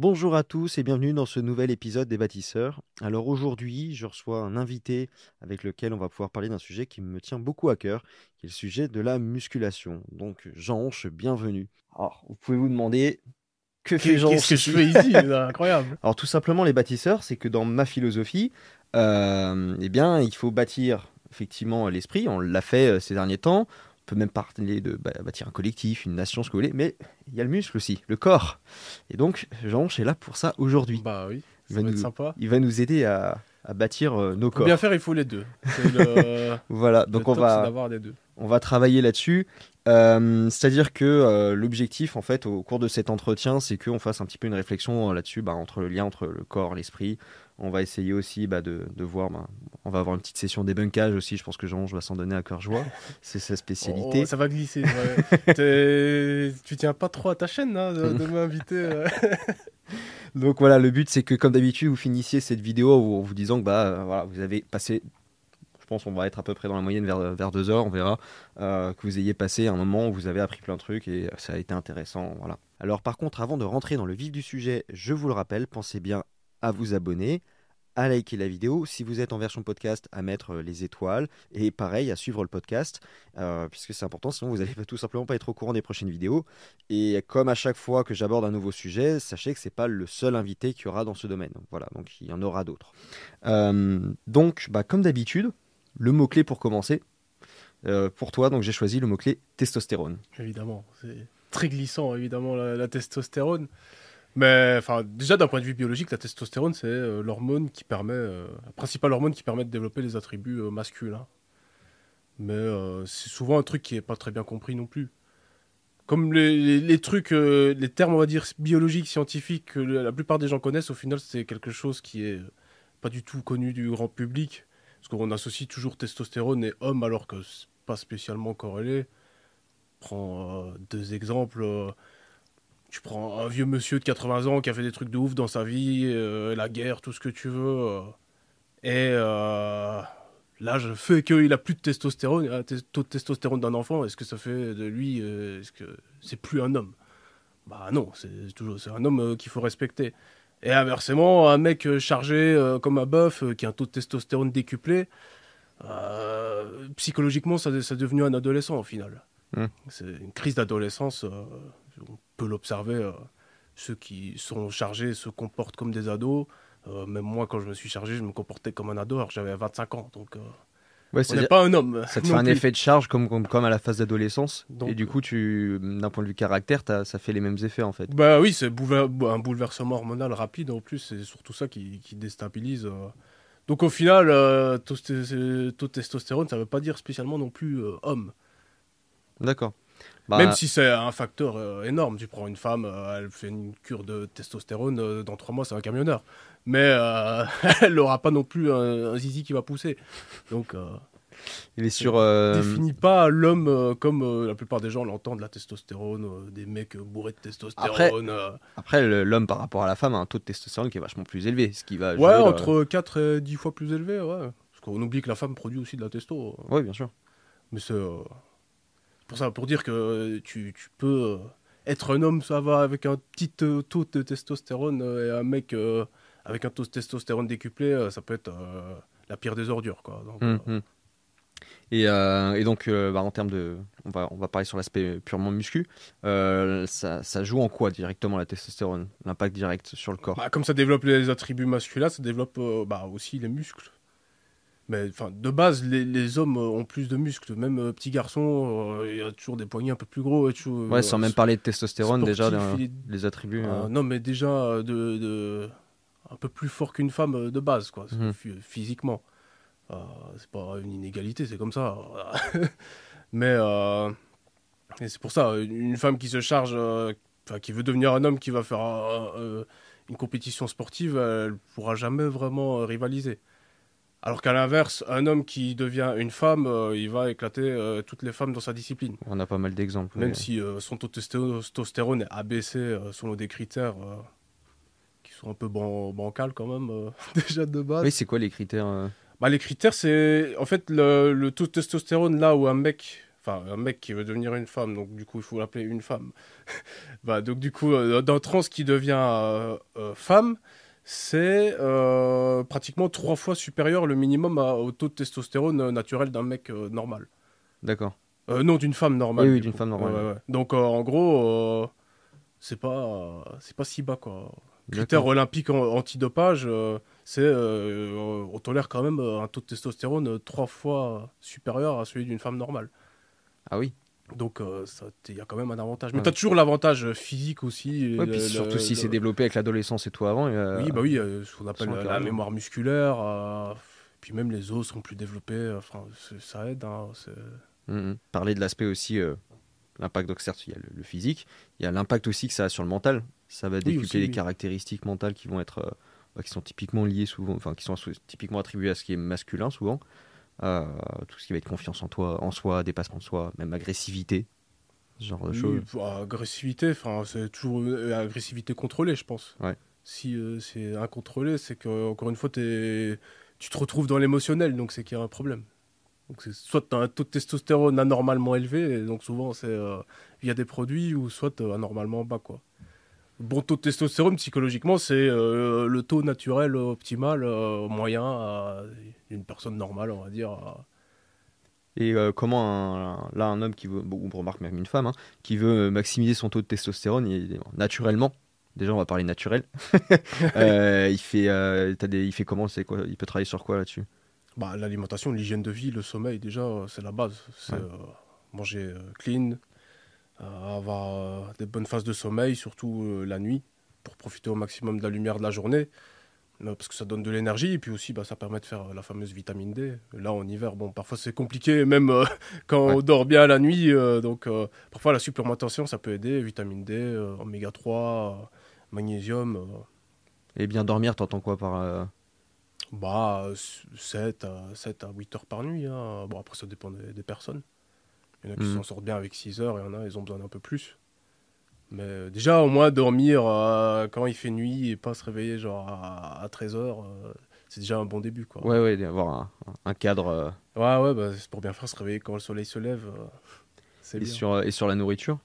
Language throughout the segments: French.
Bonjour à tous et bienvenue dans ce nouvel épisode des bâtisseurs. Alors aujourd'hui, je reçois un invité avec lequel on va pouvoir parler d'un sujet qui me tient beaucoup à cœur, qui est le sujet de la musculation. Donc Jean Honche, bienvenue. Alors, vous pouvez vous demander que fait Jean Qu'est-ce que je fais ici? C'est Incroyable. Alors tout simplement les bâtisseurs, c'est que dans ma philosophie, euh, eh bien, il faut bâtir effectivement l'esprit. On l'a fait euh, ces derniers temps. Peut même parler de bah, bâtir un collectif, une nation, ce que vous voulez. Mais il y a le muscle aussi, le corps. Et donc Jean est là pour ça aujourd'hui. Bah oui, Il va être nous- sympa. Il va nous aider à, à bâtir euh, nos Pour corps. bien faire, il faut les deux. Le, Voilà, donc on va, deux. on va travailler là-dessus. Euh, C'est-à-dire que euh, l'objectif, en fait, au cours de cet entretien, c'est qu'on fasse un petit peu une réflexion là-dessus, bah, entre le lien entre le corps, l'esprit. On va essayer aussi bah, de, de voir, bah, on va avoir une petite session débunkage aussi. Je pense que Jean, je vais s'en donner à cœur joie. C'est sa spécialité. Oh, ça va glisser. ouais. Tu tiens pas trop à ta chaîne là, de, de m'inviter. euh. Donc voilà, le but, c'est que comme d'habitude, vous finissiez cette vidéo en vous disant que bah, euh, voilà, vous avez passé. Je pense qu'on va être à peu près dans la moyenne vers, vers deux heures, on verra. euh, que vous ayez passé un moment où vous avez appris plein de trucs et ça a été intéressant. Voilà. Alors par contre, avant de rentrer dans le vif du sujet, je vous le rappelle, pensez bien à vous abonner, à liker la vidéo, si vous êtes en version podcast, à mettre euh, les étoiles, et pareil, à suivre le podcast, euh, puisque c'est important, sinon vous n'allez tout simplement pas être au courant des prochaines vidéos. Et comme à chaque fois que j'aborde un nouveau sujet, sachez que c'est pas le seul invité qu'il y aura dans ce domaine. Voilà, donc il y en aura d'autres. Euh, donc, bah, comme d'habitude, le mot-clé pour commencer. Pour toi, donc j'ai choisi le mot-clé testostérone. Évidemment, c'est très glissant, évidemment, la testostérone. Mais déjà d'un point de vue biologique, la testostérone, c'est euh, l'hormone qui permet, euh, la principale hormone qui permet de développer les attributs euh, masculins. Mais euh, c'est souvent un truc qui est pas très bien compris non plus. Comme les, trucs, les termes, on va dire, biologiques, scientifiques, que la plupart des gens connaissent, au final, c'est quelque chose qui est pas du tout connu du grand public. Parce qu'on associe toujours testostérone et homme, alors que c'est pas spécialement corrélé. Prends deux exemples. Tu prends un vieux monsieur de 80 ans qui a fait des trucs de ouf dans sa vie, euh, la guerre, tout ce que tu veux. euh, et euh, l'âge fait qu'il a plus de testostérone, un taux de testostérone d'un enfant. Est-ce que ça fait de lui, est-ce que c'est plus un homme? Bah non, c'est toujours c'est un homme qu'il faut respecter. Et inversement, un mec chargé comme un bœuf qui a un taux de testostérone décuplé, psychologiquement, ça, ça est devenu un adolescent au final. Hmm. C'est une crise d'adolescence. Peut l'observer. euh, ceux qui sont chargés se comportent comme des ados. Euh, même moi, quand je me suis chargé, je me comportais comme un ado alors j'avais 25 ans. Donc, euh, Ouais, on n'est pas un homme. ça te fait un plus. effet de charge comme, comme, comme à la phase d'adolescence. Donc, Et du coup, tu, d'un point de vue caractère, t'as- ça fait les mêmes effets en fait. Bah oui, c'est boulever- un bouleversement hormonal rapide en plus, c'est surtout ça qui, qui déstabilise. Donc au final, euh, taux de testostérone, ça veut pas dire spécialement non plus euh, homme. D'accord. Bah, Même si c'est un facteur euh, énorme. Tu prends une femme, euh, elle fait une cure de testostérone, euh, dans trois mois c'est un camionneur. Mais elle n'aura pas non plus un, un zizi qui va pousser. Donc il est sur. définis pas l'homme comme la plupart des gens l'entendent, la testostérone, des mecs bourrés de testostérone. Après, le- l'homme par rapport à la femme a un taux de testostérone qui est vachement plus élevé. Ce qui va Ouais, entre 4 et 10 fois plus élevé, ouais. Parce qu'on oublie que la femme produit aussi de la testo. Ouais, bien sûr. Mais c'est pour ça, pour dire que euh, tu, tu peux euh, être un homme, ça va, avec un petit euh, taux de testostérone, et un mec avec un taux de testostérone décuplé, ça peut être la pire des ordures, quoi. Donc, euh, Mhm. Et, euh, et donc, euh, bah, en termes de. On va, on va parler sur l'aspect purement muscu. Euh, ça, ça joue en quoi directement la testostérone? L'impact direct sur le corps? Bah, comme ça développe les attributs masculins, ça développe bah, aussi les muscles. Mais enfin, de base, les, les hommes euh, ont plus de muscles. Même euh, petit garçon, euh, il y a toujours des poignets un peu plus gros. Ouais, sans même parler de testostérone, déjà, les, les attributs. Euh, euh, non, mais déjà de, de- un peu plus fort qu'une femme de base, quoi, phy- physiquement. C'est pas une inégalité, c'est comme ça. mais c'est pour ça, une femme qui se charge, euh, qui veut devenir un homme qui va faire un- un- une compétition sportive, elle pourra jamais vraiment rivaliser. Alors qu'à l'inverse, un homme qui devient une femme, euh, il va éclater euh, toutes les femmes dans sa discipline. On a pas mal d'exemples. Même mais- si euh, son taux de testostérone est abaissé euh, selon des critères qui sont un peu ban bancals quand même, déjà de base. Oui, c'est quoi les critères Bah, les critères, c'est en fait le, le taux de testostérone là où un mec, enfin un mec qui veut devenir une femme, donc du coup il faut l'appeler une femme. bah, donc du coup, euh, dans trans qui devient euh, euh, femme, c'est euh, pratiquement trois fois supérieur le minimum à- au taux de testostérone euh, naturel d'un mec euh, normal. D'accord. Euh, non, d'une femme normale. Oui, oui, du d'une femme normale. Ouais, ouais, ouais. Donc en gros, c'est pas, c'est pas si bas quoi. Critère olympique en- antidopage, c'est on tolère quand même un taux de testostérone trois fois supérieur à celui d'une femme normale. Ah oui. Donc euh, il y a quand même un avantage. Mais Ouais. tu as toujours l'avantage euh, physique aussi. Ouais, le- puis le- surtout si le- c'est développé avec l'adolescence et tout avant. euh, Oui, bah oui, euh, ce qu'on appelle euh, la mémoire musculaire. euh, puis même les os sont plus développés. euh, Enfin, ça aide. hein, c'est- Mhm. Parler de l'aspect aussi, euh, l'impact, donc certes, il y a le, le physique, il y a l'impact aussi que ça a sur le mental. Ça va décupler aussi, les oui. caractéristiques mentales qui vont être, euh, bah, qui sont typiquement liées souvent, enfin, qui sont typiquement attribuées à ce qui est masculin souvent. Euh, tout ce qui va être confiance en toi, en soi, dépassement de soi, même agressivité, ce genre de Oui, choses. pour agressivité, enfin, c'est toujours euh, agressivité contrôlée, je pense. Ouais. Si euh, c'est incontrôlé, c'est que encore une fois, t'es- tu te retrouves dans l'émotionnel, donc c'est qu'il y a un problème. Donc soit tu as un taux de testostérone anormalement élevé, et donc souvent c'est euh, via des produits, ou soit anormalement bas, quoi. Bon taux de testostérone, psychologiquement, c'est euh, le taux naturel euh, optimal euh, moyen à une personne normale, on va dire. Et euh, comment un, là un homme qui veut, bon, ou remarque même une femme, hein, qui veut maximiser son taux de testostérone, il, naturellement, déjà on va parler naturel, il fait, des, il fait comment, c'est quoi, il peut travailler sur quoi là-dessus? Bah, L'alimentation, l'hygiène de vie, le sommeil, déjà, c'est la base. C'est Ouais. manger clean, avoir euh, des bonnes phases de sommeil, surtout euh, la nuit, pour profiter au maximum de la lumière de la journée, euh, parce que ça donne de l'énergie, et puis aussi, bah, ça permet de faire euh, la fameuse vitamine D. Là, en hiver, bon, parfois c'est compliqué, même euh, quand Ouais. on dort bien la nuit, euh, donc euh, parfois la supplémentation, ça peut aider, vitamine D, euh, oméga 3, euh, magnésium. euh, Et bien dormir, t'entends quoi par euh, Bah, euh, 7 à, 7 à 8 heures par nuit. hein. Bon, après, ça dépend des, des personnes. Il y en a qui Mhm. s'en sortent bien avec 6 heures, et il y en a, ils ont besoin d'un peu plus. Mais euh, déjà, au moins, dormir euh, quand il fait nuit et pas se réveiller genre à, 13 heures, euh, c'est déjà un bon début, quoi. Ouais, ouais, d'avoir un, un cadre euh, ouais, ouais, bah, c'est pour bien faire se réveiller quand le soleil se lève. c'est et bien. sur, et sur la nourriture?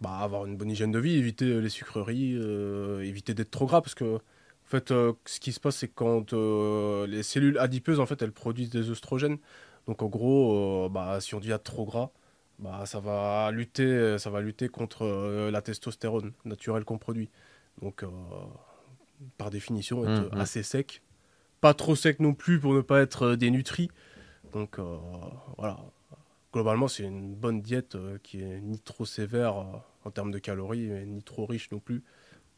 Bah, avoir une bonne hygiène de vie, éviter les sucreries, éviter d'être trop gras, parce que en fait, ce qui se passe, c'est quand les cellules adipeuses, en fait, elles produisent des œstrogènes. Donc, en gros, euh, bah, si on devient trop gras, bah, ça va lutter, ça va lutter contre euh, la testostérone naturelle qu'on produit. Donc, euh, par définition, être Mhm. assez sec, pas trop sec non plus pour ne pas être dénutri. Donc, voilà. Globalement, c'est une bonne diète euh, qui est ni trop sévère euh, en termes de calories, mais ni trop riche non plus,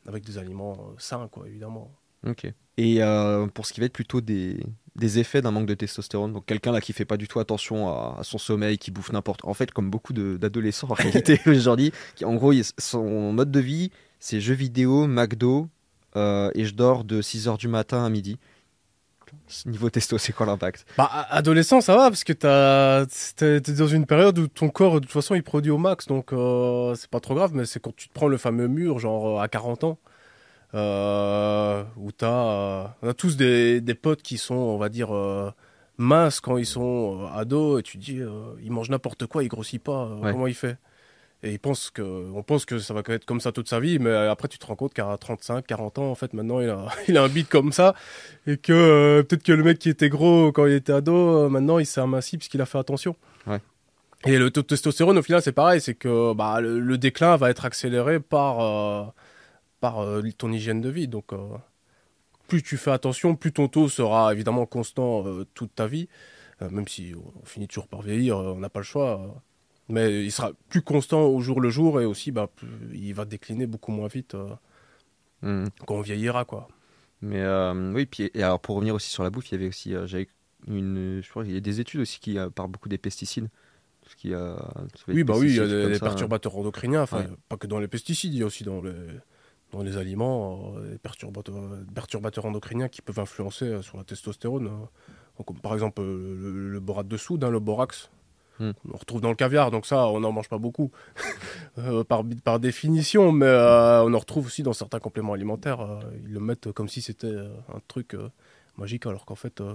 avec des aliments euh, sains, quoi, évidemment. Ok. Et euh, pour ce qui va être plutôt des, des effets d'un manque de testostérone, donc quelqu'un là qui fait pas du tout attention à, à son sommeil, qui bouffe n'importe, en fait comme beaucoup d'adolescents en réalité aujourd'hui, qui en gros son mode de vie c'est jeux vidéo, McDo euh, et je dors de 6h du matin à midi. Niveau testo, c'est quoi l'impact? Bah, a- adolescent, ça va, parce que t'as- t'es t'es dans une période où ton corps, de toute façon, il produit au max, donc euh, c'est pas trop grave, mais c'est quand tu te prends le fameux mur, genre euh, à 40 ans, euh, où t'as euh, on a tous des, des potes qui sont, on va dire, euh, minces quand ils sont euh, ados, et tu te dis, il mange n'importe quoi, il grossit pas, Ouais. comment il fait? Et il pense que, on pense que ça va être comme ça toute sa vie, mais après tu te rends compte qu'à 35, 40 ans, en fait, maintenant il a, il a un beat comme ça, et que peut-être que le mec qui était gros quand il était ado, maintenant il s'est aminci parce qu'il a fait attention. Ouais. Et le taux de testostérone, au final, c'est pareil, c'est que bah, le, le déclin va être accéléré par, par euh, ton hygiène de vie. Donc, euh, plus tu fais attention, plus ton taux sera évidemment constant euh, toute ta vie, même si on finit toujours par vieillir, on n'a pas le choix. mais il sera plus constant au jour le jour et aussi, bah, plus- il va décliner beaucoup moins vite Hmm. quand on vieillira, quoi. Mais oui, puis et alors pour revenir aussi sur la bouffe, il y avait aussi, j'avais une, je crois qu'il y a des études aussi qui parlent beaucoup des pesticides. Tout ce qui, euh, tout ce qui va Oui, bah oui, il y a des, hein. perturbateurs endocriniens, enfin, Ouais. pas que dans les pesticides, il y a aussi dans les, dans les aliments, euh, des perturbateurs, perturbateurs endocriniens qui peuvent influencer euh, sur la testostérone. euh. Donc, comme par exemple euh, le, le borate de soude, hein, le borax. Hmm. On retrouve dans le caviar, donc ça, on n'en mange pas beaucoup euh, par, par définition, mais euh, on en retrouve aussi dans certains compléments alimentaires. euh, ils le mettent comme si c'était euh, un truc euh, magique, alors qu'en fait, euh,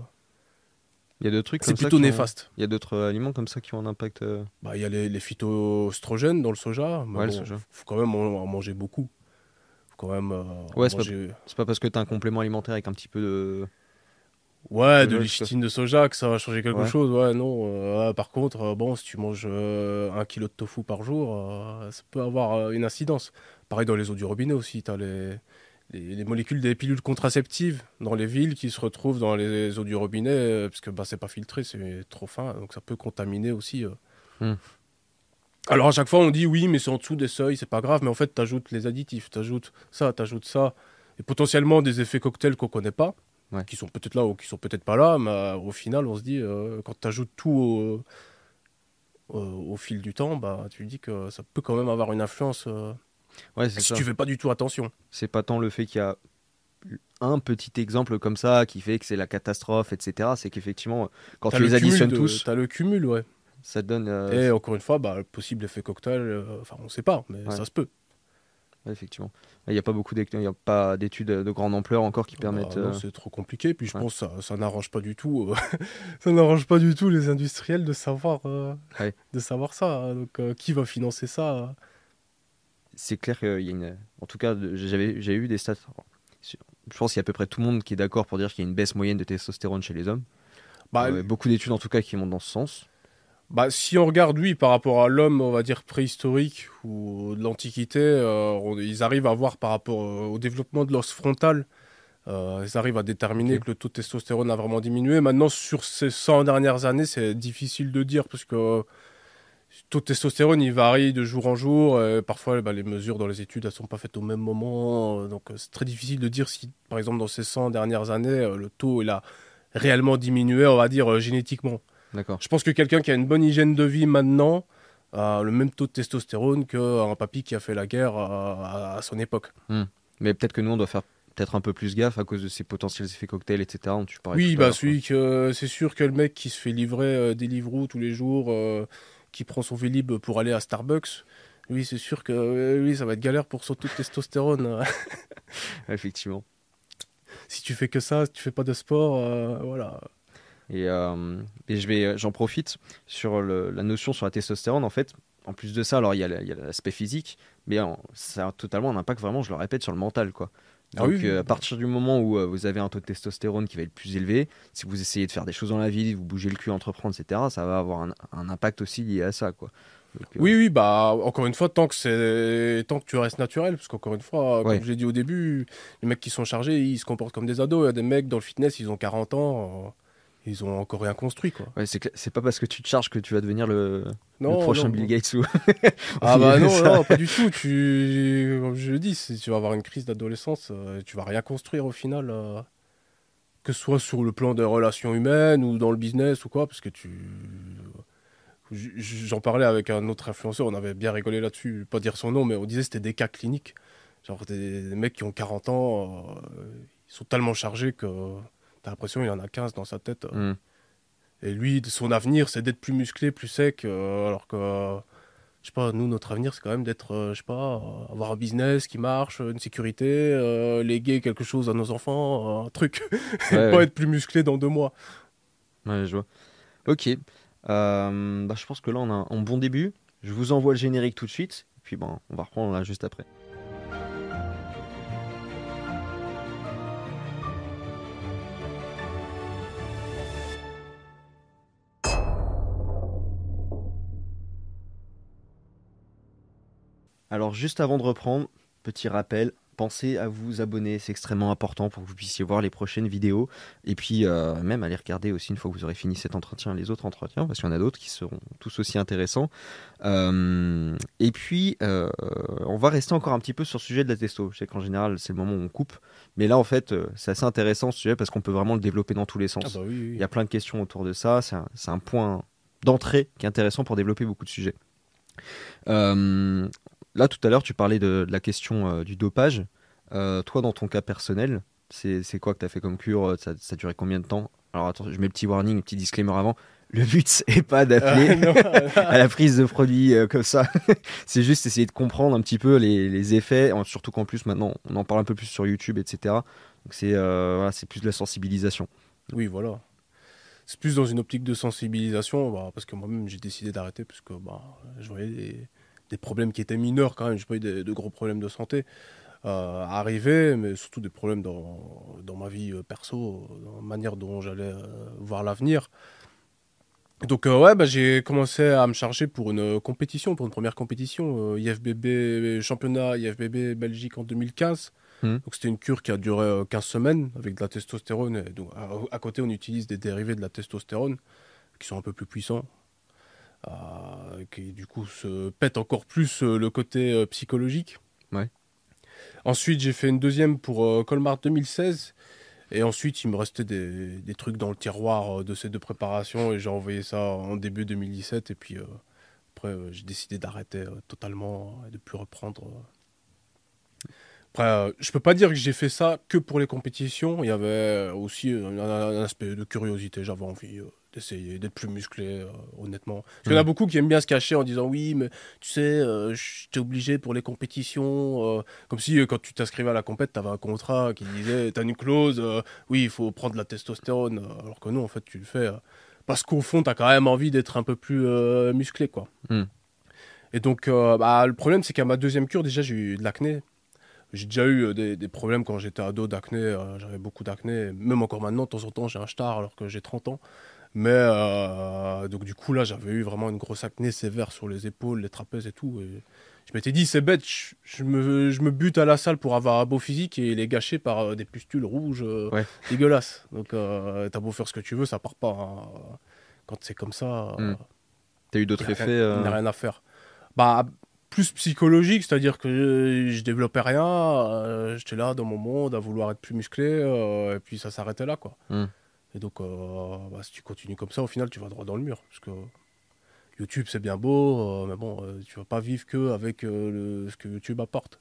Il y a d'autres trucs C'est plutôt néfaste. Il y a d'autres euh, aliments comme ça qui ont un impact. euh, Bah, il y a les, les phytoestrogènes dans le soja. mais Ouais, le bon, soja. faut quand même en, en manger beaucoup. Quand même euh, Ouais, c'est pas- parce que t'as un complément alimentaire avec un petit peu de. Ouais, de Ouais, l'ichétine de soja, que ça va changer quelque Ouais. chose. Ouais, non. euh, par contre, euh, bon, si tu manges un kilo de tofu par jour, ça peut avoir une incidence. Pareil dans les eaux du robinet aussi, tu as les, les, les molécules des pilules contraceptives dans les villes qui se retrouvent dans les eaux du robinet, parce que bah, c'est pas filtré, c'est trop fin, donc ça peut contaminer aussi. euh. Alors à chaque fois, on dit oui, mais c'est en dessous des seuils, c'est pas grave, mais en fait, tu ajoutes les additifs, tu ajoutes ça, tu ajoutes ça, et potentiellement des effets cocktails qu'on connaît pas Ouais. qui sont peut-être là ou qui sont peut-être pas là, mais euh, au final, on se dit, euh, quand tu ajoutes tout au, au- au fil du temps, bah, tu dis que ça peut quand même avoir une influence euh, Ouais, si ça. tu fais pas du tout attention. C'est pas tant le fait qu'il y a un petit exemple comme ça qui fait que c'est la catastrophe, etc. C'est qu'effectivement, quand tu le les additionnes de- tous, T'as le cumul, ouais. Ça donne. euh, Et encore une fois, bah, le possible effet cocktail, euh, enfin, on sait pas, mais Ouais. ça se peut. ouais, effectivement. Il n'y a pas beaucoup d'études de grande ampleur encore qui permettent. Bah, non, euh, c'est trop compliqué, puis je ouais. pense que ça, ça n'arrange pas du tout. ça n'arrange pas du tout les industriels de savoir, de savoir ça. hein. Donc, qui va financer ça euh c'est clair qu'il y a une. En tout cas, j'ai eu des stats. Je pense qu'il y a à peu près tout le monde qui est d'accord pour dire qu'il y a une baisse moyenne de testostérone chez les hommes. Bah, Euh, beaucoup d'études en tout cas qui vont dans ce sens. Bah, si on regarde, oui, par rapport à l'homme, on va dire préhistorique ou de l'Antiquité, euh, on- ils arrivent à voir par rapport euh, au développement de l'os frontal, euh, ils arrivent à déterminer que le taux de testostérone a vraiment diminué. Maintenant, sur ces 100 dernières années, c'est difficile de dire parce que euh, le taux de testostérone, il varie de jour en jour. et parfois, bah, les mesures dans les études, elles sont pas faites au même moment. donc, c'est très difficile de dire si, par exemple, dans ces 100 dernières années, le taux, il a réellement diminué, on va dire, génétiquement. Je pense que quelqu'un qui a une bonne hygiène de vie maintenant a le même taux de testostérone qu'un papy qui a fait la guerre à, à son époque. Mais peut-être que nous, on doit faire peut-être un peu plus gaffe à cause de ces potentiels effets cocktails, etc. tu oui, bah celui que c'est sûr que le mec qui se fait livrer euh, des livres tous les jours, euh, qui prend son Vélib pour aller à Starbucks, lui c'est sûr que euh, lui ça va être galère pour son taux de testostérone. Effectivement. si tu fais que ça, si tu fais pas de sport, euh, voilà. Et, euh, et je vais, j'en profite sur le- la notion sur la testostérone. En fait, en plus de ça, alors il y a l'aspect physique, mais en- ça a totalement un impact vraiment, je le répète, sur le mental, quoi. Ah Donc, oui, euh, à partir du moment où euh, vous avez un taux de testostérone qui va être plus élevé, si vous essayez de faire des choses dans la vie, vous bougez le cul, entreprendre, etc., ça va avoir un, un impact aussi lié à ça, quoi. Donc, euh, Oui, oui, bah encore une fois, tant que c'est tant que tu restes naturel, parce qu'encore une fois, Ouais. comme je l'ai dit au début, les mecs qui sont chargés, ils se comportent comme des ados. Il y a des mecs dans le fitness, ils ont 40 ans, ils ont encore rien construit, quoi. ouais, c'est, pas parce que tu te charges que tu vas devenir le, prochain non, Bill. Gates ou. Ah bah non, Ça. non, pas du tout. Tu, comme je le dis, tu vas avoir une crise d'adolescence, euh, tu vas rien construire au final, euh, que ce soit sur le plan des relations humaines ou dans le business ou quoi, parce que tu. J'en parlais avec un autre influenceur, on avait bien rigolé là-dessus, pas dire son nom, mais on disait que c'était des cas cliniques. Genre des, des mecs qui ont 40 ans, euh, ils sont tellement chargés que t'as l'impression qu'il en a 15 dans sa tête. Hmm. Et lui, son avenir, c'est d'être plus musclé, plus sec, euh, alors que, euh, je sais pas, nous, notre avenir, c'est quand même d'être, euh, je sais pas, euh, avoir un business qui marche, une sécurité, euh, léguer quelque chose à nos enfants, euh, un truc, Ouais, pas ouais. être plus musclé dans deux mois. Ouais, je vois. Ok. Euh, bah, je pense que là, on a un, un bon début. Je vous envoie le générique tout de suite. Et puis, bon, on va reprendre là juste après. Alors, juste avant de reprendre, petit rappel. Pensez à vous abonner, c'est extrêmement important pour que vous puissiez voir les prochaines vidéos. Et puis, euh, même aller regarder aussi une fois que vous aurez fini cet entretien, les autres entretiens, parce qu'il y en a d'autres qui seront tous aussi intéressants. Euh, et puis, euh, on va rester encore un petit peu sur le sujet de la testo. Je sais qu'en général, c'est le moment où on coupe. Mais là, en fait, c'est assez intéressant ce sujet parce qu'on peut vraiment le développer dans tous les sens. Ah bah oui, oui. Il y a plein de questions autour de ça. C'est un, point d'entrée qui est intéressant pour développer beaucoup de sujets. Euh, là, tout à l'heure, tu parlais de, de la question euh, du dopage. Euh, toi, dans ton cas personnel, c'est quoi que tu as fait comme cure ça, ça a duré combien de temps? Alors, attends, je mets le petit warning, le petit disclaimer avant. Le but, c'est pas Ah, d'appeler non, à la prise de produits euh, comme ça. c'est juste essayer de comprendre un petit peu les, les effets, surtout qu'en plus maintenant on en parle un peu plus sur YouTube, etc. Donc c'est euh, voilà, plus de la sensibilisation. Oui, voilà. c'est plus dans une optique de sensibilisation, bah, parce que moi-même j'ai décidé d'arrêter, parce que bah, je voyais des, des problèmes qui étaient mineurs quand même, j'ai pas eu de, de gros problèmes de santé euh, arriver, mais surtout des problèmes dans, dans ma vie euh, perso, dans la manière dont j'allais euh, voir l'avenir. Donc euh, ouais, bah, j'ai commencé à me charger pour une compétition, pour une première compétition, euh, IFBB championnat IFBB Belgique en 2015. Mhm. Donc c'était une cure qui a duré euh, 15 semaines avec de la testostérone. Et donc, à, à côté, on utilise des dérivés de la testostérone qui sont un peu plus puissants, qui du coup se pètent encore plus euh, le côté euh, psychologique. Ouais. Ensuite, j'ai fait une deuxième pour euh, Colmar 2016. Et ensuite, il me restait des, des trucs dans le tiroir euh, de ces deux préparations et j'ai envoyé ça en début 2017. Et puis euh, après, euh, j'ai décidé d'arrêter euh, totalement et de plus reprendre. euh. Après, euh, je peux pas dire que j'ai fait ça que pour les compétitions. Il y avait aussi euh, un, un aspect de curiosité. J'avais envie euh, d'essayer d'être plus musclé, euh, honnêtement. Parce qu'il y en a beaucoup qui aiment bien se cacher en disant oui, mais tu sais, euh, j'étais obligé pour les compétitions. euh, comme si quand tu t'inscrivais à la compète, tu avais un contrat qui disait, tu as une clause, oui, il faut prendre de la testostérone. Alors que non, en fait, tu le fais parce qu'au fond, tu as quand même envie d'être un peu plus musclé, quoi. Hmm. Et donc, euh, bah, le problème, c'est qu'à ma deuxième cure, déjà, j'ai eu de l'acné. J'ai déjà eu euh, des, des problèmes quand j'étais ado d'acné. euh, J'avais beaucoup d'acné. Même encore maintenant, de temps en temps, j'ai un star alors que j'ai 30 ans. Mais euh, donc, du coup, là, j'avais eu vraiment une grosse acné sévère sur les épaules, les trapèzes et tout. Et je m'étais dit, c'est bête, je, je me, je me bute à la salle pour avoir un beau physique et il est gâché par euh, des pustules rouges euh, Ouais. dégueulasses. Donc, euh, t'as beau faire ce que tu veux, ça part pas. hein. Quand c'est comme ça. Hmm. T'as eu d'autres effets rien- il n'y a rien à faire. Bah, plus psychologique, c'est-à-dire que je, je développais rien, j'étais là dans mon monde à vouloir être plus musclé, et puis ça s'arrêtait là, quoi. Hmm. Et donc, euh, bah, si tu continues comme ça, au final, tu vas droit dans le mur. Parce que YouTube, c'est bien beau, euh, mais bon, euh, tu vas pas vivre que avec euh, ce que YouTube apporte.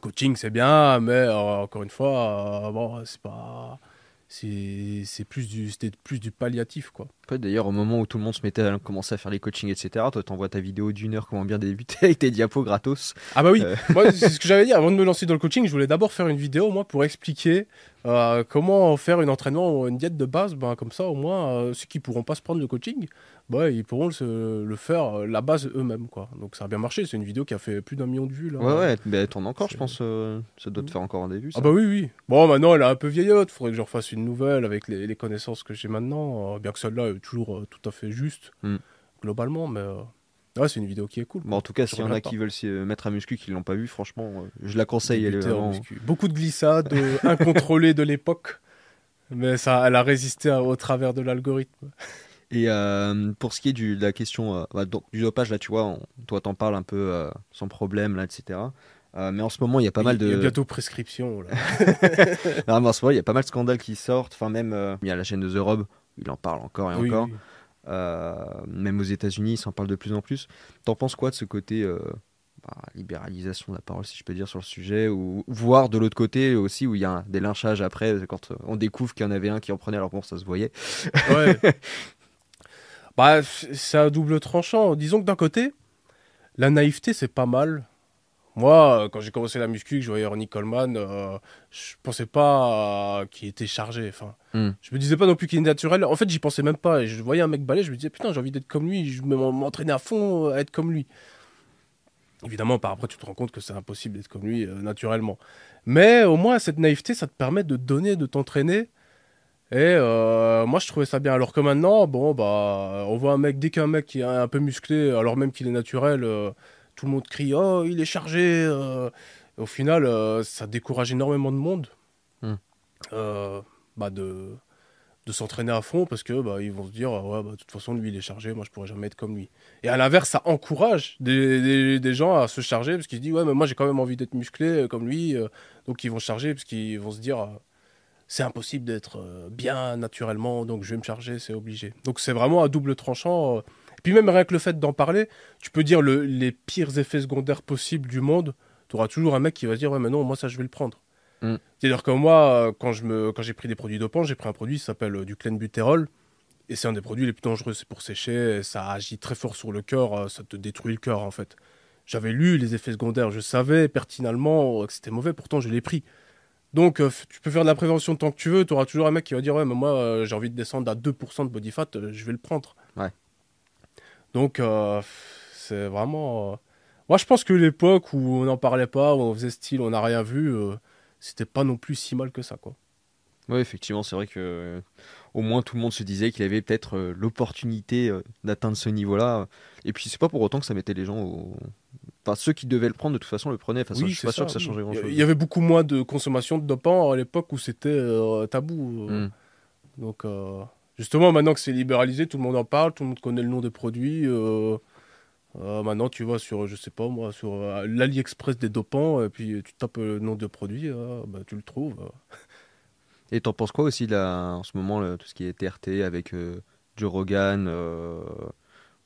Coaching, c'est bien, mais encore une fois, bon, c'est pas. C'est plus du, c'était plus du palliatif, quoi. Ouais, D'ailleurs, au moment où tout le monde se mettait à commencer à faire les coachings, etc., toi, t'envoies ta vidéo d'une heure, comment bien débuter avec tes diapos gratos. Ah bah oui, Euh. moi c'est ce que j'avais dit avant de me lancer dans le coaching, je voulais d'abord faire une vidéo moi pour expliquer euh, comment faire un entraînement ou une diète de base, ben, comme ça au moins euh, ceux qui pourront pas se prendre le coaching, bah, ils pourront se- le faire euh, la base eux-mêmes quoi. Donc ça a bien marché, c'est une vidéo qui a fait plus d'un million de vues là. Ouais, ouais, mais t'en as encore, je pense. euh, ça doit te Mm. faire encore un début. Ça. Ah bah oui oui. Bon maintenant elle est un peu vieillotte, faudrait que je refasse une nouvelle avec les, les connaissances que j'ai maintenant, euh, bien que celle-là est toujours euh, tout à fait juste Mm. globalement, mais ouais c'est une vidéo qui est cool. Bon, en tout cas, s'il y en a qui veille s'y mettre à muscu, qui l'ont pas vu, franchement, je la conseille. Elle est vraiment... Beaucoup de glissades incontrôlées de l'époque, mais ça, elle a résisté à- au travers de l'algorithme. Et euh, pour ce qui est du, de la question euh, bah, du dopage, là, tu vois, on- toi, t'en parles un peu euh, sans problème, là, etc. Euh, mais en ce moment, il y a pas mal Il y a de. bientôt prescription. Là. Non, mais en ce moment, il y a pas mal de scandales qui sortent. Enfin, même, il y a la chaîne de The Rob, il en parle encore et Oui, encore. oui. Même aux États-Unis, ils s'en parlent de plus en plus. T'en penses quoi de ce côté bah, libéralisation de la parole, si je peux dire, sur le sujet, ou voire de l'autre côté aussi, où il y a un- des lynchages après, quand on découvre qu'il y en avait un qui en prenait, alors bon, ça se voyait. Ouais. bah, c'est un double tranchant. Disons que d'un côté, la naïveté, c'est pas mal. Moi, euh, quand j'ai commencé la muscu, que je voyais Ronnie Coleman, euh, je pensais pas euh, qu'il était chargé. Enfin, Hmm. je me disais pas non plus qu'il est naturel. En fait, j'y pensais même pas. Et je voyais un mec balai, je me disais putain, j'ai envie d'être comme lui. Je vais m'entraîner à fond à être comme lui. Évidemment, par après, tu te rends compte que c'est impossible d'être comme lui euh, naturellement. Mais au moins, cette naïveté, ça te permet de donner, de t'entraîner. Et euh, moi, je trouvais ça bien. Alors que maintenant, bon, bah, on voit un mec, dès qu'un mec qui est un peu musclé, alors même qu'il est naturel, euh, tout le monde crie Oh, il est chargé euh. Au final, ça décourage énormément de monde Hmm. bah, de, de s'entraîner à fond parce que bah, ils vont se dire Ouais, bah, de toute façon, lui, il est chargé, moi, je pourrais jamais être comme lui. Et à l'inverse, ça encourage des, des, des gens à se charger parce qu'ils se disent Ouais, mais moi, j'ai quand même envie d'être musclé comme lui. donc, ils vont charger parce qu'ils vont se dire c'est impossible d'être euh, bien naturellement, donc je vais me charger, c'est obligé. Donc c'est vraiment à double tranchant. euh. Et puis même rien que le fait d'en parler, tu peux dire le- les pires effets secondaires possibles du monde, tu auras toujours un mec qui va se dire ouais mais non, moi ça je vais le prendre. Mm. C'est-à-dire que moi, euh, quand je me, quand j'ai pris des produits dopants, j'ai pris un produit qui s'appelle du clenbutérol. Et c'est un des produits les plus dangereux, c'est pour sécher, ça agit très fort sur le cœur, ça te détruit le cœur en fait. J'avais lu les effets secondaires, je savais pertinemment que c'était mauvais, pourtant je l'ai pris. Donc, euh, tu peux faire de la prévention tant que tu veux. Tu auras toujours un mec qui va dire Ouais, mais moi, euh, j'ai envie de descendre à 2% de body fat, euh, je vais le prendre. Ouais. Donc, c'est vraiment. Moi, je pense que l'époque où on n'en parlait pas, où on faisait style, on n'a rien vu, c'était pas non plus si mal que ça, quoi. Ouais, effectivement, c'est vrai que au moins tout le monde se disait qu'il avait peut-être l'opportunité d'atteindre ce niveau-là. Et puis c'est pas pour autant que ça mettait les gens au. Enfin, ceux qui devaient le prendre, de toute façon, le prenaient. Enfin, ça, Oui, je suis pas sûr que ça changeait Il y- grand-chose. Il y avait beaucoup moins de consommation de dopants à l'époque où c'était euh, tabou. euh. Mm. Donc, euh, justement, maintenant que c'est libéralisé, tout le monde en parle, tout le monde connaît le nom des produits. euh, maintenant, tu vas sur, je sais pas moi, sur l'AliExpress des dopants, et puis tu tapes le nom de produit, bah, tu le trouves. Et t'en penses quoi aussi là, en ce moment, là, tout ce qui est TRT avec Joe Rogan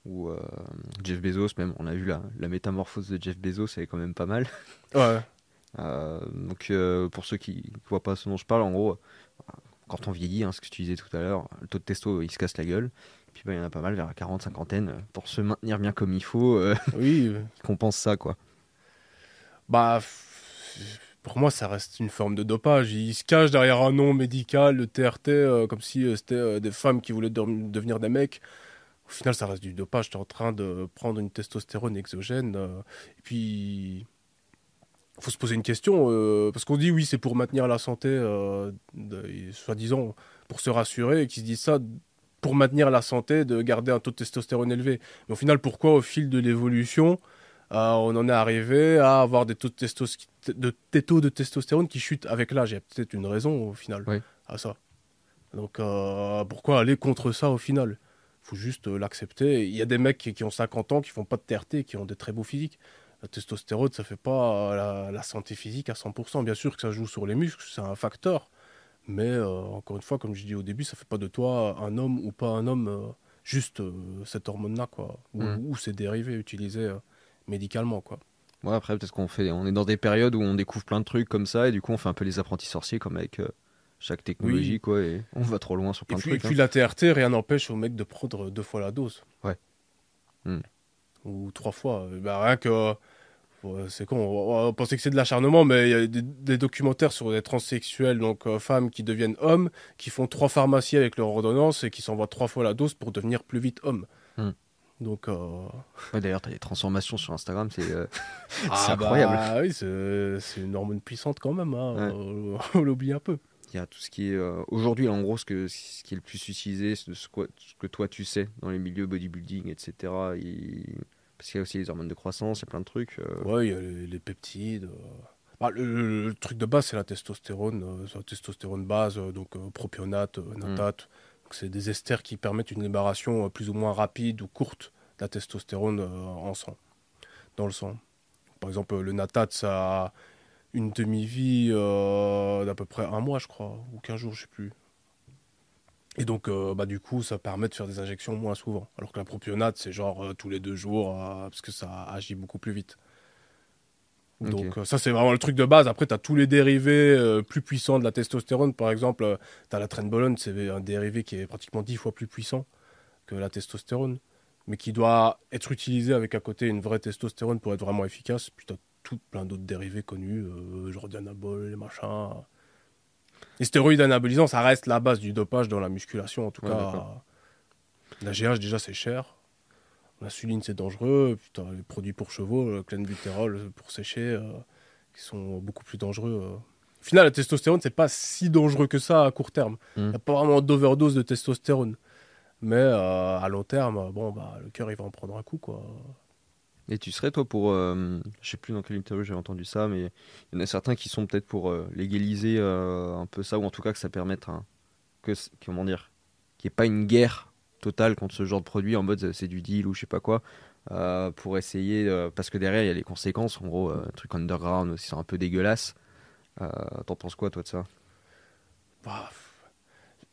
ou euh, Jeff Bezos, même On a vu la, la métamorphose de Jeff Bezos, elle est quand même pas mal. Ouais. Euh, donc euh, pour ceux qui ne voient pas ce dont je parle, en gros, quand on vieillit, hein, ce que tu disais tout à l'heure, le taux de testo il se casse la gueule. Puis bah, il y en a pas mal vers la 40, cinquantaine, pour se maintenir bien comme il faut, Oui. qu'on pense ça quoi. Bah, pour moi, ça reste une forme de dopage. Ils se cachent derrière un nom médical, le TRT, euh, comme si euh, c'était euh, des femmes qui voulaient de- devenir des mecs. Au final, ça reste du dopage. Tu es en train de prendre une testostérone exogène. euh, et puis, il faut se poser une question. euh, parce qu'on dit, oui, c'est pour maintenir la santé, euh, soi-disant, pour se rassurer, et qu'ils se disent ça pour maintenir la santé, de garder un taux de testostérone élevé. Mais au final, pourquoi, au fil de l'évolution, on en est arrivé à avoir des taux de, testos- de, des taux de testostérone qui chutent avec l'âge? Il y a peut-être une raison au final Oui. à ça. Donc pourquoi aller contre ça au final? Faut juste euh, l'accepter. Il y a des mecs qui, qui ont 50 ans qui font pas de TRT, qui ont des très beaux physiques. La testostérone, ça fait pas euh, la, la santé physique à 100%. Bien sûr que ça joue sur les muscles, c'est un facteur. Mais euh, encore une fois, comme je dis au début, ça fait pas de toi un homme ou pas un homme, euh, juste euh, cette hormone-là, quoi. Ou, Mm. ou ses dérivés utilisés médicalement, quoi. Ouais, après peut-être qu'on fait, on est dans des périodes où on découvre plein de trucs comme ça et du coup on fait un peu les apprentis sorciers comme avec chaque technologie Oui. quoi et on va trop loin sur Et plein puis, de et trucs. puis la TRT, rien n'empêche au mec de prendre deux fois la dose. Ouais. Hmm. Ou trois fois. Euh, Bah, rien que. ouais, c'est con, on, on pensait que c'est de l'acharnement, mais il y a des, des documentaires sur des transsexuels, donc euh, femmes qui deviennent hommes, qui font trois pharmacies avec leur ordonnance et qui s'envoient trois fois la dose pour devenir plus vite homme. Hmm. Donc. euh, hein. Ouais, D'ailleurs t'as des transformations sur Instagram, c'est euh, ah, incroyable. Bah, oui, c'est une hormone puissante quand même. Hein. Ouais. Euh, on l'oublie un peu. Il y a tout ce qui est euh, aujourd'hui en gros ce que ce qui est le plus utilisé, ce, ce ce que toi tu sais dans les milieux bodybuilding etc. Parce qu'il y a aussi les hormones de croissance, il y a plein de trucs. euh, Ouais, il y a les, les peptides. euh. Bah, le, le- le truc de base, c'est la testostérone. euh, la testostérone base, donc propionate, euh, natate. C'est des esters qui permettent une libération plus ou moins rapide ou courte de la testostérone en sang, dans le sang. Par exemple, le natate, ça a une demi-vie euh, d'à peu près un mois, je crois, ou 15 jours, je sais plus. Et donc, euh, bah, du coup, ça permet de faire des injections moins souvent. Alors que la propionate, c'est genre euh, tous les deux jours, parce que ça agit beaucoup plus vite. Donc, ça, c'est vraiment le truc de base. Après, tu as tous les dérivés plus puissants de la testostérone. Par exemple, tu as la trenbolone, c'est un dérivé qui est pratiquement 10 fois plus puissant que la testostérone, mais qui doit être utilisé avec à côté une vraie testostérone pour être vraiment efficace. Puis tu as tout plein d'autres dérivés connus, euh, genre d'anabol, les machins. Les stéroïdes anabolisants, ça reste la base du dopage dans la musculation, en tout Ouais, cas. La GH, déjà, c'est cher. L'insuline, c'est dangereux. T'as les produits pour chevaux, le clenbuterol pour sécher, euh, qui sont beaucoup plus dangereux. euh. Au final, la testostérone, c'est pas si dangereux que ça à court terme. Il Mm. n'y a pas vraiment d'overdose de testostérone. Mais euh, à long terme, bon, bah, le cœur, il va en prendre un coup, quoi. Et tu serais toi pour, euh, je sais plus dans quelle interview j'ai entendu ça, mais il y en a certains qui sont peut-être pour euh, légaliser euh, un peu ça, ou en tout cas que ça permette que, comment dire, qu'il n'y ait pas une guerre totale contre ce genre de produit en mode c'est du deal ou je sais pas quoi, pour essayer, parce que derrière il y a les conséquences, en gros, un truc underground aussi, c'est un peu dégueulasse. T'en penses quoi toi de ça? Bah,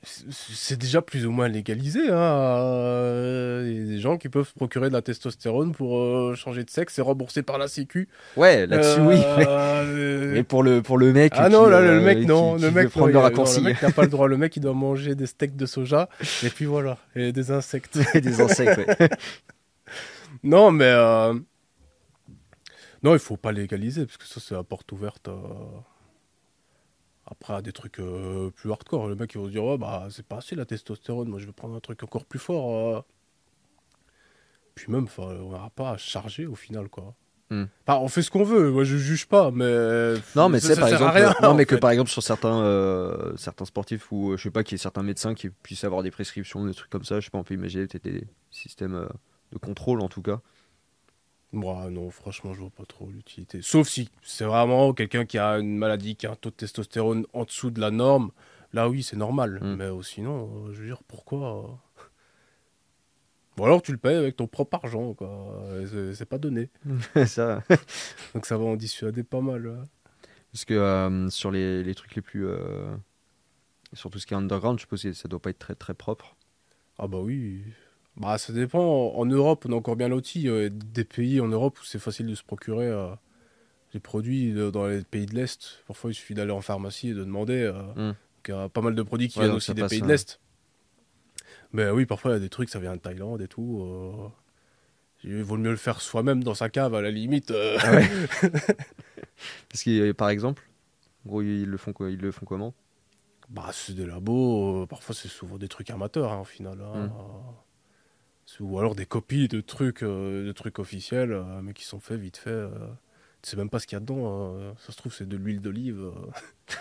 c'est- c'est déjà plus ou moins légalisé. Hein. euh, Il y a des gens qui peuvent se procurer de la testostérone pour euh, changer de sexe et rembourser par la Sécu. Ouais, là-dessus oui. Euh, Mais pour le, pour le mec. Ah qui, non, là, euh, le mec, qui- non. qui le mec, prendre non, le il- non, raccourci. le mec n'a pas le droit. Le mec, il doit manger des steaks de soja. et puis voilà. Et des insectes. des insectes, ouais. non, mais. euh, Non, il faut pas légaliser, parce que ça, c'est la porte ouverte à, Après, des trucs euh, plus hardcore, le mec il va se dire oh, bah c'est pas assez la testostérone, moi je vais prendre un truc encore plus fort. euh. Puis même, on n'aura pas à charger au final quoi. Hmm. Enfin, on fait ce qu'on veut, moi je juge pas, mais. Non, mais c'est par exemple, rien, non, mais que par exemple sur certains, euh, certains sportifs ou je sais pas, qu'il y ait certains médecins qui puissent avoir des prescriptions, des trucs comme ça. Je sais pas, on peut imaginer peut-être des systèmes de contrôle en tout cas. Moi, non, franchement, je vois pas trop l'utilité. Sauf si c'est vraiment quelqu'un qui a une maladie, qui a un taux de testostérone en dessous de la norme. Là, oui, c'est normal. Mm. Mais euh, sinon, euh, je veux dire, pourquoi euh Ou alors tu le payes avec ton propre argent, quoi. C'est pas donné. ça, Donc ça va en dissuader pas mal. parce que euh, sur les, les trucs les plus, euh, sur tout ce qui est underground, je suppose que ça doit pas être très très propre. Ah bah oui. Bah ça dépend. En Europe, on est encore bien y a des pays en Europe où c'est facile de se procurer euh, les produits de- dans les pays de l'Est. Parfois, il suffit d'aller en pharmacie et de demander. euh, Mm. donc, Il y a pas mal de produits qui Ouais, viennent donc aussi ça des passe, pays de l'Est. Mais oui, parfois, il y a des trucs, ça vient de Thaïlande et tout. euh, Il vaut mieux le faire soi-même dans sa cave, à la limite. euh. Ah ouais. Parce que euh, par exemple, en gros ils le font quoi Ils le font comment? Bah, c'est des labos. euh, parfois, c'est souvent des trucs amateurs, hein, au final. hein. Mm. C'est- Ou alors des copies de trucs, euh, de trucs officiels, euh, mais qui sont faits vite fait. euh. Tu sais même pas ce qu'il y a dedans. Ça se trouve, c'est de l'huile d'olive.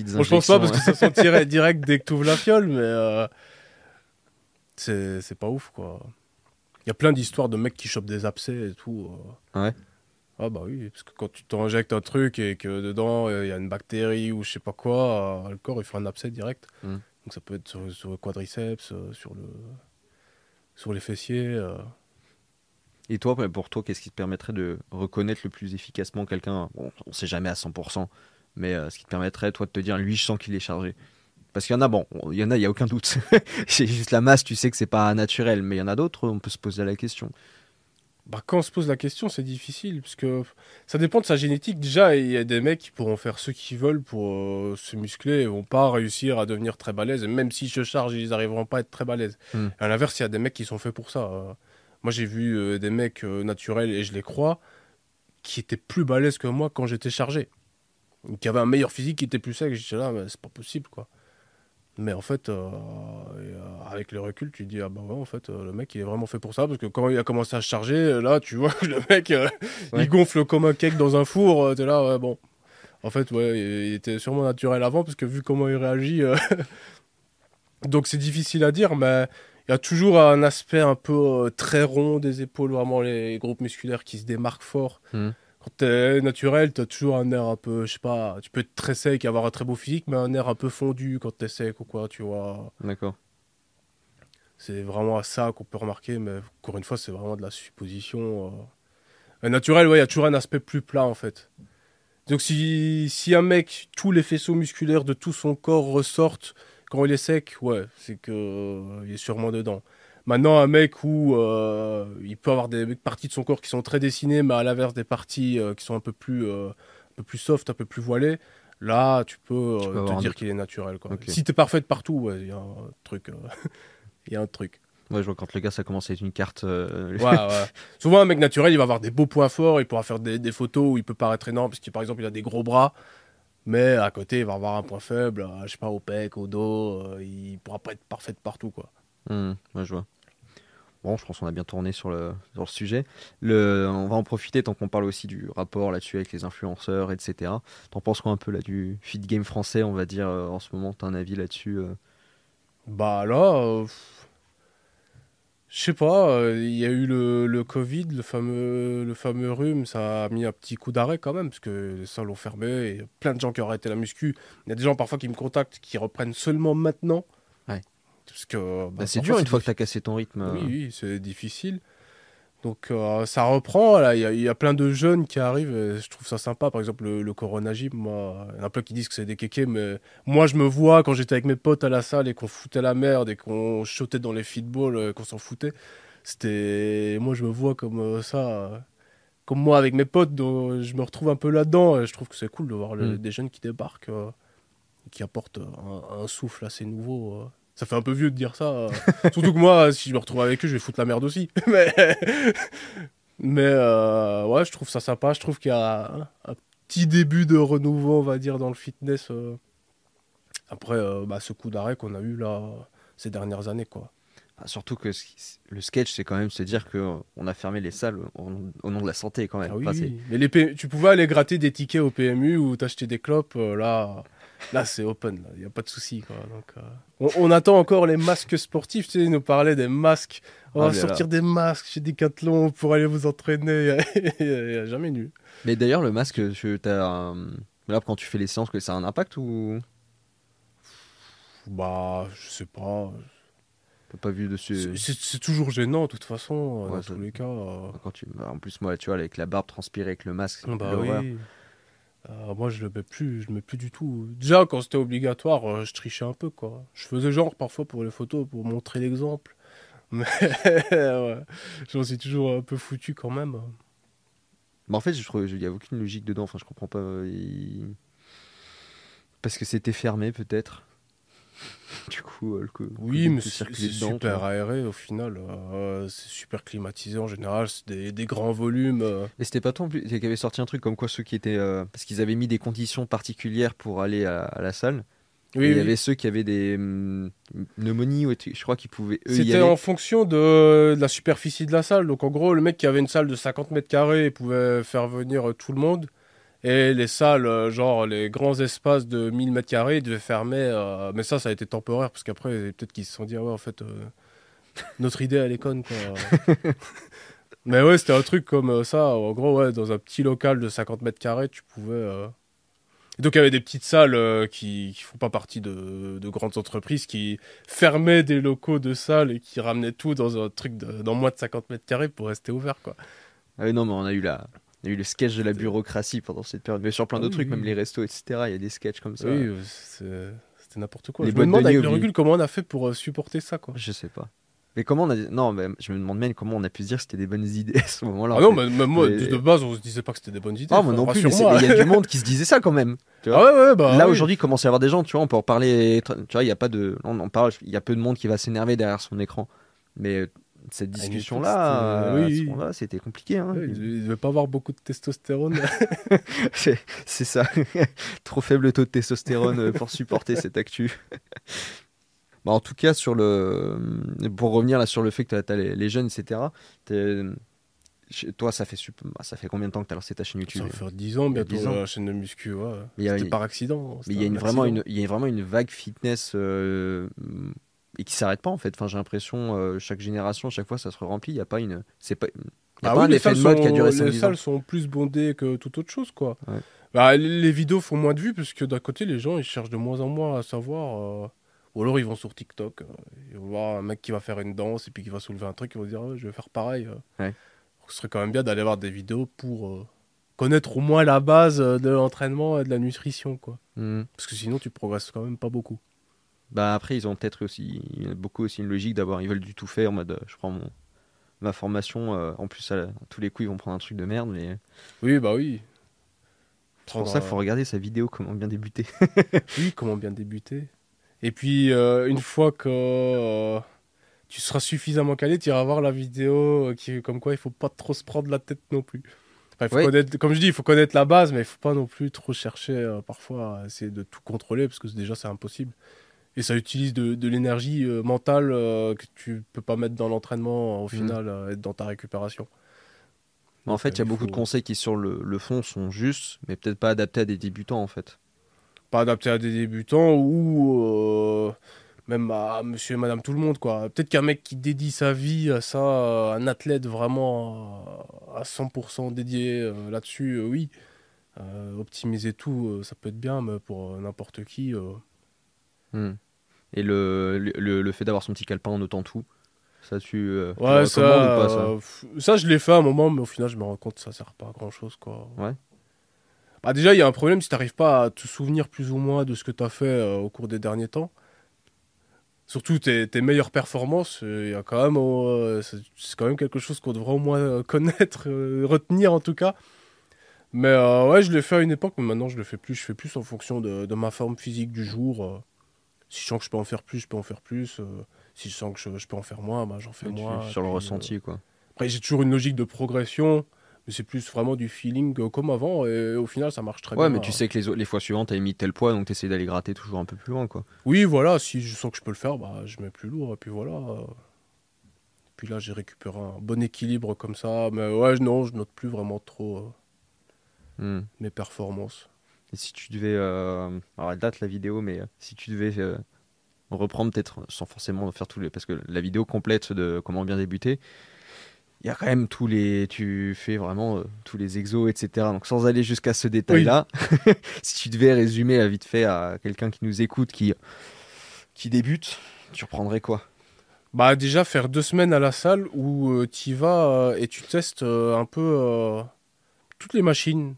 Bon, je pense pas, parce que ça sentirait direct dès que tu ouvres la fiole, mais c'est pas ouf, quoi. Il y a plein d'histoires de mecs qui chopent des abcès et tout. Ouais. Ah bah oui, parce que quand tu t'injectes un truc et que dedans il y a une bactérie ou je sais pas quoi, le corps il fait un abcès direct. Mm. Donc ça peut être sur, sur le quadriceps, sur le sur les fessiers. euh. Et toi, pour toi, qu'est-ce qui te permettrait de reconnaître le plus efficacement quelqu'un? Bon, On sait jamais à 100%, mais euh, ce qui te permettrait, toi, de te dire, lui, je sens qu'il est chargé. Parce qu'il y en a, bon, il y en a, il y a aucun doute. c'est juste la masse, tu sais que c'est pas naturel, mais il y en a d'autres, on peut se poser la question. Bah, quand on se pose la question, c'est difficile, parce que ça dépend de sa génétique. Déjà, il y a des mecs qui pourront faire ce qu'ils veulent pour euh, se muscler et vont pas réussir à devenir très balèzes. Et même s'ils se chargent, ils n'arriveront pas à être très balèzes. Hmm. À l'inverse, il y a des mecs qui sont faits pour ça. euh. Moi, j'ai vu euh, des mecs euh, naturels, et je les crois, qui étaient plus balèzes que moi quand j'étais chargé. Qui avaient un meilleur physique, qui étaient plus secs. J'étais là, mais c'est pas possible, quoi. Mais en fait, euh, euh, avec le recul, tu te dis, ah bah ouais, en fait, euh, le mec, il est vraiment fait pour ça, parce que quand il a commencé à se charger, là, tu vois que le mec, Ouais. il gonfle comme un cake dans un four, t'es là, ouais, bon. En fait, ouais, il était sûrement naturel avant, parce que vu comment il réagit, donc c'est difficile à dire, mais il y a toujours un aspect un peu très rond des épaules, vraiment les groupes musculaires qui se démarquent fort. Mhm. Quand t'es naturel, t'as toujours un air un peu, je sais pas, tu peux être très sec et avoir un très beau physique, mais un air un peu fondu quand t'es sec ou quoi, tu vois. D'accord. C'est vraiment à ça qu'on peut remarquer, mais encore une fois, c'est vraiment de la supposition. euh. Un naturel, ouais, il y a toujours un aspect plus plat en fait. Donc si, si un mec, tous les faisceaux musculaires de tout son corps ressortent quand il est sec, ouais, c'est que euh, il est sûrement dedans. Maintenant, un mec où euh, il peut avoir des parties de son corps qui sont très dessinées, mais à l'inverse des parties euh, qui sont un peu plus, euh, un peu plus soft, un peu plus voilées, là, tu peux, Tu peux avoir te dire qu'il est naturel. Quoi. Ok. Si t'es parfaite partout, ouais, il y a un truc. Il y a un truc. Ouais, je vois quand le gars, ça commence à être une carte. Ouais, ouais. Souvent, un mec naturel, il va avoir des beaux points forts, il pourra faire des, des photos où il peut paraître énorme, parce qu'il, par exemple, il a des gros bras, mais à côté, il va avoir un point faible, je sais pas, au pec, au dos, il pourra pas être parfait partout, quoi. Ouais, je vois. Bon, je pense qu'on a bien tourné sur le, sur le sujet. On va en profiter tant qu'on parle aussi du rapport là-dessus avec les influenceurs, etc. T'en penses quoi un peu là du feed game français, on va dire, euh, en ce moment? T'as un avis là-dessus euh? Bah là, je sais pas, euh, il y a eu le, Covid, le fameux, le fameux rhume, ça a mis un petit coup d'arrêt quand même, parce que les salles ont fermé, et plein de gens qui ont arrêté la muscu. Il y a des gens parfois qui me contactent, qui reprennent seulement maintenant. Parce que, bah, Bah, C'est dur une fois que difficile. t'as cassé ton rythme. Oui, euh. oui, c'est difficile. Donc euh, ça reprend, il y, a- il y a plein de jeunes qui arrivent, et je trouve ça sympa. Par exemple, le, le Corona Gym, moi, il y en a plein qui disent que c'est des kékés, mais moi je me vois quand j'étais avec mes potes à la salle et qu'on foutait la merde et qu'on shotait dans les feedballs, euh, qu'on s'en foutait. C'était. Moi je me vois comme euh, ça, comme moi avec mes potes, donc je me retrouve un peu là-dedans et je trouve que c'est cool de voir le- Mm. des jeunes qui débarquent, euh, qui apportent un, un souffle assez nouveau. Ça fait un peu vieux de dire ça. euh. Surtout que moi, si je me retrouve avec eux, je vais foutre la merde aussi. Mais, mais euh, ouais, je trouve ça sympa. Je trouve qu'il y a un, un petit début de renouveau, on va dire, dans le fitness. euh, après euh, bah, ce coup d'arrêt qu'on a eu là ces dernières années, quoi. Ah, surtout que le sketch, c'est quand même se dire qu'on a fermé les salles au, au nom de la santé quand même. Ah oui, Enfin, c'est- oui. Mais les P- tu pouvais aller gratter des tickets au PMU ou t'acheter des clopes, là, là c'est open, il n'y a pas de souci. quoi. Donc, euh, on, on attend encore les masques sportifs, tu sais, ils nous parlaient des masques. On Ah, va sortir des masques chez Decathlon pour aller vous entraîner. Il n'y a jamais nu. Mais d'ailleurs, le masque, tu as un- là, quand tu fais les séances, que ça a un impact ou? Bah, je sais pas. pas vu dessus C'est- toujours gênant, de toute façon, euh, Ouais, dans tous les cas. euh. quand tu... bah, En plus, moi, tu vois, avec la barbe transpirée, avec le masque, Bah oui. Euh, moi, je le mets plus, je le mets plus du tout. Déjà, quand c'était obligatoire, euh, je trichais un peu, quoi. Je faisais genre parfois pour les photos, pour montrer l'exemple. Mais j'en suis toujours un peu foutu quand même. Mais en fait, il y a aucune logique dedans. Enfin, je comprends pas. euh, Parce que c'était fermé, peut-être. Du coup, euh, le co- Oui, mais c'est super aéré au final. euh, c'est super climatisé en général. C'est des, des grands volumes. euh. Et c'était pas en plus qui avait sorti un truc comme quoi ceux qui étaient. euh, Parce qu'ils avaient mis des conditions particulières pour aller à, à la salle. Oui, il y oui. avait ceux qui avaient des hum, pneumonies, ou je crois qu'ils pouvaient C'était en fonction de, de la superficie de la salle. Donc en gros, le mec qui avait une salle de 50 mètres carrés pouvait faire venir tout le monde. Et les salles, euh, genre les grands espaces de 1000 mètres carrés, ils devaient fermer. euh, mais ça, ça a été temporaire parce qu'après, peut-être qu'ils se sont dit, ah ouais, en fait, euh, notre idée, elle est conne. Quoi. mais ouais, c'était un truc comme euh, ça. En gros, ouais, dans un petit local de 50 mètres carrés, tu pouvais. euh, et donc il y avait des petites salles euh, qui ne font pas partie de, de grandes entreprises qui fermaient des locaux de salles et qui ramenaient tout dans un truc de, dans moins de 50 mètres carrés pour rester ouvert. Quoi. Ah oui, non, mais on a eu la. On a eu le sketch de la bureaucratie pendant cette période. Mais sur plein Ah d'autres oui, trucs, même les restos, etc. Il y a des sketchs comme ça. Oui, euh, c'était n'importe quoi. Les Je me boîtes de demande avec le recul comment on a fait pour euh, supporter ça. Quoi. Je sais pas. Mais comment on a. Non, mais je me demande même comment on a pu se dire que c'était des bonnes idées à ce moment-là. Ah non, mais même moi, Mais- de base, on se disait pas que c'était des bonnes idées. Ah, moi non plus, il y a du monde qui se disait ça quand même. tu vois. Ah ouais, ouais, bah. Là oui. aujourd'hui, il commence à y avoir des gens, tu vois, on peut en parler. Tu vois, il y a pas de. On en parle, il y a peu de monde qui va s'énerver derrière son écran. Mais cette discussion-là, c'était- à oui, ce oui. c'était compliqué. hein. Ouais, il devait pas avoir beaucoup de testostérone. C'est ça. Trop faible taux de testostérone euh, pour supporter cette actu. Bah, en tout cas, sur le, pour revenir là sur le fait que tu as, les, les jeunes, etc. Toi, ça fait, bah, ça fait combien de temps que tu as lancé ta chaîne YouTube? Ça faire 10 ans bientôt 10 ans. la chaîne de muscu. Ouais. C'était par accident. Mais il y a une, vraiment une, il y a vraiment une vague fitness euh, et qui s'arrête pas en fait. Enfin, j'ai l'impression euh, chaque génération, chaque fois, ça se remplit. Il y a pas une, c'est pas, il y a Ah pas oui, un effet de qui a duré Les 5 ans. salles sont plus bondées que toute autre chose, quoi. Ouais. Bah, les- vidéos font moins de vues parce que d'un côté, les gens ils cherchent de moins en moins à savoir. euh, Ou alors ils vont sur TikTok, euh, ils vont voir un mec qui va faire une danse et puis qui va soulever un truc, ils vont dire je vais faire pareil. Ouais. Ce serait quand même bien d'aller voir des vidéos pour connaître au moins la base de l'entraînement et de la nutrition, quoi. Mhm. Parce que sinon, tu progresses quand même pas beaucoup. Bah après, ils ont peut-être aussi, beaucoup aussi une logique d'avoir, ils veulent du tout faire en mode, euh, je prends mon, ma formation, euh, en plus à, à tous les coups ils vont prendre un truc de merde, mais Oui, bah oui. c'est pour ça qu'il faut regarder sa vidéo comment bien débuter. Oui, comment bien débuter. Et puis, euh, une fois que euh, tu seras suffisamment calé, tu iras voir la vidéo euh, qui, comme quoi il faut pas trop se prendre la tête non plus. Enfin, il faut Oui. connaître, comme je dis, il faut connaître la base, mais il faut pas non plus trop chercher euh, parfois à essayer de tout contrôler, parce que déjà c'est impossible. Et ça utilise de, de l'énergie euh, mentale euh, que tu peux pas mettre dans l'entraînement, au Mhm. final, euh, être dans ta récupération. En fait, il y a beaucoup de conseils qui sur le, le fond sont justes, mais peut-être pas adaptés à des débutants en fait. pas adapté à des débutants ou euh, même à monsieur et madame tout le monde quoi. Peut-être qu'un mec qui dédie sa vie à ça, euh, un athlète vraiment euh, à 100% dédié euh, là-dessus, euh, oui. Euh, optimiser tout, euh, ça peut être bien, mais pour euh, n'importe qui. euh, Hmm. Et le, le, le fait d'avoir son petit calepin en notant tout, ça tu, euh, tu Ouais, ça, recommandes ou pas ça? ça, je l'ai fait à un moment, mais au final, je me rends compte que ça sert pas à grand chose, quoi. Ouais. Bah, déjà, il y a un problème si t'arrives pas à te souvenir plus ou moins de ce que t'as fait euh, au cours des derniers temps. Surtout tes, tes meilleures performances, euh, il y a quand même, euh, c'est quand même quelque chose qu'on devrait au moins connaître, retenir en tout cas. Mais ouais, je l'ai fait à une époque, mais maintenant je le fais plus. Je fais plus en fonction de, de ma forme physique du jour. Si je sens que je peux en faire plus, je peux en faire plus. euh. Si je sens que je, je peux en faire moins, bah, j'en fais Ouais, moins. sur le puis, euh, ressenti quoi. après, j'ai toujours une logique de progression, Mais c'est plus vraiment du feeling euh, comme avant, et au final, ça marche très Ouais, bien. mais tu sais que les, fois suivantes, t'as mis tel poids, donc t'essaies d'aller gratter toujours un peu plus loin, quoi. Oui, voilà, si je sens que je peux le faire, bah, je mets plus lourd, et puis voilà. euh. Puis là, j'ai récupéré un bon équilibre comme ça, mais ouais, non, je note plus vraiment trop euh, Hmm. mes performances. Et si tu devais. euh, Alors, elle date la vidéo, mais euh, si tu devais euh, reprendre, peut-être sans forcément faire tous les. Parce que la vidéo complète de comment bien débuter, il y a quand même tous les. Tu fais vraiment euh, tous les exos, etc. Donc, sans aller jusqu'à ce détail-là, si tu devais résumer à vite fait à quelqu'un qui nous écoute, qui, qui débute, tu reprendrais quoi? Bah déjà faire deux semaines à la salle où tu y vas et tu testes un peu toutes les machines.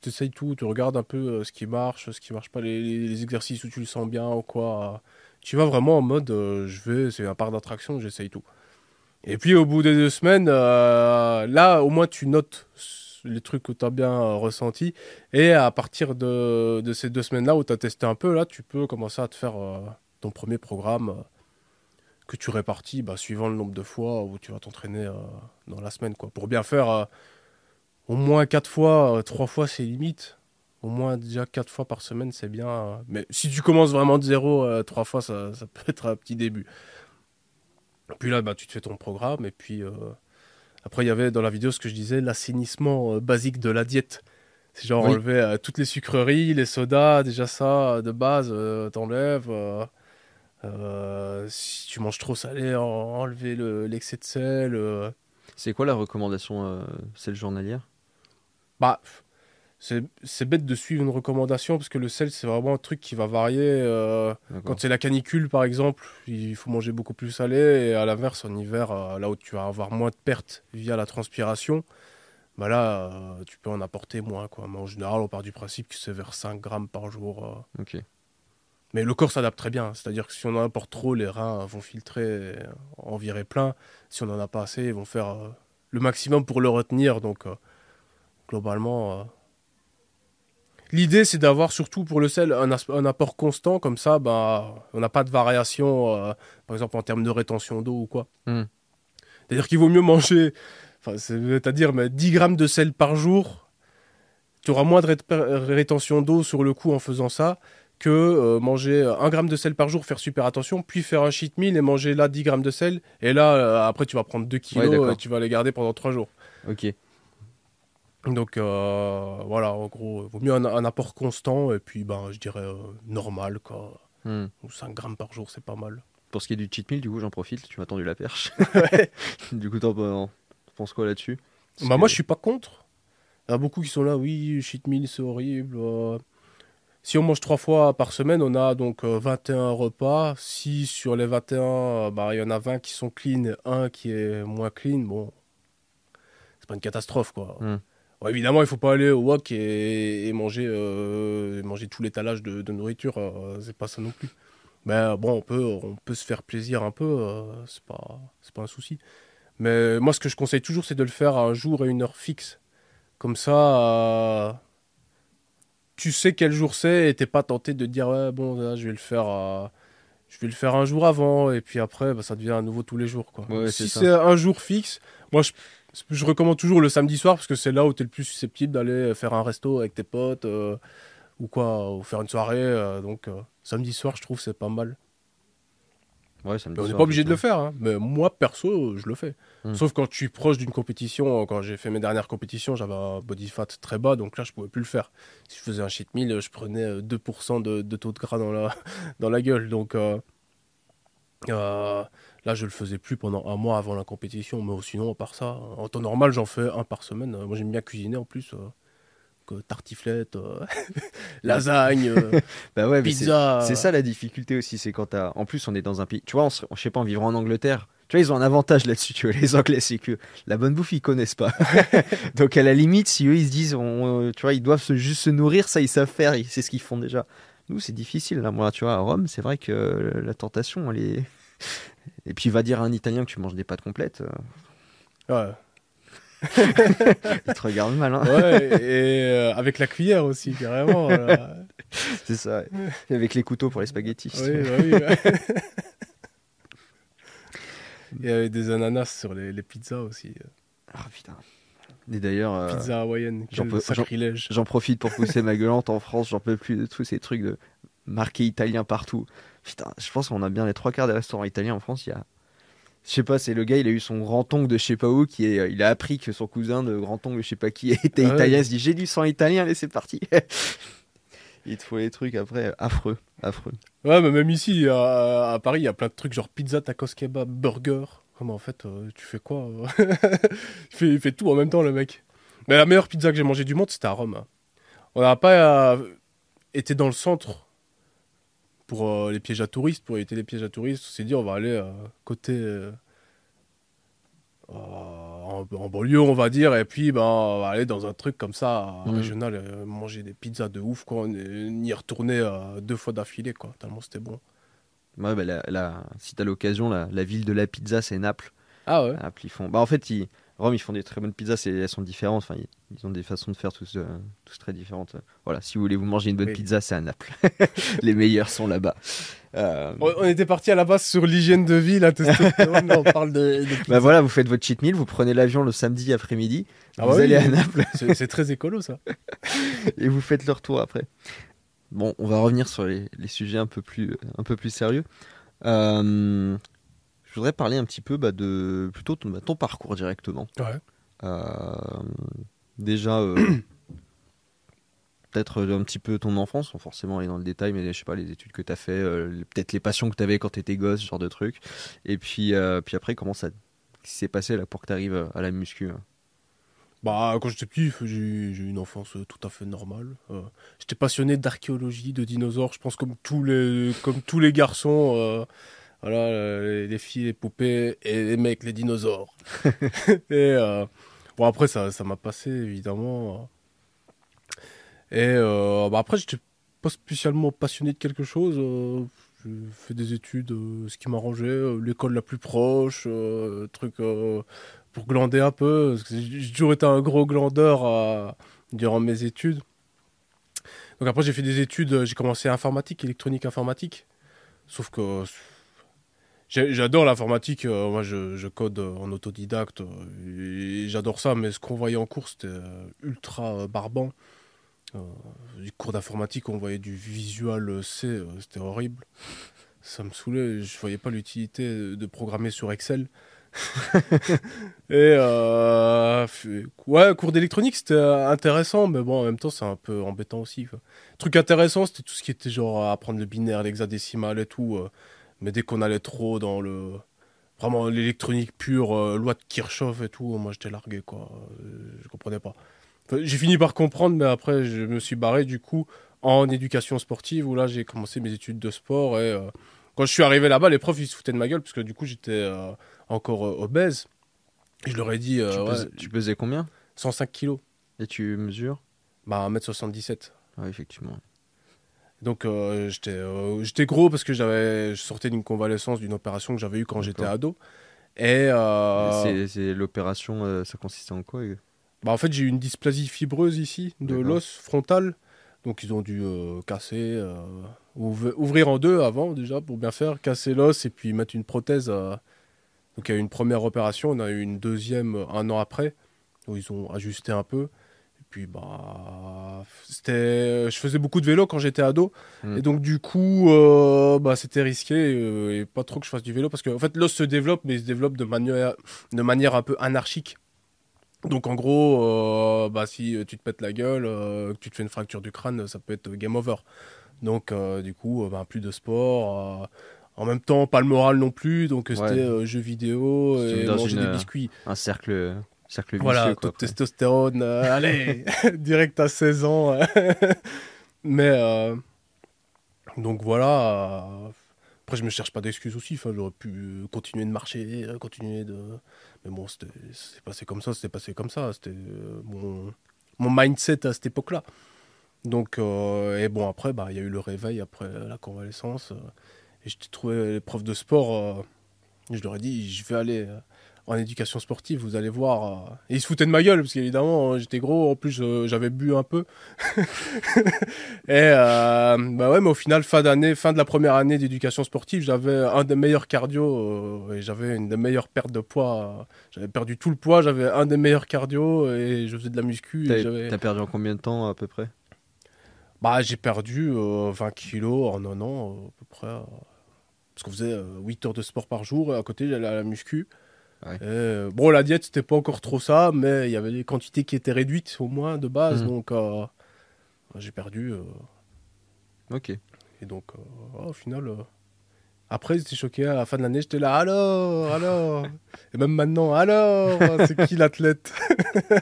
Tu essayes tout, tu regardes un peu euh, ce qui marche, ce qui marche pas, les, exercices où tu le sens bien ou quoi. Tu vas vraiment en mode euh, je vais, c'est un parc d'attraction, j'essaye tout. Et puis au bout des deux semaines, euh, là au moins tu notes les trucs que tu as bien euh, ressentis. Et à partir de, ces deux semaines-là où tu as testé un peu, là tu peux commencer à te faire euh, ton premier programme. euh, que tu répartis bah, suivant le nombre de fois où tu vas t'entraîner euh, dans la semaine. Quoi. Pour bien faire euh, au moins 4 fois, 3 fois c'est limite. Au moins déjà 4 fois par semaine c'est bien. euh. Mais si tu commences vraiment de zéro, 3 fois ça, ça peut être un petit début. Puis là bah, tu te fais ton programme et puis euh, après il y avait dans la vidéo ce que je disais, l'assainissement euh, basique de la diète. C'est genre Oui. enlever euh, toutes les sucreries, les sodas, déjà ça de base, euh, t'enlèves. euh, euh, si tu manges trop salé, en- enlever le- l'excès de sel. euh. C'est quoi la recommandation, euh, celle journalière? Bah, c'est c'est bête de suivre une recommandation parce que le sel, c'est vraiment un truc qui va varier. euh, quand c'est la canicule, par exemple, il faut manger beaucoup plus salé. Et à l'inverse, en hiver, euh, là où tu vas avoir moins de pertes via la transpiration, bah là, euh, tu peux en apporter moins. Quoi. Mais en général, on part du principe que c'est vers 5 grammes par jour. Mais le corps s'adapte très bien. C'est-à-dire que si on en apporte trop, les reins vont filtrer, en virer plein. Si on en a pas assez, ils vont faire le maximum pour le retenir. Donc, globalement, euh, l'idée, c'est d'avoir surtout pour le sel un, apport constant. Comme ça, bah, on n'a pas de variation, euh, par exemple en termes de rétention d'eau ou quoi. Hmm. C'est-à-dire qu'il vaut mieux manger, c'est-à-dire mais 10 grammes de sel par jour. Tu auras moins de rét- rétention d'eau sur le coup en faisant ça que euh, manger 1 gramme de sel par jour, faire super attention, puis faire un cheat meal et manger là 10 grammes de sel. Et là, euh, après, tu vas prendre 2 kilos et tu vas les garder pendant 3 jours. Ok. Donc euh, voilà, en gros, il vaut mieux un, un apport constant et puis ben, je dirais euh, normal, quoi. Ou 5 grammes par jour, c'est pas mal. Pour ce qui est du cheat meal, du coup, j'en profite. Tu m'as tendu la perche. du coup, t'en penses quoi là-dessus? Bah, que- moi, je suis pas contre. Il y a beaucoup qui sont là, oui, cheat meal, c'est horrible. euh. Si on mange trois fois par semaine, on a donc euh, 21 repas. Si sur les 21, euh, bah, il y en a 20 qui sont clean et un qui est moins clean, bon, c'est pas une catastrophe, quoi. Hmm. Bon, évidemment, il faut pas aller au wok et, et manger, euh, et manger tout l'étalage de, de nourriture, euh, c'est pas ça non plus. Mais euh, bon, on peut, on peut se faire plaisir un peu, euh, c'est pas, c'est pas un souci. Mais moi, ce que je conseille toujours, c'est de le faire à un jour et une heure fixe. Comme ça, euh, tu sais quel jour c'est et t'es pas tenté de dire, ouais, bon, là, je vais le faire, euh, je vais le faire un jour avant et puis après, bah, ça devient à nouveau tous les jours. Quoi. Ouais, si c'est un jour fixe, moi, je, je recommande toujours le samedi soir parce que c'est là où tu es le plus susceptible d'aller faire un resto avec tes potes euh, ou quoi, ou faire une soirée. euh, donc, euh, samedi soir, je trouve c'est pas mal. Ouais, ça me Mais on n'est pas obligé de le faire, hein. mais moi perso, je le fais. Hmm. Sauf quand je suis proche d'une compétition, quand j'ai fait mes dernières compétitions, j'avais un body fat très bas, donc là je pouvais plus le faire. Si je faisais un cheat meal, je prenais euh, 2% de, de taux de gras dans la, dans la gueule, donc euh, euh, là je le faisais plus pendant un mois avant la compétition, mais sinon à part ça, en temps normal j'en fais un par semaine. Euh, Moi j'aime bien cuisiner en plus. euh, tartiflette, euh, lasagne, Bah ouais, pizza. C'est ça la difficulté aussi, c'est quand t'as. En plus, on est dans un pays. Tu vois, on se- je sais pas, en vivant en Angleterre. Tu vois, ils ont un avantage là-dessus, tu vois, les Anglais, c'est que la bonne bouffe, ils connaissent pas. Donc, à la limite, si eux, ils se disent, on- tu vois, ils doivent se- juste se nourrir, ça, ils savent faire, c'est ce qu'ils font déjà. Nous, c'est difficile, là. Moi, tu vois, à Rome, c'est vrai que la tentation, elle est. Et puis, va dire à un Italien que tu manges des pâtes complètes, euh, Ouais. il te regarde mal, hein. Ouais, et euh, avec la cuillère aussi, carrément. C'est ça. Et Avec les couteaux pour les spaghettis. Oui, bah oui. y avait des ananas sur les, les pizzas aussi. Ah putain. Et d'ailleurs, euh, Pizza hawaïenne, j'en profite pour pousser ma gueulante en France. J'en peux plus de tous ces trucs de marqué italien partout. Putain, je pense qu'on a bien les trois quarts des restaurants italiens en France. Il y a. Je sais pas, c'est le gars, il a eu son grand-oncle de je sais pas où, qui est, il a appris que son cousin de grand-oncle de je sais pas qui était Ah italien. Il se dit J'ai du sang italien, allez, c'est parti. il te faut les trucs après, affreux, affreux. Ouais, mais même ici, à, à Paris, il y a plein de trucs genre pizza, tacos kebab, burger. Ah, mais en fait, euh, tu fais quoi euh il, fait, il fait tout en même temps, le mec. Mais la meilleure pizza que j'ai mangée du monde, c'était à Rome. On n'a pas euh, été dans le centre pour euh, les pièges à touristes, pour éviter les pièges à touristes. On s'est dit, on va aller euh, côté. euh, en, en banlieue, on va dire, et puis ben, on va aller dans un truc comme ça, régional, manger des pizzas de ouf, quoi. On y retourner euh, deux fois d'affilée, quoi, tellement c'était bon. Ouais, bah, la, la- si t'as l'occasion, la, la ville de la pizza, c'est Naples. Ah ouais Naples, ils font. Bah, en fait, ils... Rome, ils font des très bonnes pizzas, c'est- elles sont différentes. Enfin, ils, ont des façons de faire tous, euh, tous très différentes. Voilà, si vous voulez vous manger une bonne Oui. pizza, c'est à Naples. Les meilleurs sont là-bas. Euh, On, on était parti à la base sur l'hygiène de vie, la testostérone, on parle de, de. Bah voilà, vous faites votre cheat meal, vous prenez l'avion le samedi après-midi, Ah vous bah oui, allez à. Naples C'est c'est très écolo, ça. et vous faites le retour après. Bon, on va revenir sur les, les sujets un peu plus, un peu plus sérieux. Euh, je voudrais parler un petit peu bah, de plutôt ton, bah, ton parcours directement. Ouais. Euh, déjà, euh, peut-être un petit peu ton enfance, sans forcément aller dans le détail, mais je sais pas, les études que tu as fait, euh, peut-être les passions que tu avais quand tu étais gosse, ce genre de trucs. Et puis, puis après, comment ça s'est passé là pour que tu arrives à la muscu hein Bah, quand j'étais petit, j'ai eu une enfance tout à fait normale. Euh, j'étais passionné d'archéologie, de dinosaures, je pense comme tous les, comme tous les garçons. euh, voilà, euh, les, les filles, les poupées, et les mecs, les dinosaures. et euh, bon, après, ça ça m'a passé, évidemment. Et euh, bah, après, j'étais pas spécialement passionné de quelque chose. j'ai fait des études, euh, ce qui m'arrangeait, euh, l'école la plus proche, euh, truc pour glander un peu. J'ai toujours été un gros glandeur durant mes études. Donc après, j'ai fait des études, j'ai commencé informatique, électronique informatique. Sauf que j'adore l'informatique. euh, moi, je, code euh, en autodidacte euh, j'adore ça. Mais ce qu'on voyait en cours, c'était ultra barbant. Les cours d'informatique, on voyait du visual C, c'était horrible. Ça me saoulait, je voyais pas l'utilité de programmer sur Excel. Et ouais, cours d'électronique, c'était intéressant, mais bon, en même temps, c'est un peu embêtant aussi. Quoi. Truc intéressant, c'était tout ce qui était genre apprendre le binaire, l'hexadécimal et tout. Mais dès qu'on allait trop dans le. Vraiment l'électronique pure, euh, loi de Kirchhoff et tout, moi j'étais largué, quoi. Euh, je comprenais pas. Enfin, j'ai fini par comprendre, mais après, je me suis barré du coup en éducation sportive, où là, j'ai commencé mes études de sport. Et euh, quand je suis arrivé là-bas, les profs, ils se foutaient de ma gueule, parce que du coup, j'étais euh, encore obèse. Je leur ai dit, tu, ouais, pesais, tu pesais combien? 105 kilos, Et tu mesures? Bah 1m77. Ouais, effectivement. Donc euh, j'étais euh, j'étais gros parce que j'avais je sortais d'une convalescence d'une opération que j'avais eue quand j'étais ado. Et euh, C'est- C'est l'opération, ça consistait en quoi bah, en fait j'ai eu une dysplasie fibreuse ici de D'accord. l'os frontal. Donc ils ont dû casser, ouv- ouvrir en deux avant déjà pour bien faire, casser l'os et puis mettre une prothèse. Donc il y a eu une première opération, on a eu une deuxième un an après où ils ont ajusté un peu. Et puis bah c'était, je faisais beaucoup de vélo quand j'étais ado Mm. et donc du coup euh, bah c'était risqué euh, et pas trop que je fasse du vélo parce que en fait l'os se développe mais il se développe de manière de manière un peu anarchique. Donc en gros, euh, bah, si tu te pètes la gueule, euh, que tu te fais une fracture du crâne, ça peut être game over. Donc euh, du coup, euh, bah, plus de sport. euh, en même temps, pas le moral non plus. Donc euh, Ouais. c'était euh, jeux vidéo et manger une, des euh, biscuits. Un cercle, cercle vicieux, Voilà, quoi, toute après. testostérone. euh, allez, direct à 16 ans. euh. Mais euh, donc voilà. après, je me cherche pas d'excuses aussi. Enfin, j'aurais pu continuer de marcher, continuer de. Mais bon, c'est passé comme ça, c'était passé comme ça. C'était mon, mon mindset à cette époque-là. Donc, euh, et bon, après, bah, il y a eu le réveil après la convalescence. et j'ai trouvé les profs de sport. je leur ai dit, je vais aller en éducation sportive, vous allez voir. euh, et ils se foutaient de ma gueule, parce qu'évidemment, euh, j'étais gros, en plus euh, j'avais bu un peu. et euh, bah ouais, mais au final, fin d'année, fin de la première année d'éducation sportive, j'avais un des meilleurs cardio, et j'avais une des meilleures pertes de poids. J'avais perdu tout le poids, j'avais un des meilleurs cardio, et je faisais de la muscu. et T'as perdu en combien de temps à peu près? Bah, j'ai perdu euh, 20 kilos en un an, à peu près. parce qu'on faisait euh, 8 heures de sport par jour, et à côté, j'allais à la muscu. Ouais. Euh, bon, la diète, c'était pas encore trop ça, mais il y avait des quantités qui étaient réduites, au moins, de base. Mhm. Donc, euh, j'ai perdu. euh, Ok. et donc, au final. après, j'étais choqué à la fin de l'année, j'étais là, alors, alors. et même maintenant, alors, c'est qui l'athlète?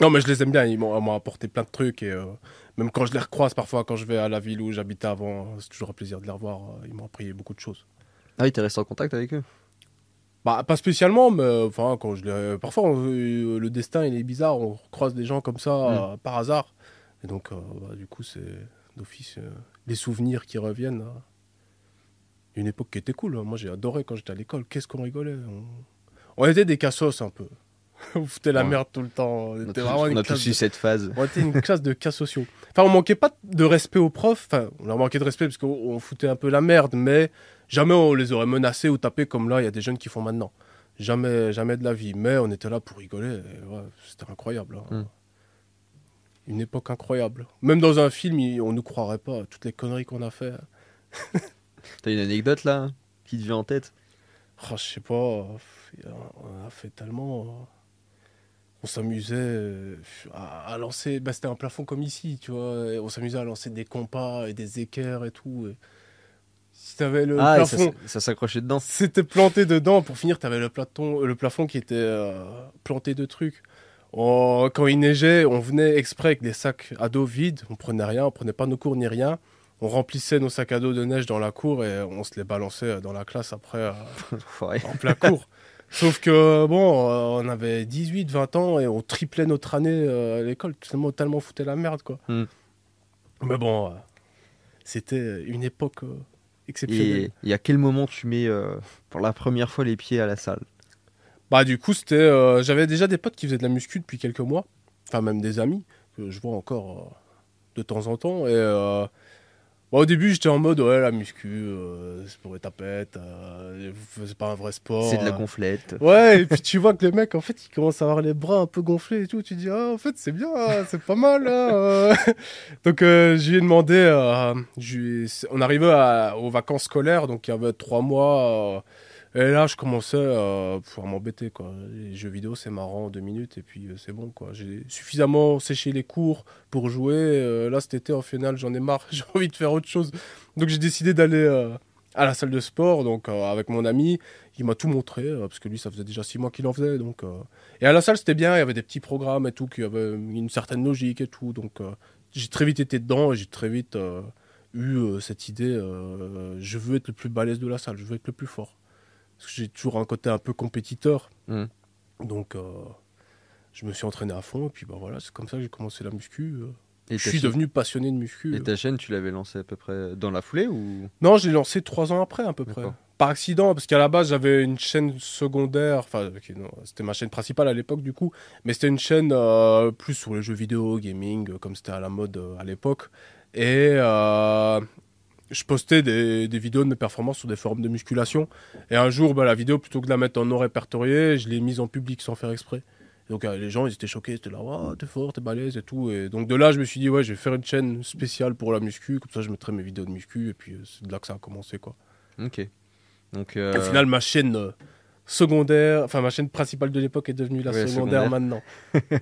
Non, mais je les aime bien, ils m'ont apporté plein de trucs. Et euh, même quand je les recroise parfois, quand je vais à la ville où j'habitais avant, c'est toujours un plaisir de les revoir. Ils m'ont appris beaucoup de choses. Ah oui, t'es resté en contact avec eux? Bah, pas spécialement, mais euh, enfin, quand je les... parfois, euh, le destin, il est bizarre. On croise des gens comme ça euh, par hasard. Et donc, euh, bah, du coup, c'est d'office euh, les souvenirs qui reviennent. euh. Une époque qui était cool. hein. Moi, j'ai adoré quand j'étais à l'école. Qu'est-ce qu'on rigolait. On... on était des cassos un peu. on foutait la Ouais. merde tout le temps. On était on une a classe tous de- eu cette phase. on était une classe de cas sociaux. Enfin, on manquait pas de respect aux profs. Enfin, on leur manquait de respect parce qu'on on foutait un peu la merde, mais jamais on les aurait menacés ou tapés comme là, il y a des jeunes qui font maintenant. Jamais, jamais de la vie. Mais on était là pour rigoler. ouais, C'était incroyable. hein. Mm. Une époque incroyable. Même dans un film, il- on nous croirait pas. Toutes les conneries qu'on a fait. T'as une anecdote là qui te vient en tête? Oh, je sais pas. On a fait tellement. euh, On s'amusait euh, à, à lancer. Bah, C'était un plafond comme ici, tu vois. on s'amusait à lancer des compas et des équerres et tout. et Si t'avais le Ah, ça, plafond. ça s'accrochait dedans. C'était planté dedans. Pour finir, t'avais le, platon, le plafond qui était euh, planté de trucs. On- quand il neigeait, on venait exprès avec des sacs à dos vides. On prenait rien, on prenait pas nos cours ni rien. On remplissait nos sacs à dos de neige dans la cour et on se les balançait dans la classe après. euh, en plein cours. Sauf que, bon, euh, on avait 18, 20 ans et on triplait notre année euh, à l'école, tellement, tellement foutait la merde, quoi. Hmm. Mais bon, euh, c'était une époque Et, et à quel moment tu mets euh, pour la première fois les pieds à la salle? Bah, du coup, c'était. euh, J'avais déjà des potes qui faisaient de la muscu depuis quelques mois, enfin, même des amis, que je vois encore euh, de temps en temps. Et. Bah, au début, j'étais en mode, ouais, la muscu, euh, c'est pour les tapettes, euh, c'est pas un vrai sport. C'est de la euh, gonflette. Ouais, et puis tu vois que les mecs, en fait, ils commencent à avoir les bras un peu gonflés et tout. Tu dis, ah, en fait, c'est bien, hein, c'est pas mal. hein, euh. donc, euh, je lui ai demandé, je lui ai- on arrivait à- aux vacances scolaires, donc il y avait trois mois. Et là, je commençais à m'embêter, quoi. Les jeux vidéo, c'est marrant, deux minutes, et puis euh, c'est bon, quoi. J'ai suffisamment séché les cours pour jouer. euh, là, cet été, en finale, j'en ai marre, j'ai envie de faire autre chose. Donc, j'ai décidé d'aller euh, à la salle de sport, donc avec mon ami. Il m'a tout montré, parce que lui, ça faisait déjà six mois qu'il en faisait. Donc, Et à la salle, c'était bien, il y avait des petits programmes et tout, qui avaient une certaine logique et tout. Donc, j'ai très vite été dedans et j'ai très vite eu cette idée je veux être le plus balèze de la salle, je veux être le plus fort. Parce que j'ai toujours un côté un peu compétiteur. Mhm. Donc, euh, je me suis entraîné à fond. Et puis, bah, voilà, c'est comme ça que j'ai commencé la muscu. euh. Et je suis chaîne- devenu passionné de muscu. Et ta chaîne, tu l'avais lancée à peu près dans la foulée ou? Non, j'ai lancé trois ans après, à peu près. Par accident, parce qu'à la base, j'avais une chaîne secondaire. Enfin, c'était ma chaîne principale à l'époque, du coup. Mais c'était une chaîne euh, plus sur les jeux vidéo, gaming, euh, comme c'était à la mode euh, à l'époque. Et euh, je postais des, des vidéos de mes performances sur des forums de musculation. Et un jour, bah, la vidéo, plutôt que de la mettre en non répertorié, je l'ai mise en public sans faire exprès. Donc euh, les gens, ils étaient choqués, ils étaient là, Ouah, t'es fort, t'es balèze et tout. Et donc de là, je me suis dit, ouais, je vais faire une chaîne spéciale pour la muscu, comme ça je mettrai mes vidéos de muscu, et puis euh, c'est de là que ça a commencé, quoi. Ok. Donc, euh, Au final, ma chaîne euh, secondaire, enfin ma chaîne principale de l'époque est devenue la Ouais, secondaire, secondaire. maintenant.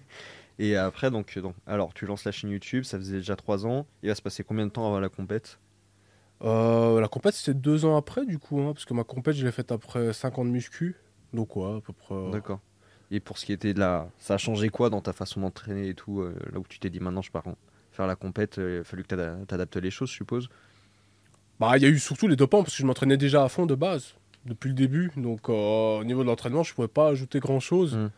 Et après, donc, donc, alors, tu lances la chaîne YouTube, ça faisait déjà 3 ans. Il va se passer combien de temps avant la compète? Euh, la compète, c'était deux ans après, du coup, hein, parce que ma compète, je l'ai faite après 5 ans de muscu. Donc, ouais, à peu près. euh, D'accord. Et pour ce qui était de la. Ça a changé quoi dans ta façon d'entraîner et tout euh, Là où tu t'es dit maintenant, je pars en- faire la compète, il a fallu que t'ada- t'adaptes les choses, je suppose? Bah, il y a eu surtout les dopants, parce que je m'entraînais déjà à fond de base, depuis le début. Donc, euh, au niveau de l'entraînement, je pouvais pas ajouter grand-chose. Mm.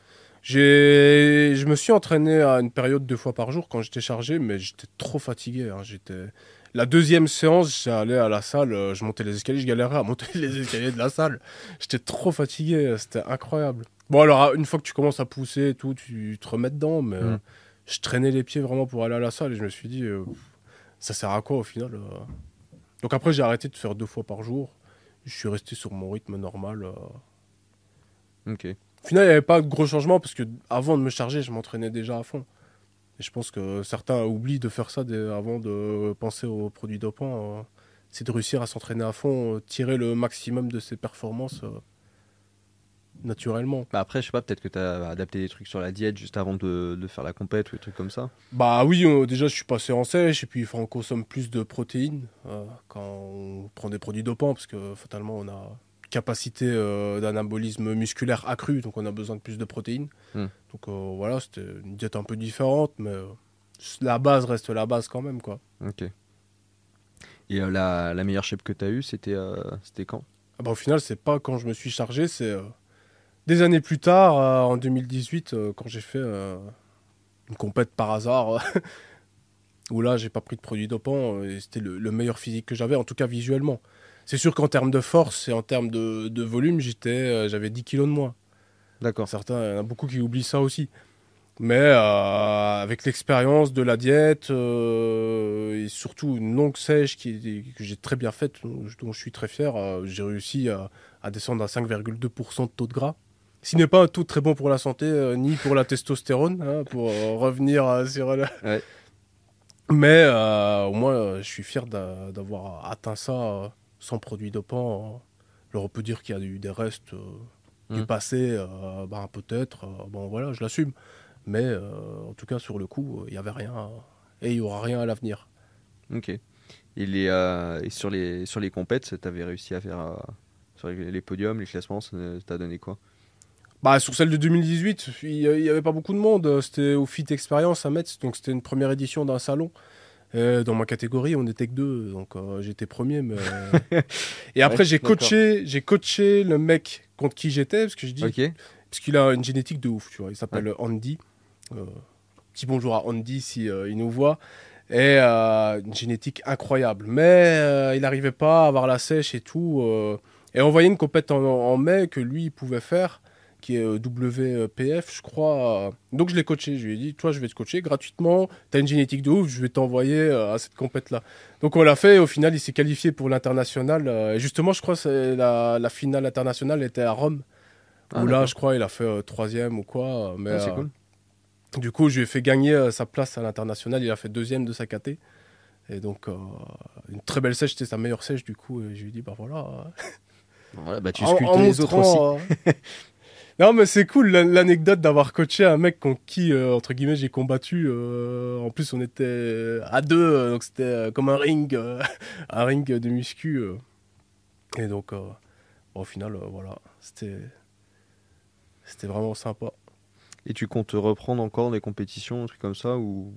J'ai, je me suis entraîné à une période deux fois par jour quand j'étais chargé, mais j'étais trop fatigué. hein. J'étais La deuxième séance, j'allais à la salle, euh, je montais les escaliers, je galérais à monter les escaliers de la salle. J'étais trop fatigué, c'était incroyable. Bon, alors, une fois que tu commences à pousser et tout, tu te remets dedans, mais Mm. euh, je traînais les pieds vraiment pour aller à la salle et je me suis dit, euh, ça sert à quoi au final. Donc après, j'ai arrêté de faire deux fois par jour. Je suis resté sur mon rythme normal. euh. Ok. Au final, il n'y avait pas de gros changements parce que avant de me charger, je m'entraînais déjà à fond. Et je pense que certains oublient de faire ça avant de penser aux produits dopants. euh. C'est de réussir à s'entraîner à fond, euh, tirer le maximum de ses performances euh, naturellement. Bah après, je sais pas, peut-être que tu as adapté des trucs sur la diète juste avant de, de faire la compète ou des trucs comme ça. Bah oui, euh, déjà je suis passé en sèche et puis il faut on consomme plus de protéines euh, quand on prend des produits dopants parce que fatalement on a capacité euh, d'anabolisme musculaire accrue donc on a besoin de plus de protéines. Hmm. Donc euh, voilà, c'était une diète un peu différente mais euh, la base reste la base quand même quoi. Ok. Et la, la meilleure shape que tu as eue, c'était c'était quand? Ah bah, au final, c'est pas quand je me suis chargé, c'est des années plus tard, en 2018, euh, quand j'ai fait une compète par hasard, où là, j'ai pas pris de produits dopants, et c'était le, le meilleur physique que j'avais, en tout cas visuellement. C'est sûr qu'en termes de force et en termes de, de volume, j'étais, euh, j'avais 10 kilos de moins. D'accord. Certains, il y en a beaucoup qui oublient ça aussi. Mais euh, avec l'expérience de la diète euh, et surtout une longue sèche qui, que j'ai très bien faite, dont, je suis très fier, j'ai réussi à, à descendre à 5,2% de taux de gras. Ce n'est pas un taux très bon pour la santé, ni pour la testostérone, hein, pour revenir sur la... Ouais. Mais au moins, je suis fier d'a- d'avoir atteint ça sans produits dopants. Alors on peut dire qu'il y a eu des restes euh, du Mm. passé, euh, bah, peut-être. euh, bon voilà, je l'assume. Mais euh, en tout cas, sur le coup, il n'y avait rien. et il n'y aura rien à l'avenir. Ok. Et, les, euh, et sur les, sur les compètes, tu avais réussi à faire euh, sur les, les podiums, les classements, ça t'a donné quoi? Bah, sur celle de 2018, il n'y avait pas beaucoup de monde. C'était au Fit Experience à Metz, donc c'était une première édition d'un salon. Euh, dans ma catégorie, on n'était que deux, donc euh, j'étais premier. Mais... Et après, Ouais, j'ai coaché, j'ai coaché le mec contre qui j'étais, parce que je dis, parce qu'il a une génétique de ouf, tu vois. Il s'appelle Andy. Euh, petit bonjour à Andy si il nous voit. Et une génétique incroyable. Mais il n'arrivait pas à avoir la sèche et tout. et on voyait une compète en, en mai que lui il pouvait faire, qui est euh, WPF, je crois. Donc je l'ai coaché. Je lui ai dit, toi, je vais te coacher gratuitement. Tu as une génétique de ouf, je vais t'envoyer euh, à cette compète-là. Donc on l'a fait. Et au final, il s'est qualifié pour l'international. euh, et justement, je crois que la, la finale internationale était à Rome. Ah, où là, je crois, il a fait euh, troisième ou quoi. Mais Ah, c'est euh, cool. du coup, je lui ai fait gagner euh, sa place à l'international. Il a fait deuxième de sa KT. Et donc, euh, une très belle sèche, c'était sa meilleure sèche. Du coup, et je lui ai dit, bah voilà. Voilà, bah, tu En- sculptes en les autres aussi. euh, non, mais c'est cool l'an- l'anecdote d'avoir coaché un mec contre qui, euh, entre guillemets, j'ai combattu. euh, en plus, on était à deux, euh, donc c'était euh, comme un ring, euh, un ring de muscu. euh. Et donc, euh, bon, au final, euh, voilà, c'était c'était vraiment sympa. Et tu comptes reprendre encore des compétitions, un truc comme ça ou?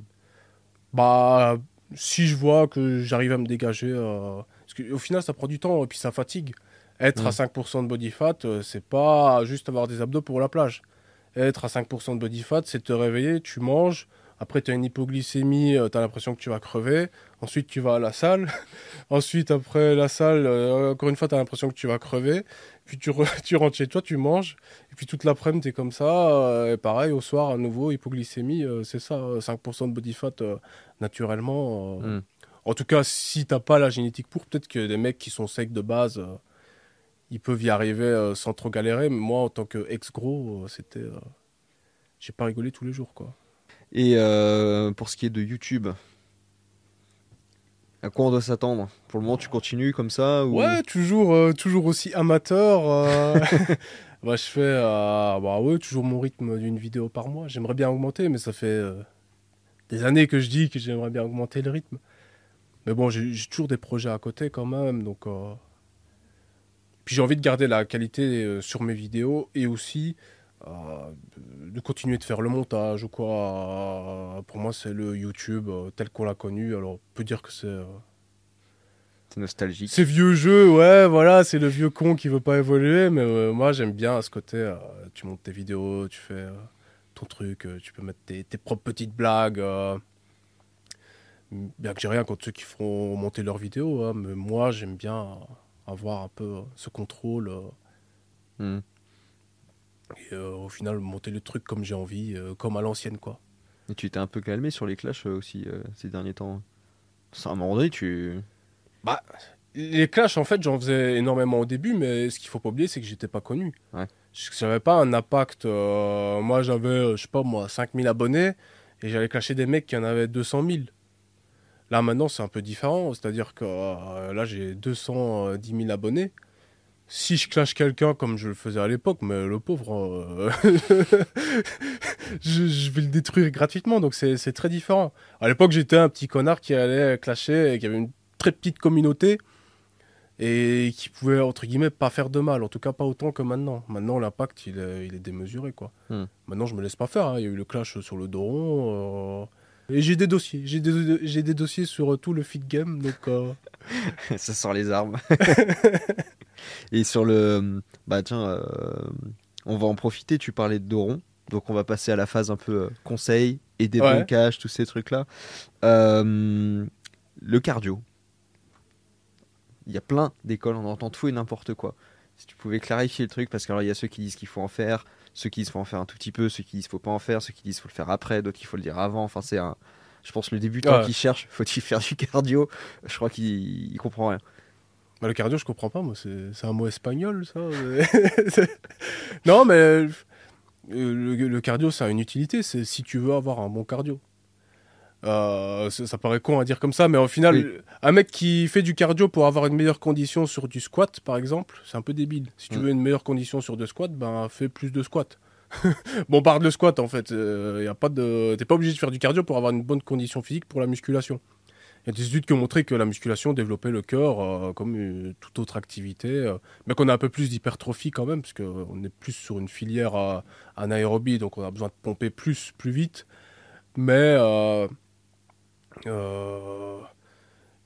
Bah, si je vois que j'arrive à me dégager, euh, parce qu'au final, ça prend du temps et puis ça fatigue. Être Mm. à 5% de body fat, euh, c'est pas juste avoir des abdos pour la plage. Être à 5% de body fat, c'est te réveiller, tu manges, après tu as une hypoglycémie, tu as l'impression que tu vas crever, ensuite tu vas à la salle, ensuite après la salle, euh, encore une fois, tu as l'impression que tu vas crever, puis tu, re- tu rentres chez toi, tu manges, et puis toute l'après-midi, tu es comme ça, euh, et pareil, au soir, à nouveau, hypoglycémie, euh, c'est ça, euh, 5% de body fat euh, naturellement. euh. Hmm. En tout cas, si t'as pas la génétique pour, peut-être que des mecs qui sont secs de base, euh, ils peuvent y arriver euh, sans trop galérer, mais moi, en tant que ex-gros, euh, c'était... euh, J'ai pas rigolé tous les jours, quoi. Et pour ce qui est de YouTube, à quoi on doit s'attendre? Pour le moment, tu continues comme ça ou... Ouais, toujours, euh, toujours aussi amateur. euh, bah, je fais euh, bah ouais, toujours mon rythme d'une vidéo par mois. J'aimerais bien augmenter, mais ça fait des années que je dis que j'aimerais bien augmenter le rythme. Mais bon, j'ai toujours des projets à côté quand même. Donc, Puis j'ai envie de garder la qualité euh, sur mes vidéos et aussi euh, de continuer de faire le montage ou quoi. Euh, Pour moi, c'est le YouTube tel qu'on l'a connu. Alors, on peut dire que c'est. C'est nostalgique. c'est vieux jeu, ouais, voilà, c'est le vieux con qui veut pas évoluer, mais euh, moi j'aime bien à ce côté. euh, tu montes tes vidéos, tu fais euh, ton truc, tu peux mettre tes, tes propres petites blagues. Bien que j'ai rien contre ceux qui feront monter leurs vidéos, hein, mais moi j'aime bien avoir un peu ce contrôle euh, Hmm. et euh, au final monter le truc comme j'ai envie, euh, comme à l'ancienne quoi. Et tu t'es un peu calmé sur les clashs euh, aussi euh, ces derniers temps? Ça, à un moment donné, tu. Bah, les clashs, en fait, j'en faisais énormément au début, mais ce qu'il faut pas oublier, c'est que j'étais pas connu. Ouais. Je n'avais pas un impact. euh, moi, j'avais, euh, je sais pas moi, 5000 abonnés et j'allais clasher des mecs qui en avaient 200 000. Là, maintenant, c'est un peu différent. C'est-à-dire que euh, là, j'ai 210 000 abonnés. Si je clash quelqu'un comme je le faisais à l'époque, mais le pauvre, euh, je, je vais le détruire gratuitement. Donc, c'est très différent. À l'époque, j'étais un petit connard qui allait clasher et qui avait une très petite communauté et qui pouvait, entre guillemets, pas faire de mal. En tout cas, pas autant que maintenant. Maintenant, l'impact, il est, il est démesuré, quoi. Hmm. Maintenant, je me laisse pas faire. hein. Il y a eu le clash sur le Doron. euh, Et j'ai des dossiers. J'ai des, j'ai des dossiers sur euh, tout le feed game. Donc, euh, ça sort les armes. Et sur le. Bah tiens, euh, on va en profiter. Tu parlais de Doron. Donc on va passer à la phase un peu conseil et des Ouais. tous ces trucs-là. Euh, le cardio. Il y a plein d'écoles, on entend tout et n'importe quoi. Si tu pouvais clarifier le truc, parce qu'il y a ceux qui disent qu'il faut en faire, ceux qui disent qu'il faut en faire un tout petit peu, ceux qui disent qu'il faut pas en faire, ceux qui disent qu'il faut le faire après, d'autres qu'il faut le dire avant. Enfin, c'est un. Je pense le débutant Ouais. qui cherche, faut-il faire du cardio? Je crois qu'il il comprend rien. bah, le cardio, je comprends pas. Moi, c'est un mot espagnol, ça. Non, mais euh, le, le cardio, ça a une utilité. C'est si tu veux avoir un bon cardio. Euh, ça, ça paraît con à dire comme ça, mais au final, Oui. un mec qui fait du cardio pour avoir une meilleure condition sur du squat, par exemple, c'est un peu débile. Si tu Mm. veux une meilleure condition sur du squat, ben fais plus de squat. Bombarde le squat en fait. Euh, y a pas de, t'es pas obligé de faire du cardio pour avoir une bonne condition physique pour la musculation. Il y a des études qui ont montré que la musculation développait le cœur euh, comme euh, toute autre activité, euh, mais qu'on a un peu plus d'hypertrophie quand même, parce qu'on est plus sur une filière anaérobie, donc on a besoin de pomper plus, plus vite. Mais euh,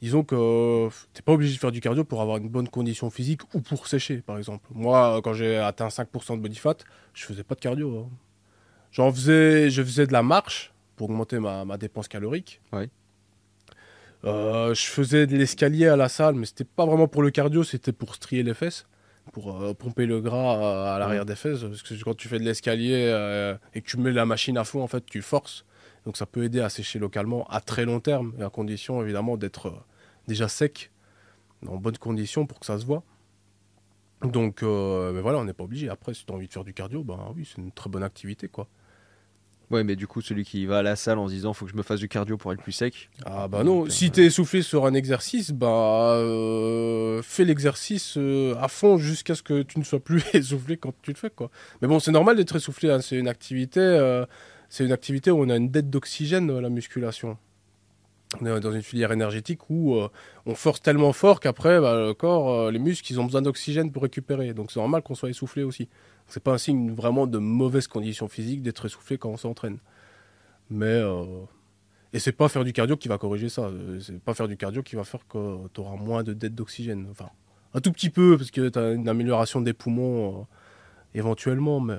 disons que t'es pas obligé de faire du cardio pour avoir une bonne condition physique ou pour sécher, par exemple. Moi, quand j'ai atteint 5% de body fat, je faisais pas de cardio. hein. J'en faisais, je faisais de la marche pour augmenter ma, ma dépense calorique. Ouais. Euh, je faisais de l'escalier à la salle, mais c'était pas vraiment pour le cardio, c'était pour strier les fesses, pour euh, pomper le gras à l'arrière des fesses. Parce que quand tu fais de l'escalier euh, et que tu mets la machine à fond, en fait, tu forces. Donc ça peut aider à sécher localement à très long terme, et à condition évidemment d'être euh, déjà sec, en bonne condition pour que ça se voit. Donc euh, mais voilà, on n'est pas obligé. Après, si tu as envie de faire du cardio, ben oui, c'est une très bonne activité quoi. Ouais, mais du coup, celui qui va à la salle en se disant faut que je me fasse du cardio pour être plus sec. Ah bah non, Donc, si euh, t'es essoufflé sur un exercice, bah euh, fais l'exercice euh, à fond jusqu'à ce que tu ne sois plus essoufflé quand tu le fais quoi. Mais bon, c'est normal d'être essoufflé, hein, c'est une activité, euh, c'est une activité où on a une dette d'oxygène euh, la musculation. On est dans une filière énergétique où euh, on force tellement fort qu'après bah, le corps, euh, les muscles, ils ont besoin d'oxygène pour récupérer. Donc c'est normal qu'on soit essoufflé aussi. C'est pas un signe vraiment de mauvaise condition physique d'être essoufflé quand on s'entraîne. Mais euh, et c'est pas faire du cardio qui va corriger ça. Euh, C'est pas faire du cardio qui va faire que tu auras moins de dette d'oxygène. Enfin, un tout petit peu, parce que tu as une amélioration des poumons euh, éventuellement, mais.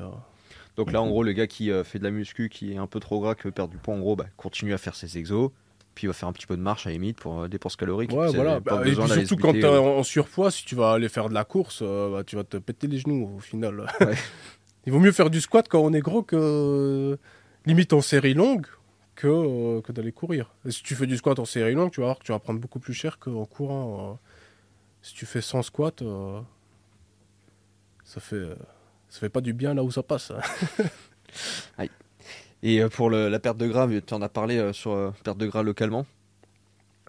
Donc là, en gros, le gars qui euh, fait de la muscu, qui est un peu trop gras, qui veut perdre du poids, en gros, bah, continue à faire ses exos. Puis il va faire un petit peu de marche à la limite pour euh, dépenses caloriques. Ouais, voilà. Bah, et puis surtout quand buter, tu es euh, en, surpoids, si tu vas aller faire de la course, euh, bah, tu vas te péter les genoux au final. Ouais. Il vaut mieux faire du squat quand on est gros que limite en série longue que, que d'aller courir. Et si tu fais du squat en série longue, tu vas voir que tu vas prendre beaucoup plus cher qu'en courant. Si tu fais 100 squats, euh, ça fait ça fait pas du bien là où ça passe. hein. Et euh, pour le- la perte de gras, tu en as parlé euh, sur euh, perte de gras localement?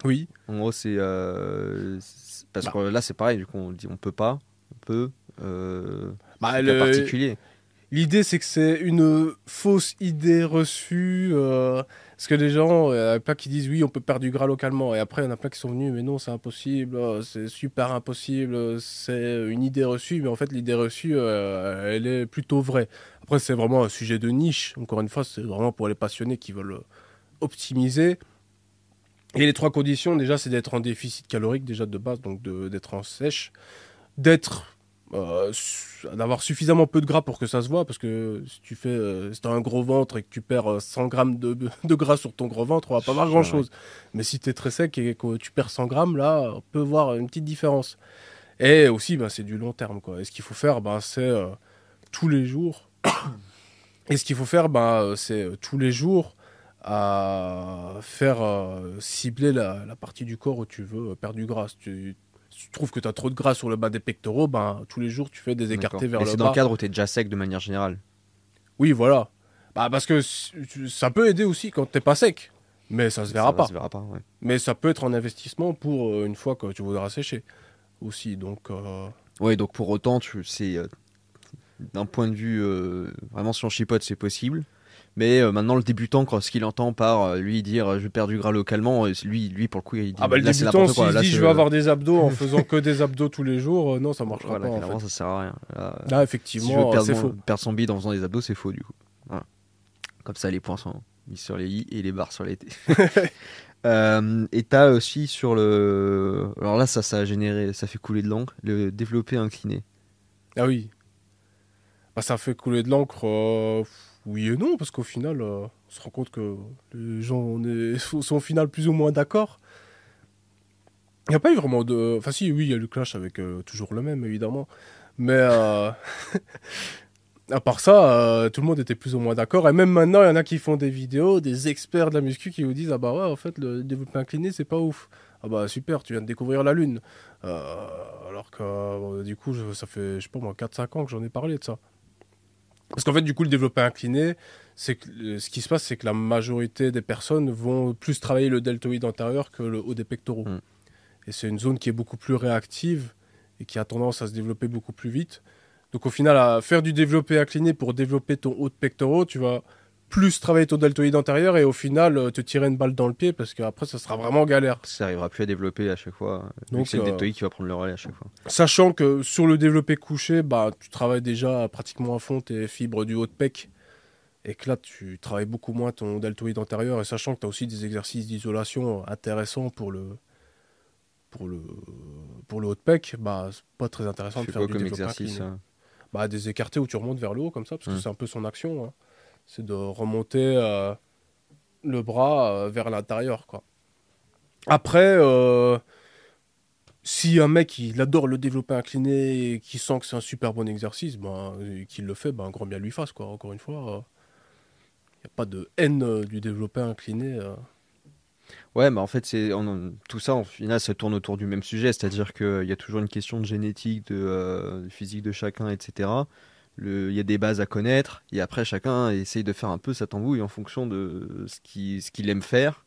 Oui. En gros, c'est. euh, parce Bah. que là, c'est pareil, du coup, on dit on peut pas, on peut. Euh, Bah, le- particulier. L'idée, c'est que c'est une fausse idée reçue. Euh, parce que les gens, il y en a plein qui disent oui, on peut perdre du gras localement. Et après, il y en a plein qui sont venus, mais non, c'est impossible, euh, c'est super impossible, euh, c'est une idée reçue. Mais en fait, l'idée reçue, euh, elle est plutôt vraie. Après, c'est vraiment un sujet de niche. Encore une fois, c'est vraiment pour les passionnés qui veulent euh, optimiser. Et les trois conditions, déjà, c'est d'être en déficit calorique, déjà de base, donc d'être en sèche, d'être euh, d'avoir suffisamment peu de gras pour que ça se voit, parce que si tu fais, euh, si t'as un gros ventre et que tu perds euh, 100 grammes de, de gras sur ton gros ventre, on va pas voir grand chose. Mais si t'es très sec et que tu perds 100 grammes, là, on peut voir une petite différence. Et aussi, bah, c'est du long terme, quoi. Et ce qu'il faut faire, bah, c'est euh, tous les jours. et ce qu'il faut faire, bah, euh, c'est euh, tous les jours à faire euh, cibler la, la partie du corps où tu veux euh, perdre du gras. Tu, tu trouves que tu as trop de gras sur le bas des pectoraux, ben, tous les jours tu fais des écartés vers le c'est bas. dans le cadre où tu es déjà sec de manière générale. Oui, voilà. Bah, parce que ça peut aider aussi quand t'es pas sec. Mais ça se verra Ça pas. se verra pas, ouais. Mais ça peut être un investissement pour euh, une fois que tu voudras sécher aussi. Donc, euh, Ouais, donc pour autant, tu c'est euh, d'un point de vue euh, vraiment si on chipote, c'est possible. Mais euh, maintenant, le débutant, quand ce qu'il entend par euh, lui dire euh, je perds du gras localement, lui, lui pour le coup, il dit ah bah le là, débutant, s'il Là, dit je vais avoir des abdos en faisant que des abdos tous les jours, non, ça marchera Voilà, pas. En fait. ça sert à rien. Là, si effectivement, perdre, c'est faux. perdre son bide en faisant des abdos, c'est faux du coup. Voilà. Comme ça, les points sont mis sur les i et les barres sur les t. Euh, et t'as aussi sur le. Alors là, ça, ça a généré, ça fait couler de l'encre, le développé incliné. Ah oui. Bah, ça fait couler de l'encre, euh, oui et non, parce qu'au final, euh, on se rend compte que les gens sont au final plus ou moins d'accord. Il n'y a pas eu vraiment de... Enfin si, oui, il y a eu le clash avec euh, toujours le même, évidemment. Mais euh, à part ça, tout le monde était plus ou moins d'accord. Et même maintenant, il y en a qui font des vidéos, des experts de la muscu qui vous disent « Ah bah ouais, en fait, le développé incliné, c'est pas ouf. Ah bah super, tu viens de découvrir la Lune. Alors que du coup, ça fait, je sais pas moi, 4-5 ans que j'en ai parlé de ça. Parce qu'en fait, du coup, le développé incliné, c'est que euh, ce qui se passe, c'est que la majorité des personnes vont plus travailler le deltoïde antérieur que le haut des pectoraux. Mm. Et c'est une zone qui est beaucoup plus réactive et qui a tendance à se développer beaucoup plus vite. Donc au final, à faire du développé incliné pour développer ton haut de pectoraux, tu vas plus travailler ton deltoïde antérieur et au final euh, te tirer une balle dans le pied parce qu'après, ça sera vraiment galère. Ça arrivera plus à développer à chaque fois. Donc, c'est le euh, deltoïde qui va prendre le relais à chaque fois. Sachant que sur le développé couché, bah, tu travailles déjà pratiquement à fond tes fibres du haut de pec. Et que là, tu travailles beaucoup moins ton deltoïde antérieur. Et sachant que tu as aussi des exercices d'isolation intéressants pour le, pour le, pour le haut de pec, bah, c'est pas très intéressant de faire quoi du comme exercice hein? Bah, Des écartés où tu remontes vers le haut comme ça, parce que Mm. c'est un peu son action. hein. C'est de remonter euh, le bras euh, vers l'intérieur. quoi. Après, euh, si un mec il adore le développé incliné et qui sent que c'est un super bon exercice, ben, qu'il le fait, ben, grand bien lui fasse. Quoi. Encore une fois, il n'y a pas de haine du développé incliné. Ouais, mais en fait, c'est tout ça, en final, ça tourne autour du même sujet, c'est-à-dire qu'il y a toujours une question de génétique, de physique de chacun, etc. Il y a des bases à connaître, et après, chacun essaye de faire un peu sa tambouille en fonction de ce qu'il ce qu'il aime faire,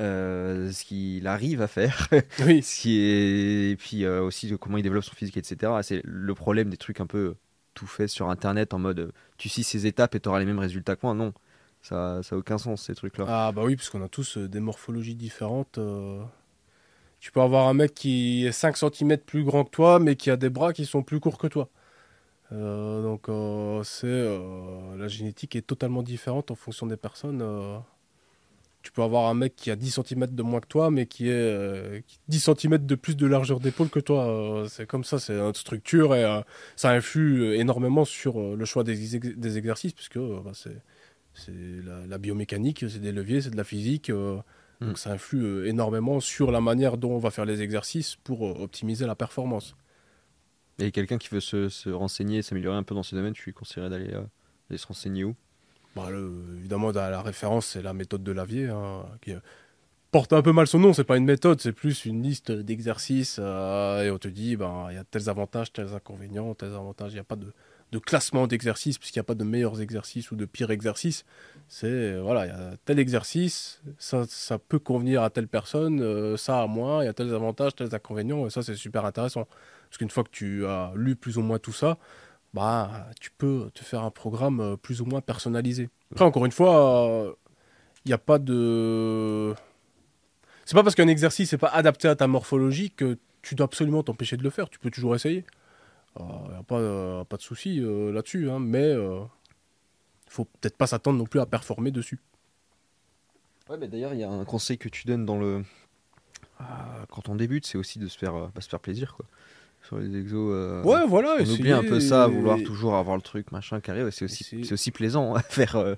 euh, ce qu'il arrive à faire, Oui, ce qui est- et puis euh, aussi de comment il développe son physique, etc. C'est le problème des trucs un peu tout fait sur Internet en mode tu suis ces étapes et tu auras les mêmes résultats que moi. Non, ça n'a aucun sens, ces trucs-là. Ah bah oui, parce qu'on a tous euh, des morphologies différentes. euh. Tu peux avoir un mec qui est 5 cm plus grand que toi, mais qui a des bras qui sont plus courts que toi. Euh, donc euh, c'est euh, la génétique est totalement différente en fonction des personnes. Tu peux avoir un mec qui a 10 cm de moins que toi, mais qui est euh, qui- 10 cm de plus de largeur d'épaule que toi. c'est comme ça, c'est notre structure et ça influe énormément sur le choix des, ex- des exercices, puisque bah, c'est la, la biomécanique, c'est des leviers, c'est de la physique. Mm. Donc ça influe énormément sur la manière dont on va faire les exercices pour optimiser la performance. Et quelqu'un qui veut se, se renseigner, s'améliorer un peu dans ce domaine, tu lui conseillerais d'aller euh, se renseigner où? Bah, évidemment, la référence, c'est la méthode de Lavier, hein, qui euh, porte un peu mal son nom. C'est pas une méthode, c'est plus une liste d'exercices. euh, et on te dit, ben, il y a tels avantages, tels inconvénients, tels avantages. Il n'y a pas de, classement d'exercices, puisqu'il n'y a pas de meilleurs exercices ou de pires exercices. C'est, voilà, il y a tel exercice, ça, ça peut convenir à telle personne, ça à moi, il y a tels avantages, tels inconvénients. Et ça, c'est super intéressant. Parce qu'une fois que tu as lu plus ou moins tout ça, bah, tu peux te faire un programme euh, plus ou moins personnalisé. Après, encore une fois, il n'y a pas de. C'est pas parce qu'un exercice n'est pas adapté à ta morphologie que tu dois absolument t'empêcher de le faire. Tu peux toujours essayer. Il n'y a pas, euh, de souci euh, là-dessus, hein, mais il faut peut-être pas s'attendre non plus à performer dessus. Ouais, mais d'ailleurs, il y a un conseil que tu donnes dans le. Quand on débute, c'est aussi de se faire, euh, se faire plaisir. Quoi. Sur les exos. euh, Ouais, voilà. on oublie un peu ça, et- vouloir toujours avoir le truc, machin, carré. ouais, c'est aussi, c'est aussi plaisant à faire. euh,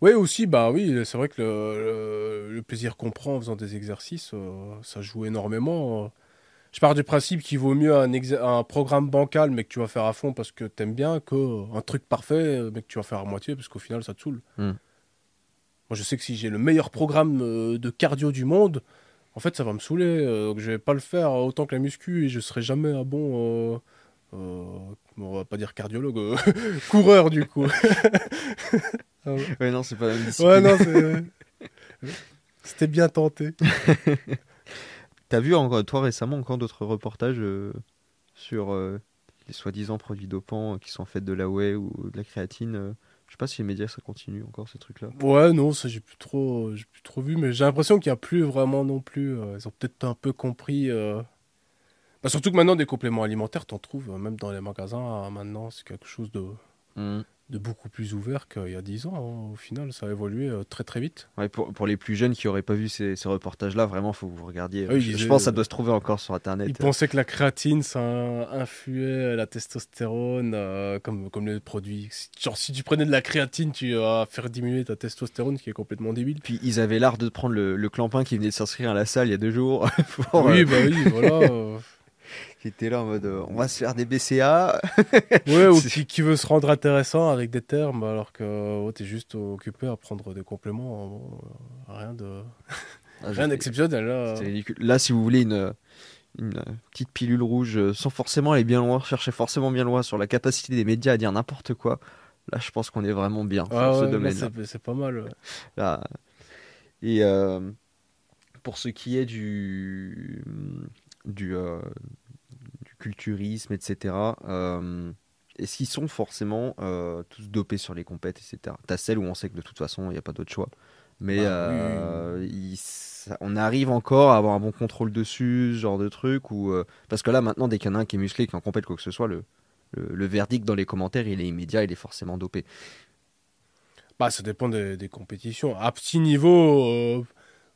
Oui, aussi, bah oui, c'est vrai que le, le- le plaisir qu'on prend en faisant des exercices, euh, ça joue énormément. Je pars du principe qu'il vaut mieux un programme bancal, mais que tu vas faire à fond parce que t'aimes bien, qu'un truc parfait, mais que tu vas faire à moitié parce qu'au final, ça te saoule. Hmm. Moi, je sais que si j'ai le meilleur programme euh, de cardio du monde, en fait, ça va me saouler. euh, donc, je vais pas le faire autant que la muscu et je serai jamais un bon. euh, euh, on va pas dire cardiologue, euh, coureur du coup. Ah ouais. Non, c'est pas la discipline. Ouais, non, c'est. C'était bien tenté. T'as vu encore, toi récemment encore d'autres reportages sur les soi-disant produits dopants qui sont faits de la whey ou de la créatine sais pas si les médias ça continue encore ces trucs-là. Ouais, non, ça j'ai plus trop, j'ai plus trop vu, mais j'ai l'impression qu'il n'y a plus vraiment non plus. euh, ils ont peut-être un peu compris. euh. Bah, surtout que maintenant, des compléments alimentaires, t'en trouves euh, même dans les magasins. euh, maintenant, c'est quelque chose de, de beaucoup plus ouvert qu'il y a 10 ans. hein. Au final, ça a évolué euh, très très vite. Ouais, pour, pour les plus jeunes qui auraient pas vu ces, ces reportages-là, vraiment, faut que vous regardiez. Oui, je, pense que ça doit se trouver encore sur internet. Ils pensaient que la créatine, ça influait la testostérone, euh, comme, comme les produits. Genre, si tu prenais de la créatine, tu vas faire diminuer ta testostérone, ce qui est complètement débile. Puis ils avaient l'art de prendre le, le clampin qui venait de s'inscrire à la salle il y a deux jours, pour, oui, euh, bah oui, voilà. qui était là en mode euh, on va se faire des BCA. Ouais, ou qui, qui veut se rendre intéressant avec des termes alors que oh, t'es juste occupé à prendre des compléments. Bon, euh, rien de Ah, rien d'exceptionnel. Là. c'était ridicule. Là, si vous voulez une, une petite pilule rouge euh, sans forcément aller bien loin, chercher forcément bien loin sur la capacité des médias à dire n'importe quoi, là, je pense qu'on est vraiment bien Ah sur ce ouais, là, domaine. c'est c'est pas mal. ouais. Là. Et euh, pour ce qui est du, du, euh, du culturisme, etc., euh, est-ce qu'ils sont forcément euh, tous dopés sur les compètes, etc. T'as celle où on sait que de toute façon, il n'y a pas d'autre choix. Mais Bah, oui, il- ça- on arrive encore à avoir un bon contrôle dessus, ce genre de truc. Parce que là, maintenant, dès qu'il y en a un qui est musclé, qui en compète quoi que ce soit, le, le, le verdict dans les commentaires, il est immédiat, il est forcément dopé. Bah, ça dépend des, des compétitions. À petit niveau, euh,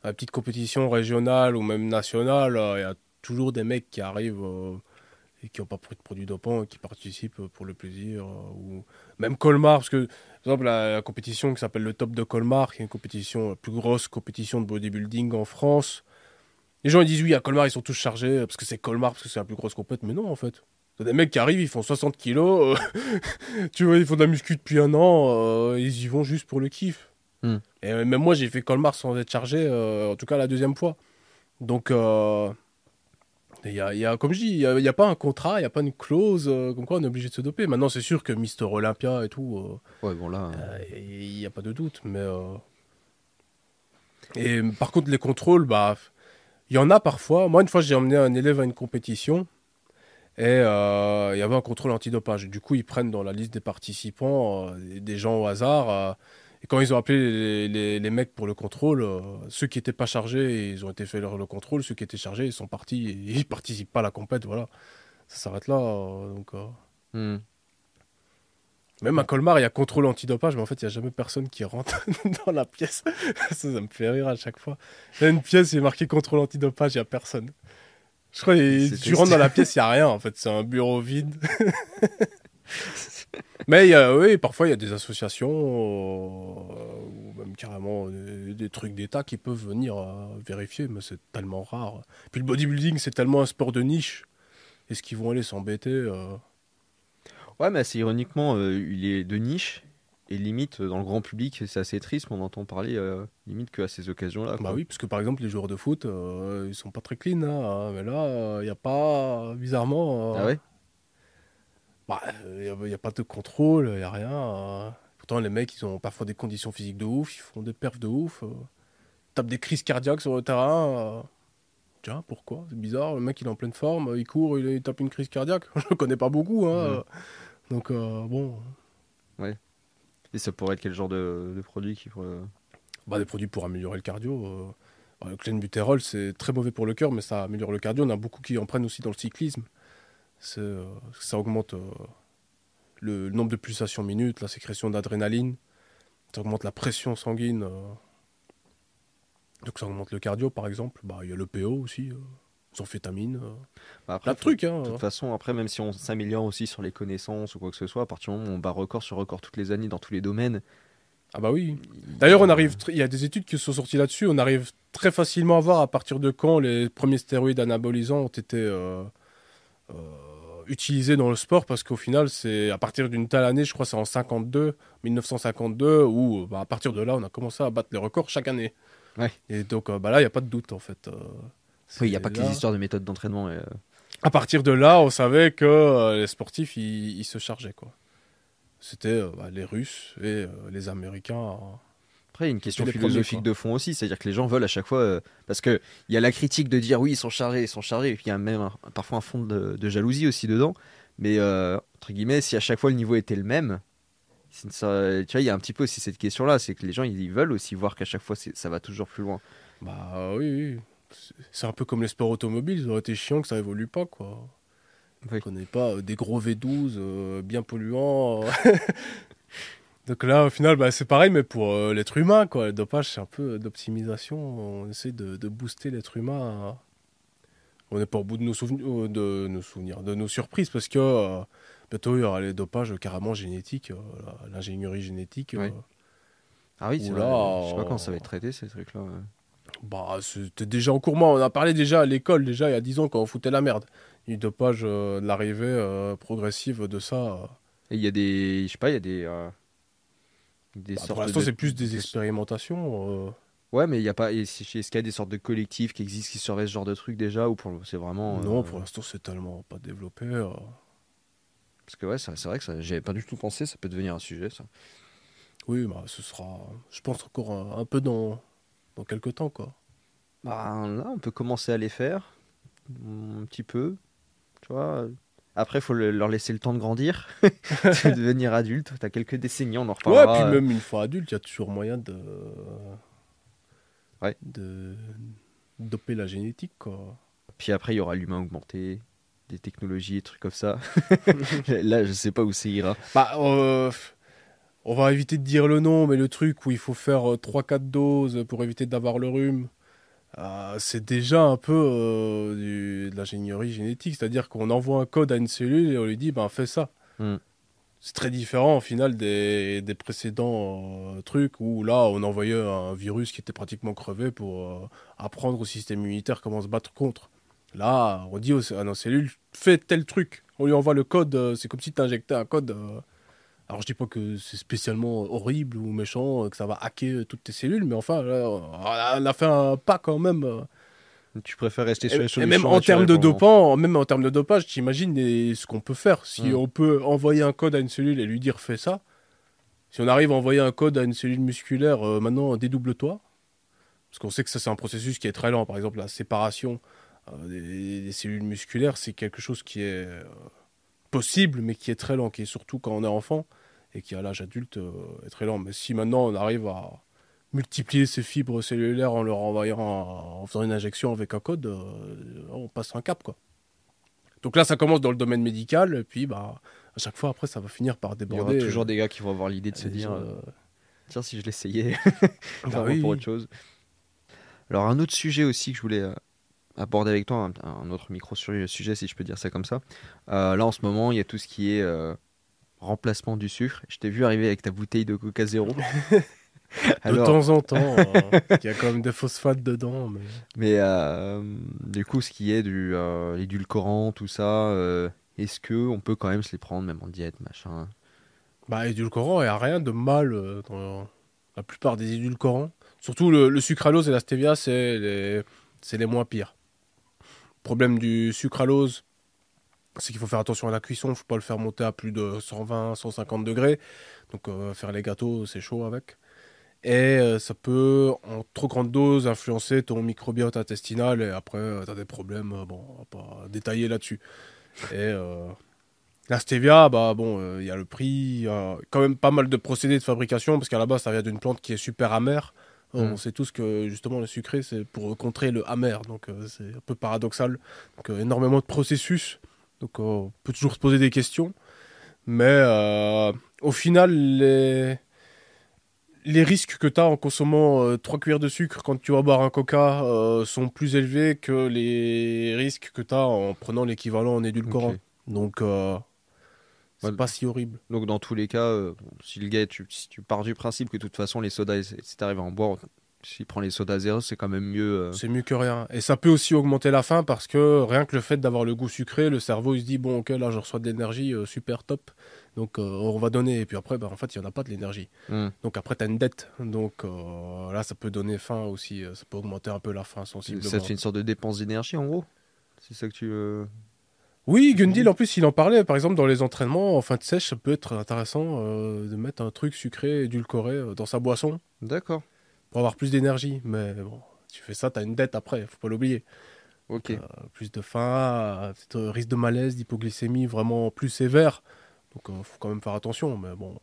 à petite compétition régionale ou même nationale, euh, il y a toujours des mecs qui arrivent euh, et qui n'ont pas pris de produits dopants et qui participent pour le plaisir. euh, ou même Colmar, parce que, par exemple, la, la compétition qui s'appelle le Top de Colmar, qui est une compétition, la plus grosse compétition de bodybuilding en France. Les gens ils disent oui, à Colmar, ils sont tous chargés euh, parce que c'est Colmar, parce que c'est la plus grosse compète. Mais non, en fait. T'as des mecs qui arrivent, ils font 60 kilos. euh, tu vois, ils font de la muscu depuis un an. euh, ils y vont juste pour le kiff. Hmm. Et même moi, j'ai fait Colmar sans être chargé, euh, en tout cas la deuxième fois. Donc, euh, il y a, il y a- comme je dis, il n'y a, pas un contrat, il n'y a pas une clause euh, comme quoi on est obligé de se doper. Maintenant, c'est sûr que Mister Olympia et tout, Ouais, bon, là. euh, il n'y a pas de doute. Mais, euh, Et par contre, les contrôles, bah, il y en a parfois. Moi, une fois, j'ai emmené un élève à une compétition. Et euh, il y avait un contrôle antidopage. Du coup, ils prennent dans la liste des participants euh, des gens au hasard. Et quand ils ont appelé les, les- les mecs pour le contrôle, euh, ceux qui n'étaient pas chargés, ils ont été fait leur le contrôle. Ceux qui étaient chargés, ils sont partis. Et ils participent pas à la compète. Voilà. Ça s'arrête là. euh, donc, euh, Hmm. Même à Colmar, il y a contrôle antidopage, mais en fait, il n'y a jamais personne qui rentre dans la pièce. ça, ça me fait rire à chaque fois. Il y a une pièce, il est marqué contrôle antidopage, il n'y a personne. Je crois que tu rentres dans la pièce, il n'y a rien, en fait. C'est un bureau vide. Mais il y a- oui, parfois, il y a des associations, euh, ou même carrément des, des trucs d'État qui peuvent venir euh, vérifier, mais c'est tellement rare. Puis le bodybuilding, c'est tellement un sport de niche. Est-ce qu'ils vont aller s'embêter euh, Ouais, mais assez ironiquement, euh, il est de niche et limite euh, dans le grand public, c'est assez triste, mais on entend parler euh, limite que à ces occasions-là. Bah oui, parce que par exemple, les joueurs de foot, euh, ils sont pas très clean, hein, mais là, il n'y a pas, bizarrement, euh, Ah ouais? Bah, il n'y a, pas de contrôle, il n'y a rien. euh. Pourtant, les mecs, ils ont parfois des conditions physiques de ouf, ils font des perfs de ouf, euh, tapent des crises cardiaques sur le terrain. euh. Tiens, pourquoi? C'est bizarre, le mec, il est en pleine forme, il court, il, il tape une crise cardiaque. Je le connais pas beaucoup, hein. Euh. Donc, euh, bon, Et ça pourrait être quel genre de, de produit qui pourrait... bah, des produits pour améliorer le cardio. euh. Bah, le clenbuterol, c'est très mauvais pour le cœur, mais ça améliore le cardio. On a beaucoup qui en prennent aussi dans le cyclisme. Euh, ça augmente euh, le nombre de pulsations minutes, la sécrétion d'adrénaline. Ça augmente la pression sanguine. euh. Donc ça augmente le cardio, par exemple. Bah, Il y a le PO aussi. euh. amphétamines, Bah, après, plein de faut- trucs. Hein. De toute façon, après, même si on s'améliore aussi sur les connaissances ou quoi que ce soit, à partir du moment où on bat record sur record toutes les années dans tous les domaines. Ah bah oui. il- D'ailleurs, on arrive, il y a des études qui sont sorties là-dessus. On arrive très facilement à voir à partir de quand les premiers stéroïdes anabolisants ont été euh, euh, utilisés dans le sport, parce qu'au final, c'est à partir d'une telle année, je crois, c'est en 52, 1952, où bah, à partir de là, on a commencé à battre les records chaque année. Ouais. Et donc euh, bah là, il n'y a pas de doute en fait. euh, Oui, il n'y a pas que les histoires de méthodes d'entraînement. et, euh, À partir de là, on savait que euh, les sportifs, ils, ils se chargeaient quoi. C'était euh, bah, les Russes et euh, les Américains. Après, une question philosophique de fond aussi, c'est-à-dire que les gens veulent à chaque fois. euh, parce qu'il y a la critique de dire oui, ils sont chargés, ils sont chargés, et puis il y a même un- parfois un fond de, de jalousie aussi dedans. Mais, euh, entre guillemets, si à chaque fois le niveau était le même, ça- tu vois, il y a un petit peu aussi cette question-là, c'est que les gens ils veulent aussi voir qu'à chaque fois ça va toujours plus loin. Bah oui, oui. C'est- un peu comme les sports automobiles, ça aurait été chiant que ça évolue pas, quoi. Oui. On connaît pas euh, des gros V12 euh, bien polluants. euh. Donc là, au final, bah, c'est pareil, mais pour euh, l'être humain, quoi. Le dopage, c'est un peu d'optimisation. On essaie de, de booster l'être humain. à- On n'est pas au bout de nos, souvenirs, euh, de nos souvenirs, de nos surprises, parce que euh, bientôt, il y aura les dopages carrément génétiques, euh, l'ingénierie génétique. Oui. euh, Ah oui, c'est vrai, je sais pas quand ça va être traité ces trucs-là. ouais. Bah, c'était déjà en cours. Moi, on a parlé déjà à l'école, déjà il y a 10 ans, quand on foutait la merde. Du dopage, euh, de l'arrivée euh, progressive de ça. euh. Et il y a des. Je sais pas, il y a des. Des Bah, pour l'instant, de- c'est plus des de- expérimentations. euh. Ouais, mais il y a pas. Est-ce qu'il y a des sortes de collectifs qui existent qui surveillent ce genre de trucs déjà ou pour c'est vraiment. Non, euh, pour l'instant, c'est tellement pas développé. euh. Parce que ouais, c'est vrai que ça, j'avais pas du tout pensé, ça peut devenir un sujet ça. Oui, bah, ce sera, je pense, encore un, un peu dans, dans quelques temps, quoi. Bah, là, on peut commencer à les faire un petit peu, tu vois. Après, il faut le- leur laisser le temps de grandir, de devenir adulte. T'as quelques décennies, on en Ouais, reparlera. puis euh, même une fois adulte, il y a toujours moyen de. Ouais. De doper la génétique, quoi. Puis après, il y aura l'humain augmenté, des technologies et trucs comme ça. là, je sais pas où ça ira. Bah, euh, on va éviter de dire le nom, mais le truc où il faut faire 3-4 doses pour éviter d'avoir le rhume, euh, c'est déjà un peu euh, du- de l'ingénierie génétique. C'est-à-dire qu'on envoie un code à une cellule et on lui dit, ben fais ça. Hmm. C'est très différent au final des, des précédents euh, trucs où là, on envoyait un virus qui était pratiquement crevé pour apprendre au système immunitaire comment se battre contre. Là, on dit aux- à nos cellules, fais tel truc. On lui envoie le code, c'est comme si tu injectais un code. Euh. Alors je dis pas que c'est spécialement horrible ou méchant, euh, que ça va hacker euh, toutes tes cellules, mais enfin, là, on a fait un pas quand même. euh. Tu préfères rester Et, sur les et solutions même en termes de dopant, même en termes de dopage, t'imagines ce qu'on peut faire. Si Mm. on peut envoyer un code à une cellule et lui dire fais ça, si on arrive à envoyer un code à une cellule musculaire, euh, maintenant dédouble-toi. Parce qu'on sait que ça c'est un processus qui est très lent. Par exemple, la séparation euh, des, des cellules musculaires, c'est quelque chose qui est euh, possible, mais qui est très lent, qui est surtout quand on est enfant et qui à l'âge adulte euh, est très lent. Mais si maintenant on arrive à multiplier ces fibres cellulaires en leur envoyant, en faisant une injection avec un code, euh, on passe un cap quoi. Donc là, ça commence dans le domaine médical, et puis bah à chaque fois après, ça va finir par Il y aura déborder. toujours des gars qui vont avoir l'idée de se dire euh, euh, tiens, si je l'essayais bah oui, pour autre chose. Alors un autre sujet aussi que je voulais aborder avec toi, un, autre micro sur le sujet si je peux dire ça comme ça. Euh, là en ce moment il y a tout ce qui est euh, remplacement du sucre. Je t'ai vu arriver avec ta bouteille de Coca Zéro. De temps en temps, euh, il y a quand même des phosphates dedans, mais mais euh, du coup ce qui est du euh, édulcorant, tout ça, euh, est-ce que on peut quand même se les prendre même en diète, machin? Bah, édulcorant, il n'y a rien de mal euh, dans la plupart des édulcorants. Surtout le, le sucralose et la stevia, c'est les, c'est les moins pires. Problème du sucralose, c'est qu'il faut faire attention à la cuisson, il ne faut pas le faire monter à plus de 120, 150 degrés. Donc euh, faire les gâteaux, c'est chaud avec. Et euh, ça peut, en trop grande dose, influencer ton microbiote intestinal et après, tu as des problèmes. euh, bon, on va pas détailler là-dessus. Et euh, la stevia, bah bon, euh, il y a le prix, il y a quand même pas mal de procédés de fabrication parce qu'à la base, ça vient d'une plante qui est super amère. Euh, Mm. On sait tous que justement le sucré, c'est pour contrer le amer, donc euh, c'est un peu paradoxal. Donc euh, énormément de processus, donc euh, on peut toujours se poser des questions, mais euh, au final, les les risques que tu as en consommant 3 cuillères de sucre quand tu vas boire un coca sont plus élevés que les risques que tu as en prenant l'équivalent en édulcorant. Donc, c'est pas si horrible. Donc, dans tous les cas, si le gars, tu, si tu pars du principe que de toute façon, les sodas, si tu arrives à en boire, s'il prend les sodas zéro, c'est quand même mieux. Euh. C'est mieux que rien. Et ça peut aussi augmenter la faim parce que rien que le fait d'avoir le goût sucré, le cerveau il se dit bon ok là je reçois de l'énergie euh, super top, donc euh, on va donner. Et puis après bah, en fait il n'y en a pas de l'énergie. Hmm. Donc après tu as une dette. Donc là ça peut donner faim aussi, ça peut augmenter un peu la faim sensiblement. Ça fait une sorte de dépense d'énergie en gros. C'est ça que tu. Oui, Gundil, en plus, il en parlait. Par exemple, dans les entraînements, en fin de sèche, ça peut être intéressant de mettre un truc sucré, édulcoré dans sa boisson. D'accord pour avoir plus d'énergie. Mais bon, tu fais ça, tu as une dette après, faut pas l'oublier. Ok. Euh, plus de faim, euh, risque de malaise, d'hypoglycémie vraiment plus sévère. Donc il euh, faut quand même faire attention. Mais bon,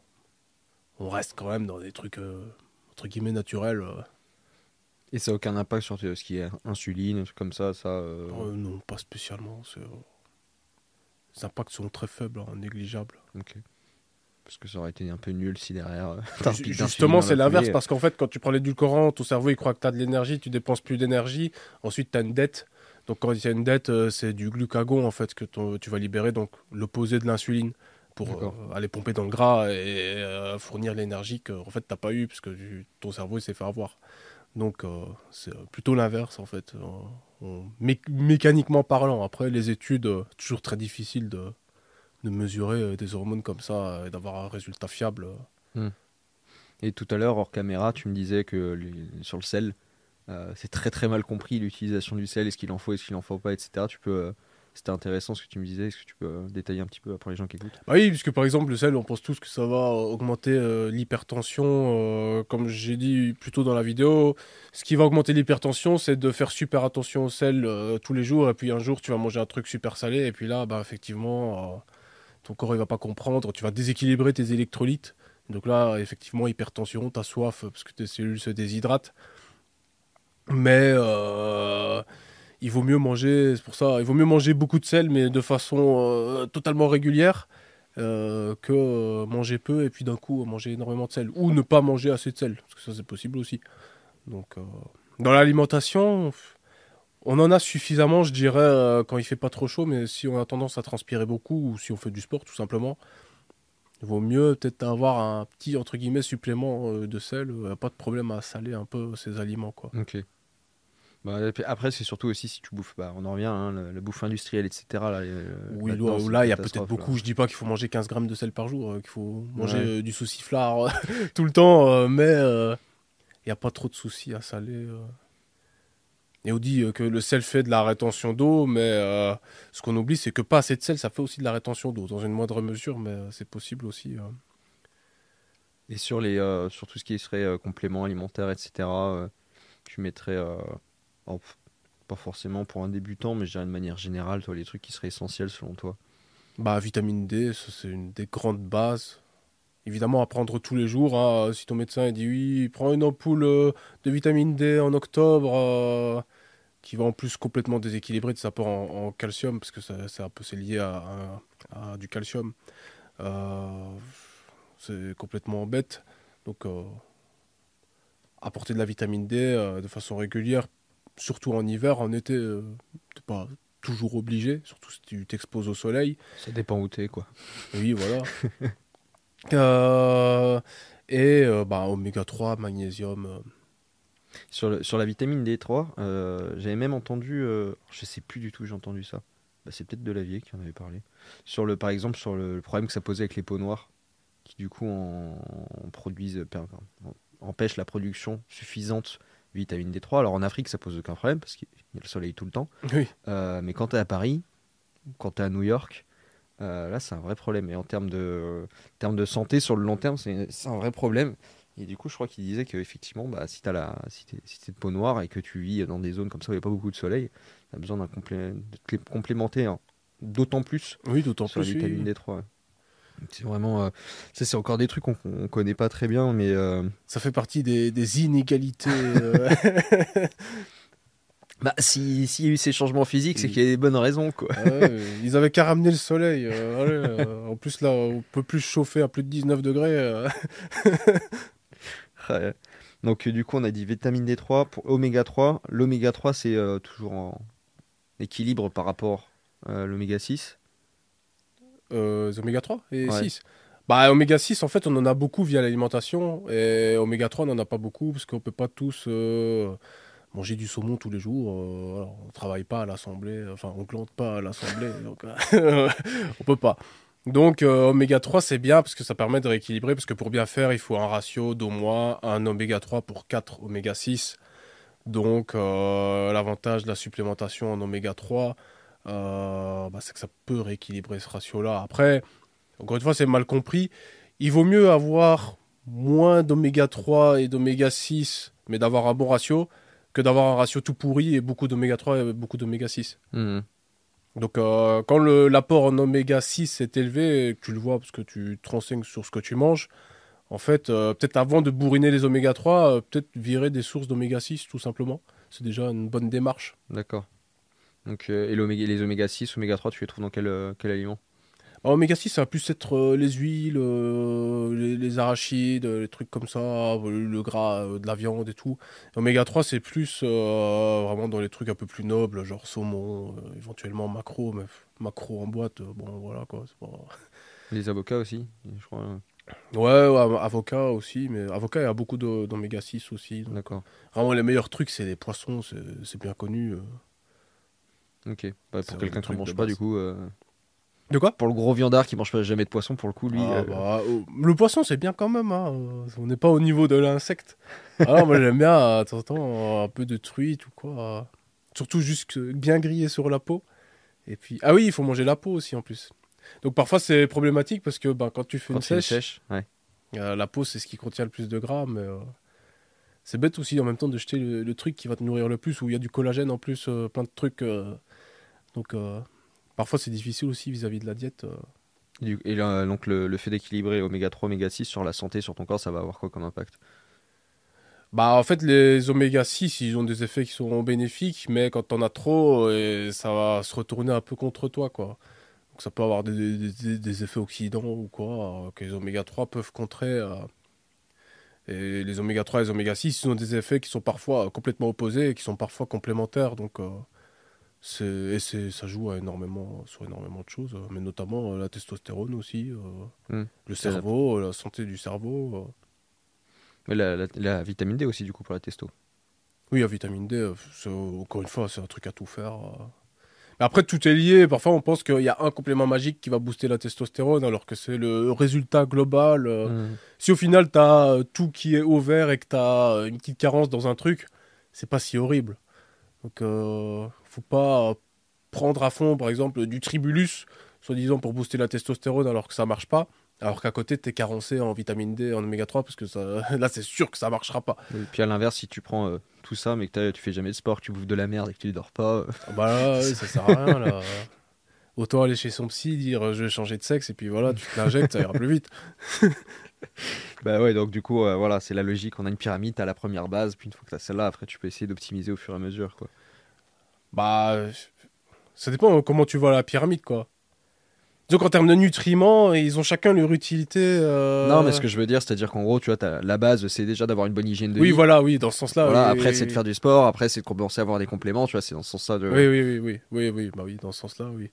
on reste quand même dans des trucs entre guillemets naturels. Et ça n'a aucun impact sur ce qui est insuline, comme ça, ça. non, pas spécialement. Les impacts sont très faibles, hein, négligeables. Ok. Parce que ça aurait été un peu nul si derrière. Euh, justement, c'est l'inverse, parce qu'en fait, quand tu prends l'édulcorant, ton cerveau il croit que tu as de l'énergie, tu dépenses plus d'énergie, ensuite tu as une dette. Donc quand il y a une dette, euh, c'est du glucagon en fait que tu vas libérer, donc l'opposé de l'insuline, pour euh, aller pomper dans le gras et fournir l'énergie que en fait t'as pas eu, parce que ton cerveau il s'est fait avoir. Donc c'est plutôt l'inverse en fait, mécaniquement parlant. Après les études, toujours très difficile de, de mesurer euh, des hormones comme ça euh, et d'avoir un résultat fiable. Hmm. Et tout à l'heure, hors caméra, tu me disais que sur le sel, euh, c'est très très mal compris l'utilisation du sel, est-ce qu'il en faut, est-ce qu'il en faut pas, etc. Tu peux, c'était intéressant ce que tu me disais, est-ce que tu peux détailler un petit peu pour les gens qui écoutent? Bah Oui, puisque par exemple le sel, on pense tous que ça va augmenter l'hypertension, comme j'ai dit plutôt dans la vidéo. Ce qui va augmenter l'hypertension, c'est de faire super attention au sel tous les jours, et puis un jour tu vas manger un truc super salé, et puis là, bah effectivement ton corps il va pas comprendre, tu vas déséquilibrer tes électrolytes. Donc là, effectivement, hypertension, tu as soif parce que tes cellules se déshydratent. Mais euh, il vaut mieux manger, c'est pour ça, il vaut mieux manger beaucoup de sel, mais de façon euh, totalement régulière, euh, que manger peu et puis d'un coup manger énormément de sel. Ou ne pas manger assez de sel, parce que ça c'est possible aussi. Donc, dans l'alimentation, on en a suffisamment, je dirais, euh, quand il fait pas trop chaud, mais si on a tendance à transpirer beaucoup ou si on fait du sport, tout simplement, il vaut mieux peut-être avoir un petit entre guillemets supplément euh, de sel. Euh, pas de problème à saler un peu ces aliments, quoi. Ok. Bah, après, c'est surtout aussi si tu bouffes, bah, on en revient, hein, la, bouffe industrielle, etc. Là, oui, là, il y a peut-être beaucoup. Je dis pas qu'il faut manger 15 grammes de sel par jour, qu'il faut manger du sauciflard tout le temps, mais il n'y a pas trop de soucis à saler. Et on dit euh, que le sel fait de la rétention d'eau, mais euh, ce qu'on oublie, c'est que pas assez de sel, ça fait aussi de la rétention d'eau, dans une moindre mesure, mais euh, c'est possible aussi. Et sur, les, sur tout ce qui serait complément alimentaire, etc., tu mettrais, pas forcément pour un débutant, mais je dirais de manière générale, toi, les trucs qui seraient essentiels selon toi? Bah, vitamine D, c'est une des grandes bases évidemment à prendre tous les jours. Hein. Si ton médecin dit oui, prends une ampoule de vitamine D en octobre, qui va en plus complètement déséquilibrer de sa part en, calcium, parce que c'est un peu lié à, du calcium. Euh, c'est complètement bête. Donc, euh, apporter de la vitamine D euh, de façon régulière, surtout en hiver, en été, t'es pas toujours obligé, surtout si tu t'exposes au soleil. Ça dépend où t'es, quoi. Oui, voilà. et bah, oméga 3, magnésium sur, sur la vitamine D3, euh, j'avais même entendu, euh, je sais plus du tout, j'ai entendu ça. Bah, c'est peut-être de Lavier qui en avait parlé. Sur le, par exemple, sur le, problème que ça posait avec les peaux noires, qui du coup en, produisent, empêchent la production suffisante de vitamine D3. Alors en Afrique, ça pose aucun problème parce qu'il y a le soleil tout le temps. Oui. Euh, mais quand tu es à Paris, quand tu es à New York, là, c'est un vrai problème. Et en termes de, termes de santé, sur le long terme, c'est un vrai problème. Et du coup, je crois qu'il disait qu'effectivement, bah, si tu la, si es, de peau noire et que tu vis dans des zones comme ça où il n'y a pas beaucoup de soleil, tu as besoin d'un complé de complémenter hein. d'autant plus oui, d'autant plus, la vitamine D3. C'est vraiment, euh, c'est encore des trucs qu'on ne connaît pas très bien, mais euh, ça fait partie des, des inégalités. Euh. bah, s'il y a eu ces changements physiques, c'est qu'il y a des bonnes raisons, quoi. ils avaient qu'à ramener le soleil. en plus là, on peut plus chauffer à plus de 19 degrés. Donc, euh, du coup, on a dit vitamine D3 pour oméga 3. L'oméga 3, c'est euh, toujours en équilibre par rapport à l'oméga 6. Euh, les oméga 3 et Ouais. 6. Bah, oméga 6, en fait, on en a beaucoup via l'alimentation. Et oméga 3, on n'en a pas beaucoup parce qu'on peut pas tous euh, manger du saumon tous les jours. euh, on travaille pas à l'assemblée. Enfin, on plante pas à l'assemblée. donc, euh, on peut pas. Donc, euh, oméga 3, c'est bien parce que ça permet de rééquilibrer. Parce que pour bien faire, il faut un ratio d'au moins un oméga 3 pour 4 oméga 6. Donc, euh, l'avantage de la supplémentation en oméga 3, euh, bah, c'est que ça peut rééquilibrer ce ratio-là. Après, encore une fois, c'est mal compris. Il vaut mieux avoir moins d'oméga 3 et d'oméga 6, mais d'avoir un bon ratio, que d'avoir un ratio tout pourri et beaucoup d'oméga 3 et beaucoup d'oméga 6. Mhm. Donc, euh, quand l'apport en oméga 6 est élevé, tu le vois parce que tu te renseignes sur ce que tu manges, en fait, euh, peut-être avant de bourriner les oméga 3, euh, peut-être virer des sources d'oméga 6, tout simplement. C'est déjà une bonne démarche. D'accord. Donc, et les oméga 6, oméga 3, tu les trouves dans quel aliment? En oméga 6, ça va plus être euh, les huiles, euh, les, les arachides, euh, les trucs comme ça, le gras euh, de la viande et tout. Oméga 3, c'est plus vraiment dans les trucs un peu plus nobles, genre saumon, éventuellement macro, mais macro en boîte, bon voilà quoi. c'est pas- Les avocats aussi, je crois. euh, Ouais, ouais, avocat aussi, mais avocat, il y a beaucoup d'oméga 6 aussi. D'accord. Vraiment, les meilleurs trucs, c'est les poissons, c'est bien connu. Ok. Bah, pour un quelqu'un qui ne mange pas, du coup. De quoi Pour le gros viandard qui mange pas jamais de poisson, pour le coup, lui. Ah, euh, bah, euh, le poisson, c'est bien quand même. hein, euh, On n'est pas au niveau de l'insecte. Alors, moi, j'aime bien, de temps en temps, un peu de truite ou quoi. Surtout juste bien grillé sur la peau. Et puis, ah oui, il faut manger la peau aussi en plus. Donc parfois, c'est problématique parce que ben, quand tu fais quand une sèche. Ouais. euh, la peau, c'est ce qui contient le plus de gras. Mais euh, c'est bête aussi en même temps de jeter le, le truc qui va te nourrir le plus, où il y a du collagène en plus, plein de trucs. donc, parfois, c'est difficile aussi vis-à-vis de la diète. euh. Et, là, donc, le, le fait d'équilibrer oméga 3, oméga 6 sur la santé, sur ton corps, ça va avoir quoi comme impact? Bah, en fait, les oméga 6, ils ont des effets qui sont bénéfiques, mais quand t'en as trop, euh, ça va se retourner un peu contre toi, quoi. Donc, ça peut avoir des, des- des- des effets oxydants ou quoi, euh, que les oméga 3 peuvent contrer. euh. Et les oméga 3 et les oméga 6, ils ont des effets qui sont parfois complètement opposés et qui sont parfois complémentaires. Donc, euh, et ça joue à énormément, sur énormément de choses, euh, mais notamment euh, la testostérone aussi, euh, Hmm. le cerveau, la santé du cerveau. Mais la, la- la vitamine D aussi, du coup, pour la testo. Oui, la vitamine D, encore une fois, c'est un truc à tout faire. Mais après, tout est lié. Parfois, on pense qu'il y a un complément magique qui va booster la testostérone, alors que c'est le résultat global. Mhm. Si au final, tu as tout qui est au vert et que tu as une petite carence dans un truc, c'est pas si horrible. Donc, euh, faut pas euh, prendre à fond, par exemple, du tribulus, soi-disant pour booster la testostérone, alors que ça marche pas. Alors qu'à côté, tu es carencé en vitamine D, en oméga 3, parce que ça... là, c'est sûr que ça marchera pas. Et puis à l'inverse, si tu prends euh, tout ça, mais que tu fais jamais de sport, que tu bouffes de la merde et que tu dors pas, euh, Ah Bah là, oui, ça sert à rien là. Autant aller chez son psy, dire je vais changer de sexe et puis voilà, tu te l'injectes, ça ira plus vite. bah ouais, donc du coup, euh, voilà, c'est la logique. On a une pyramide, t'as la première base, puis une fois que t'as celle-là, après tu peux essayer d'optimiser au fur et à mesure, quoi. Bah, ça dépend comment tu vois la pyramide quoi. Donc en termes de nutriments, ils ont chacun leur utilité. euh, Non, mais ce que je veux dire, c'est-à-dire qu'en gros, tu vois, t'as- la base, c'est déjà d'avoir une bonne hygiène de Oui, vie. voilà, oui, dans ce sens-là. Voilà, oui, après, oui, c'est de oui. faire du sport, après, c'est de commencer à avoir des compléments, tu vois, c'est dans ce sens-là. De... Oui, oui, oui, oui, oui, oui, bah oui, dans ce sens-là, oui.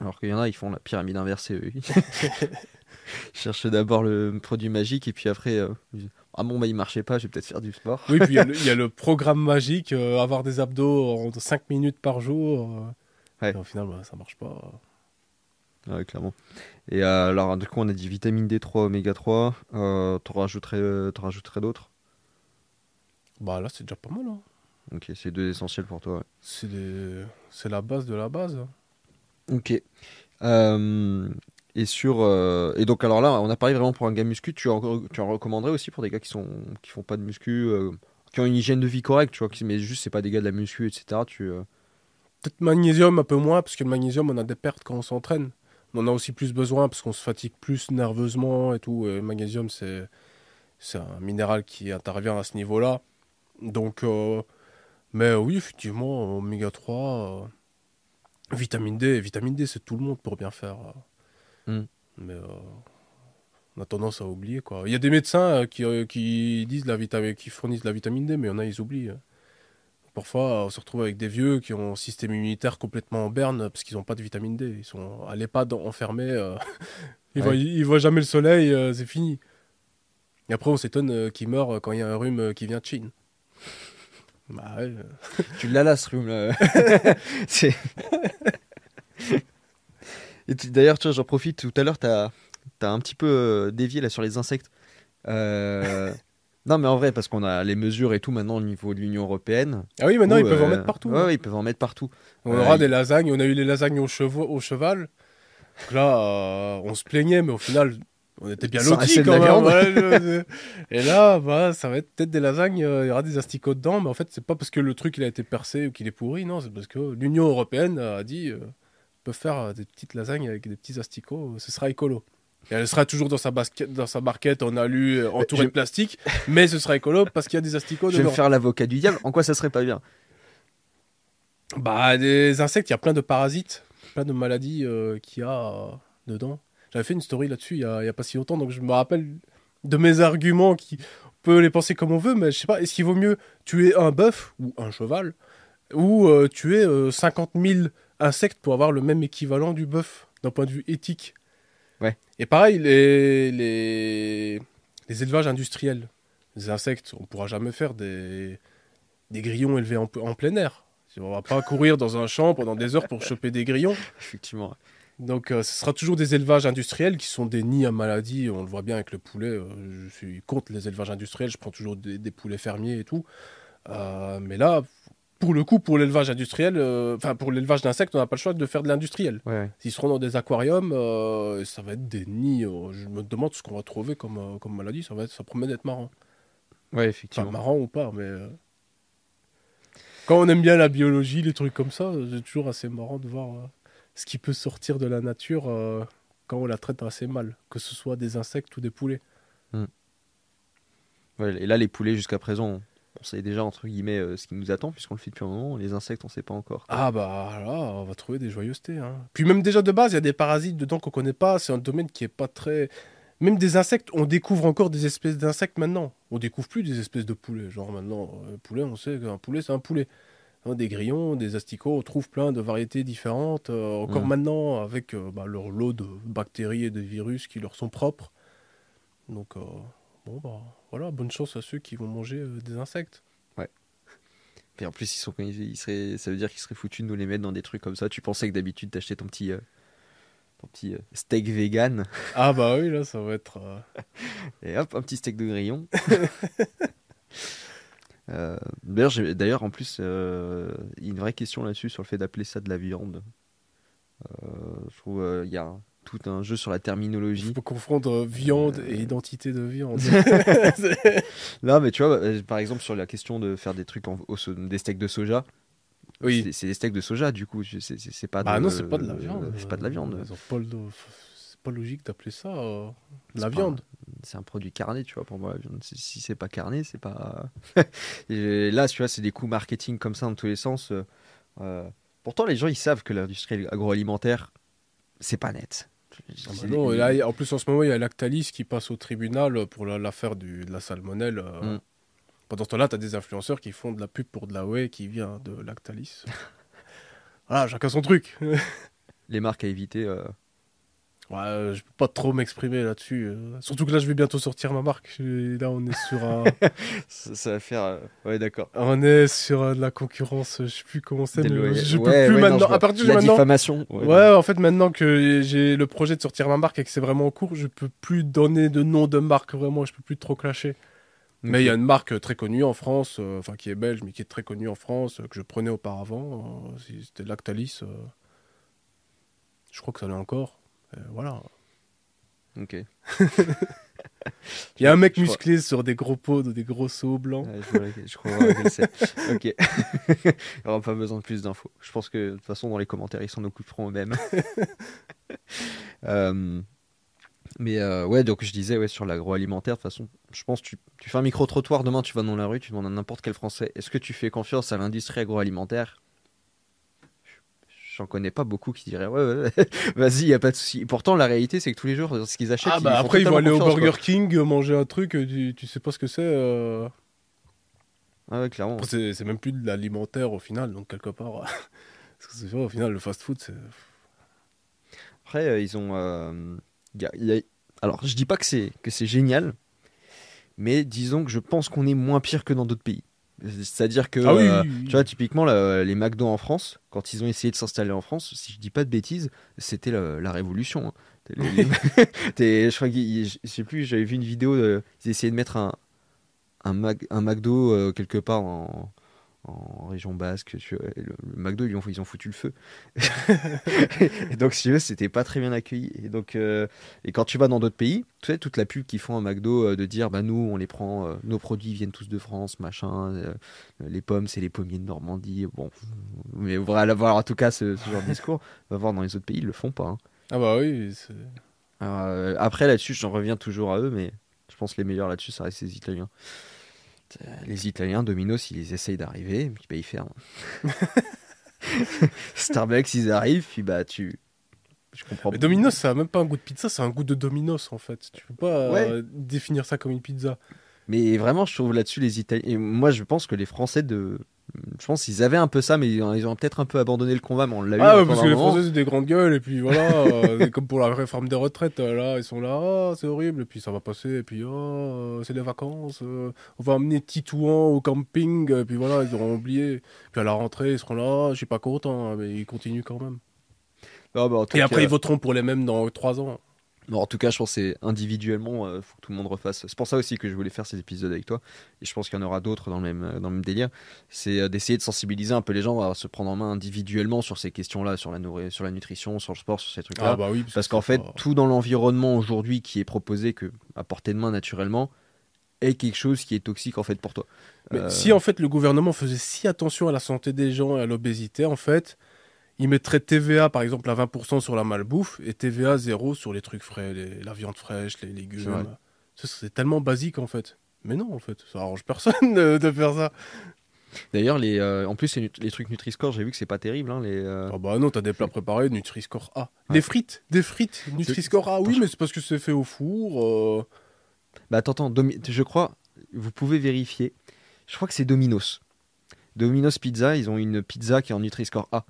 Alors qu'il y en a, ils font la pyramide inversée, eux. Ils cherchaient d'abord le produit magique, et puis après, euh, ah bon, bah il marchait pas, je vais peut-être faire du sport. Oui, puis il y a le- il y, a le programme magique, euh, avoir des abdos en 5 minutes par jour. euh, Ouais. et au final, bah, ça marche pas. Ouais, clairement. Et euh, alors, du coup, on a dit vitamine D3, oméga 3. Euh, T'en rajouterais, d'autres? Bah là, c'est déjà pas mal. hein. Ok, c'est deux essentiels pour toi. ouais. C'est des- la base de la base. Ok. Euh, et sur euh, et donc alors là, on a parlé vraiment pour un gars muscu. Tu en, tu en recommanderais aussi pour des gars qui sont qui font pas de muscu, euh, qui ont une hygiène de vie correcte, tu vois, qui, mais juste c'est pas des gars de la muscu, etc. Tu euh, Peut-être magnésium un peu moins, parce que le magnésium, on a des pertes quand on s'entraîne. On en a aussi plus besoin, parce qu'on se fatigue plus nerveusement et tout. Et le magnésium, c'est c'est un minéral qui intervient à ce niveau-là. Donc, mais oui, effectivement, oméga 3, euh, vitamine D. Vitamine D, c'est tout le monde pour bien faire. Euh. Mm. Mais euh, on a tendance à oublier quoi. Il y a des médecins euh, qui, euh, qui disent la vitamine, qui fournissent la vitamine D, mais il y en a ils oublient. Parfois, on se retrouve avec des vieux qui ont un système immunitaire complètement en berne parce qu'ils n'ont pas de vitamine D. Ils sont à l'EHPAD enfermés. euh, ils, Ouais. voient, jamais le soleil, euh, c'est fini. Et après, on s'étonne qu'ils meurent quand il y a un rhume qui vient de Chine. Bah ouais. Tu l'as là, ce rhume là. C'est- Et tu- D'ailleurs, tu vois, j'en profite. Tout à l'heure, t'as as un petit peu euh, dévié là sur les insectes. Euh, Non, mais en vrai, parce qu'on a les mesures et tout maintenant au niveau de l'Union européenne. Ah oui, maintenant où, ils peuvent en euh, mettre partout. Ouais, ouais, ils peuvent en mettre partout. On aura il- des lasagnes. On a eu les lasagnes au, chevaux, au cheval. Donc là, on se plaignait, mais au final, on était bien lotis quand même. Ouais, et là, bah, ça va être peut-être des lasagnes. euh, Il y aura des asticots dedans, mais en fait, c'est pas parce que le truc il a été percé ou qu'il est pourri. Non, c'est parce que l'Union européenne a dit euh, peut faire euh, des petites lasagnes avec des petits asticots. Ce sera écolo. Et elle sera toujours dans sa, basket, dans sa barquette en alu, euh, entourée de plastique, mais ce sera écolo parce qu'il y a des asticots Je vais me faire l'avocat du diable. En quoi ça serait pas bien? Bah, des insectes, il y a plein de parasites, plein de maladies euh, qu'il y a euh, dedans. J'avais fait une story là-dessus il y a, il y a pas si longtemps, donc je me rappelle de mes arguments qui on peut les penser comme on veut, mais je sais pas, est-ce qu'il vaut mieux tuer un bœuf ou un cheval ou euh, tuer euh, 50 000 insectes pour avoir le même équivalent du bœuf d'un point de vue éthique Ouais. Et pareil, les, les, les élevages industriels, les insectes, on pourra jamais faire des, des grillons élevés en, en plein air. On va pas courir dans un champ pendant des heures pour choper des grillons. Effectivement. Donc euh, ce sera toujours des élevages industriels qui sont des nids à maladies. On le voit bien avec le poulet. euh, je suis contre les élevages industriels. Je prends toujours des, des poulets fermiers et tout. Euh, mais là, pour le coup, pour l'élevage industriel, euh, enfin pour l'élevage d'insectes, on n'a pas le choix de faire de l'industriel. Ouais. S'ils seront dans des aquariums, euh, ça va être des nids. euh, je me demande ce qu'on va trouver comme, comme maladie. Ça, va être, ça promet d'être marrant. Ouais, Enfin, effectivement. marrant ou pas, mais. Quand on aime bien la biologie, les trucs comme ça, c'est toujours assez marrant de voir ce qui peut sortir de la nature quand on la traite assez mal, que ce soit des insectes ou des poulets. Ouais, et là, les poulets, jusqu'à présent, on sait déjà, entre guillemets, euh, ce qui nous attend, puisqu'on le fait depuis un moment. Les insectes, on sait pas encore. Ah bah là, on va trouver des joyeusetés. hein. Puis même déjà de base, il y a des parasites dedans qu'on connaît pas. C'est un domaine qui est pas très. Même des insectes, on découvre encore des espèces d'insectes maintenant. On découvre plus des espèces de poulets. Genre maintenant, euh, poulet, on sait qu'un poulet, c'est un poulet. Hein, des grillons, des asticots, on trouve plein de variétés différentes. euh, encore Mhm. maintenant, avec euh, bah, leur lot de bactéries et de virus qui leur sont propres. Donc, euh, bon, bah voilà, bonne chance à ceux qui vont manger euh, des insectes. Et en plus, ils sont, ils seraient, ça veut dire qu'ils seraient foutus de nous les mettre dans des trucs comme ça. Tu pensais que d'habitude, t'achetais ton petit, euh, ton petit euh, steak vegan? Ah bah oui, là, ça va être. Et hop, un petit steak de grillon. Euh, D'ailleurs, en plus, euh, il y a une vraie question là-dessus sur le fait d'appeler ça de la viande. Euh, je trouve il y a tout un jeu sur la Il terminologie. faut confondre euh, viande Euh, et identité de viande. Là, mais tu vois, euh, par exemple, sur la question de faire des trucs en, au des steaks de soja. Oui. C'est- des steaks de soja, du coup. C'est pas. bah de- non, c'est pas de la viande. C'est pas de la viande. C'est pas logique d'appeler ça euh, de la viande. c'est un produit carné, tu vois, pour moi. la viande. Si- c'est pas carné, c'est pas. Et là, tu vois, c'est des coups marketing comme ça dans tous les sens. euh, euh, Pourtant, les gens, ils savent que l'industrie agroalimentaire, c'est pas net. Ah bah non, et là, en plus, en ce moment, il y a Lactalis qui passe au tribunal pour la- l'affaire du- de la salmonelle. euh. Mm. Pendant ce temps-là, tu as des influenceurs qui font de la pub pour de la whey qui vient de Lactalis. voilà, chacun son truc. Les marques à éviter. euh, Ouais, euh, je peux pas trop m'exprimer là-dessus. euh. Surtout que là, je vais bientôt sortir ma marque. Et là, on est sur un... ça, ça va faire. euh, Ouais, d'accord. on est sur euh, de la concurrence. Je sais plus comment c'est. mais. Je peux Ouais, plus ouais, non, maintenant. vois. à partir de La maintenant. diffamation. Ouais, en fait, maintenant que j'ai le projet de sortir ma marque et que c'est vraiment en cours, je peux plus donner de nom de marque vraiment, je peux plus trop clasher. Mais il y a une marque très connue en France, enfin qui est belge, mais qui est très connue en France, que je prenais auparavant. C'était Lactalis. Je crois que ça l'est encore. Euh, voilà. Ok. Il y a un mec crois- musclé sur des gros pots, de des gros seaux blancs. Ouais, je, vois je crois c'est. Ok. Il n'y aura pas besoin de plus d'infos. Je pense que de toute façon, dans les commentaires, ils s'en occuperont eux-mêmes. Euh, mais euh, ouais, donc je disais ouais, sur l'agroalimentaire, de toute façon, je pense que tu, tu fais un micro-trottoir demain, tu vas dans la rue, tu demandes à n'importe quel Français est-ce que tu fais confiance à l'industrie agroalimentaire? J'en connais pas beaucoup qui diraient ouais, ouais, vas-y, y a pas de souci. Pourtant, la réalité, c'est que tous les jours, ce qu'ils achètent, Ah bah ils font après ils vont aller au Burger King euh, manger un truc, euh, tu, tu sais pas ce que c'est. euh. Ah ouais, clairement. C'est même plus de l'alimentaire au final, donc quelque part. Parce que au final, le fast-food, c'est. Après, euh, ils ont. euh, y a- y a- Alors, je dis pas que c'est que c'est génial, mais disons que je pense qu'on est moins pire que dans d'autres pays. C'est-à-dire que, Ah oui, euh, oui, oui. tu vois, typiquement, les McDo en France, quand ils ont essayé de s'installer en France, si je dis pas de bêtises, c'était la, la révolution. hein. Les- les- t'es- je crois je sais plus, j'avais vu une vidéo, de- ils essayaient de mettre un, un, Mac- un McDo euh, quelque part en, en région basque. tu vois, le, le McDo, ils, ont, ils ont foutu le feu. et donc, si tu veux, c'était pas très bien accueilli. Et, donc, euh, et quand tu vas dans d'autres pays, tu sais, toute la pub qu'ils font à McDo euh, de dire bah, nous, on les prend, euh, nos produits viennent tous de France, machin. les pommes, c'est les pommiers de Normandie. Bon, mais on va voir en tout cas ce, ce genre de discours. On va voir dans les autres pays, ils le font pas. hein. Ah bah oui, Alors, après, là-dessus, j'en reviens toujours à eux, mais je pense que les meilleurs là-dessus, ça reste les Italiens. Euh, Les Italiens, Domino's, ils essayent d'arriver, puis bah, ils ferment. Starbucks, ils arrivent, puis bah tu. Je comprends Mais Domino's, ça a même pas un goût de pizza, c'est un goût de Domino's en fait. Tu peux pas Ouais. euh, définir ça comme une pizza. Mais vraiment, je trouve là-dessus les Italiens. Et moi, je pense que les Français de. Je pense qu'ils avaient un peu ça, mais ils ont peut-être un peu abandonné le combat, mais on l'a eu. Ah ouais, parce que les. Français c'est des grandes gueules et puis voilà, euh, comme pour la réforme des retraites, euh, là ils sont là, ah c'est horrible et puis ça va passer et puis oh c'est des vacances, euh, on va emmener Titouan au camping et puis voilà ils auront oublié. Puis à la rentrée ils seront là, Ah, je suis pas content hein, mais ils continuent quand même. Ah, bah, Et cas- après ils voteront pour les mêmes dans 3 ans. Non, en tout cas, je pense que individuellement, il faut que tout le monde refasse. C'est pour ça aussi que je voulais faire ces épisodes avec toi. Et je pense qu'il y en aura d'autres dans, le même, euh, dans le même délire. C'est euh, d'essayer de sensibiliser un peu les gens à se prendre en main individuellement sur ces questions-là, sur la, sur la nutrition, sur le sport, sur ces trucs-là. Ah bah oui, Parce que qu'en fait, pas- tout dans l'environnement aujourd'hui qui est proposé que à portée de main naturellement est quelque chose qui est toxique en fait pour toi. Mais Euh, si en fait le gouvernement faisait si attention à la santé des gens et à l'obésité, en fait, il mettrait TVA par exemple à 20% sur la malbouffe et TVA zéro sur les trucs frais, les- la viande fraîche, les légumes. C'est tellement basique en fait. Mais non, en fait, ça arrange personne de, de faire ça. D'ailleurs, les, euh, en plus, les, trucs Nutri-Score, j'ai vu que c'est pas terrible. hein, les, euh, Ah bah non, t'as des plats préparés, Nutri-Score A. Ouais. Des frites, des frites, Nutri-Score A. Oui, mais c'est parce que c'est fait au four. euh. Bah attends, attends, Domi- je crois, vous pouvez vérifier. Je crois que c'est Domino's. Domino's Pizza, ils ont une pizza qui est en Nutri-Score A.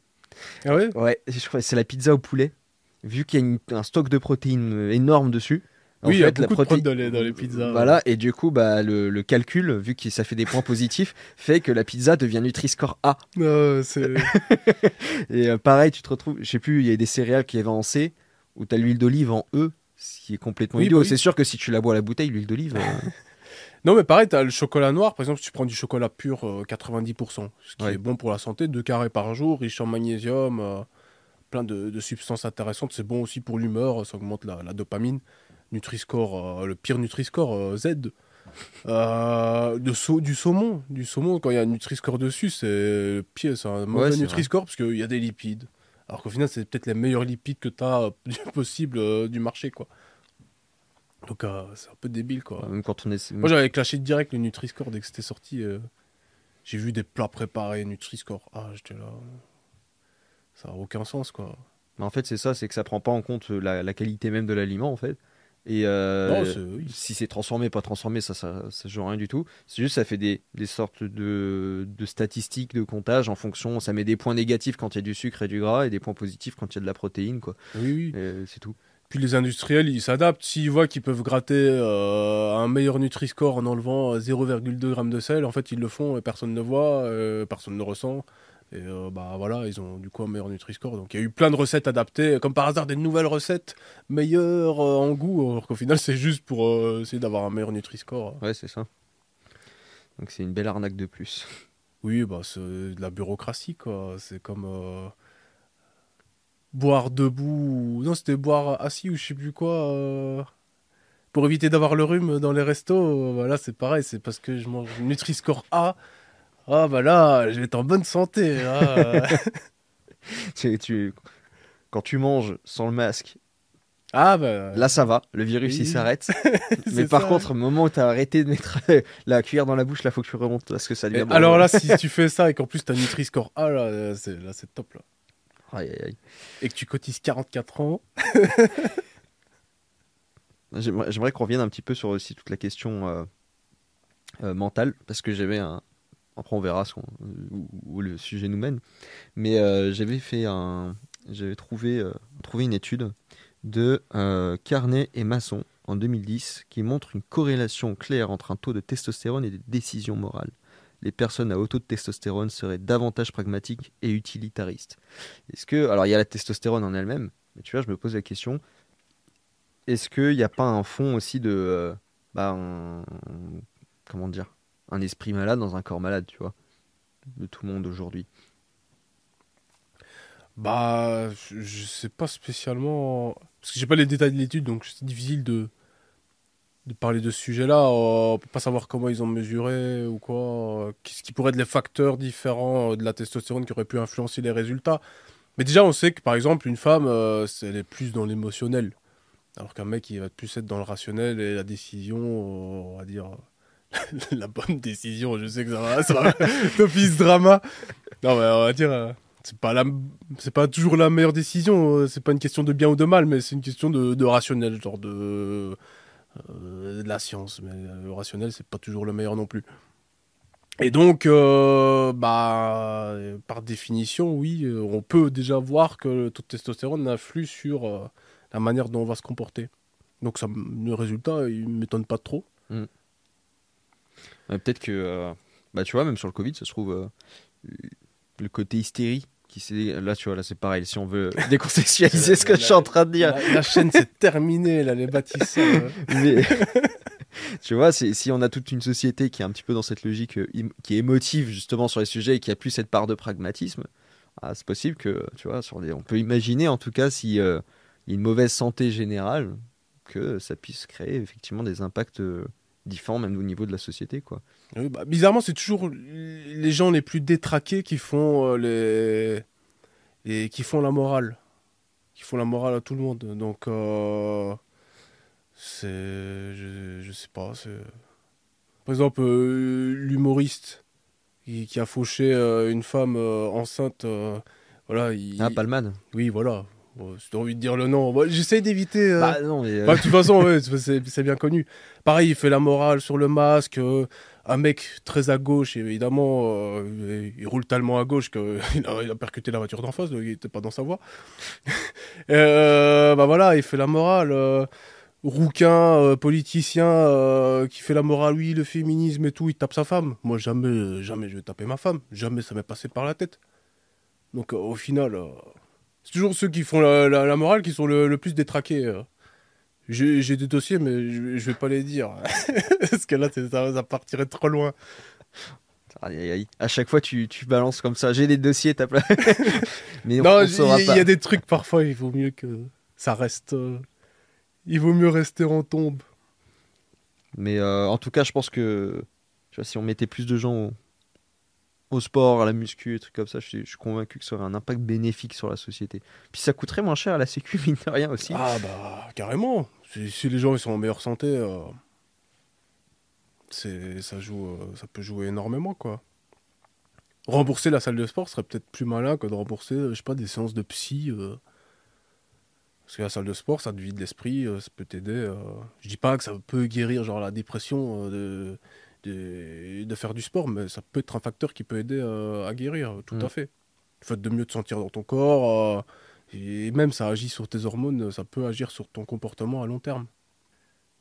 Ah ouais? Ouais, je crois que c'est la pizza au poulet. Vu qu'il y a une- un stock de protéines énorme dessus. en Oui, il y a la beaucoup de proté- prod dans les, dans les pizzas. Voilà, et du coup, bah, le, le calcul, vu que ça fait des points positifs, fait que la pizza devient Nutri-Score A. Non, c'est... Et euh, pareil, tu te retrouves, je sais plus, il y a des céréales qui avaient en C, où tu as l'huile d'olive en E, ce qui est complètement Oui, idiot. bah oui. C'est sûr que si tu la bois à la bouteille, l'huile d'olive. euh, Non, mais pareil, t'as le chocolat noir. Par exemple, si tu prends du chocolat pur, euh, 90%, ce qui Ouais. est bon pour la santé, 2 carrés par jour, riche en magnésium, euh, plein de, de substances intéressantes. C'est bon aussi pour l'humeur, ça augmente la, la dopamine. Nutri-Score, euh, le pire Nutri-Score, euh, Z. Euh, de du saumon, du saumon, quand il y a un Nutri-Score dessus, c'est pied, c'est un mauvais c'est Nutri-Score parce qu'il y a des lipides. Alors qu'au final, c'est peut-être les meilleurs lipides que tu as possible euh, du marché, quoi. Donc, euh, c'est un peu débile, quoi. même quand on est. Moi, j'avais clashé direct le Nutri-Score dès que c'était sorti. euh, J'ai vu des plats préparés Nutri-Score. Ah, j'étais là. Ça n'a aucun sens, quoi. Mais en fait, c'est ça, c'est que ça prend pas en compte la, la qualité même de l'aliment, en fait. Et euh, Non, oui. si c'est transformé, pas transformé, ça, ça, ça joue rien du tout. C'est juste, ça fait des, des sortes de, de statistiques de comptage en fonction. Ça met des points négatifs quand il y a du sucre et du gras et des points positifs quand il y a de la protéine, quoi. Oui, oui. C'est tout. Puis les industriels, ils s'adaptent. S'ils voient qu'ils peuvent gratter euh, un meilleur Nutri-Score en enlevant 0,2 g de sel, en fait, ils le font et personne ne voit, euh, personne ne ressent. Et euh, bah voilà, ils ont du coup un meilleur Nutri-Score. Donc il y a eu plein de recettes adaptées, comme par hasard des nouvelles recettes meilleures euh, en goût, alors qu'au final c'est juste pour euh, essayer d'avoir un meilleur Nutri-Score. Ouais, c'est ça. Donc c'est une belle arnaque de plus. Oui, bah c'est de la bureaucratie quoi. C'est comme euh, boire debout. Non, c'était boire assis ou je sais plus quoi. euh, Pour éviter d'avoir le rhume dans les restos. euh, Voilà, c'est pareil. C'est parce que je mange Nutri-Score A. Ah bah là, je vais être en bonne santé. ah. Tu- tu- Quand tu manges sans le masque, ah bah. là ça va, le virus il s'arrête. Mais par ça. contre, au moment où tu as arrêté de mettre la cuillère dans la bouche, là faut que tu remontes parce que ça devient. alors là, si tu fais ça et qu'en plus t'as Nutri-Score A, là, c'est là, c'est top là. Aïe, aïe, aïe. et que tu cotises 44 ans, J'aimerais qu'on revienne un petit peu sur aussi toute la question euh, euh, mentale, parce que j'avais un. Après, on verra ce où, où le sujet nous mène. Mais euh, j'avais fait un. J'avais trouvé, trouvé une étude de Carnet et Masson en 2010 qui montre une corrélation claire entre un taux de testostérone et des décisions morales. Les personnes à haut taux de testostérone seraient davantage pragmatiques et utilitaristes. Est-ce que. Alors, il y a la testostérone en elle-même, mais tu vois, je me pose la question est-ce qu'il n'y a pas un fond aussi de. euh, bah, comment dire Un esprit malade dans un corps malade, tu vois De tout le monde aujourd'hui? bah, je, je sais pas spécialement. Parce que j'ai pas les détails de l'étude, donc c'est difficile de, de parler de ce sujet-là. Euh, On peut pas savoir comment ils ont mesuré ou quoi. euh, Qu'est-ce qui pourrait être les facteurs différents euh, de la testostérone qui auraient pu influencer les résultats. Mais déjà, on sait que par exemple, une femme, euh, elle est plus dans l'émotionnel. Alors qu'un mec, il va plus être dans le rationnel et la décision, euh, on va dire. la bonne décision, je sais que ça va, ça va d'office drama. Non, mais on va dire, euh, c'est pas pas toujours la meilleure décision. euh, C'est pas une question de bien ou de mal, mais c'est une question de, de rationnel, genre de, euh, de la science. Mais euh, le rationnel, c'est pas toujours le meilleur non plus. Et donc, euh, bah, par définition, oui, on peut déjà voir que le taux de testostérone influe sur la manière dont on va se comporter. Donc, ça, le résultat, il m'étonne pas trop. Ouais, Peut-être que. bah, tu vois, même sur le Covid, ça se trouve. le côté hystérie. Qui s'est- là, tu vois, là, c'est pareil. Si on veut décontextualiser ce que La- je suis en train de dire. La, la chaîne, c'est terminé, là, les bâtisseurs. Mais tu vois, si on a toute une société qui est un petit peu dans cette logique, euh, qui est émotive justement sur les sujets et qui a plus cette part de pragmatisme, ah, c'est possible que, tu vois, sur on peut imaginer en tout cas si euh, une mauvaise santé générale, que ça puisse créer effectivement des impacts euh, différents même au niveau de la société, quoi. Oui, bah, bizarrement, c'est toujours les gens les plus détraqués qui font euh, les... les- qui font la morale, qui font la morale à tout le monde. Donc, euh, c'est, je, je sais pas. Par exemple, euh, l'humoriste qui, qui a fauché une femme enceinte, voilà. Il... Ah, Palman. Oui, voilà. Bon, si t'as envie de dire le nom, Bon, j'essaie d'éviter. euh, Bah non, mais euh, bah, de toute façon, ouais, c'est- bien connu. Pareil, il fait la morale sur le masque. euh, un mec très à gauche, évidemment, euh, il roule tellement à gauche qu'il a, il a percuté la voiture d'en face, donc il n'était pas dans sa voie. Bah voilà, il fait la morale. rouquin, politicien, qui fait la morale, oui, le féminisme et tout, il tape sa femme. Moi, jamais, jamais je vais taper ma femme. Jamais ça m'est passé par la tête. Donc, au final, c'est toujours ceux qui font la, la- la morale qui sont le, le plus détraqués. euh. J'ai j'ai des dossiers, mais je, je vais pas les dire. Parce que là, c'est- ça, ça partirait trop loin. aïe, aïe, aïe. à chaque fois tu, tu balances comme ça. J'ai des dossiers, t'as plein. mais on, non, on il saura y, pas. il y a des trucs, parfois, il vaut mieux que ça reste... euh, il vaut mieux rester en tombe. Mais euh, en tout cas, je pense que tu vois, si on mettait plus de gens au, au sport, à la muscu, et trucs comme ça, je suis, convaincu que ça aurait un impact bénéfique sur la société. Puis ça coûterait moins cher à la sécu, mine de rien aussi. Ah bah, carrément. Si, les gens ils sont en meilleure santé, euh, c'est, ça, joue, euh, ça peut jouer énormément, quoi. Rembourser la salle de sport serait peut-être plus malin que de rembourser, je sais pas, des séances de psy. euh. Parce que la salle de sport, ça te vide l'esprit, ça peut t'aider. Je dis pas que ça peut guérir genre la dépression de, de, de faire du sport, mais ça peut être un facteur qui peut aider euh, à guérir, tout Mm. à fait. Le fait de mieux te sentir dans ton corps, euh, et même ça agit sur tes hormones, ça peut agir sur ton comportement à long terme.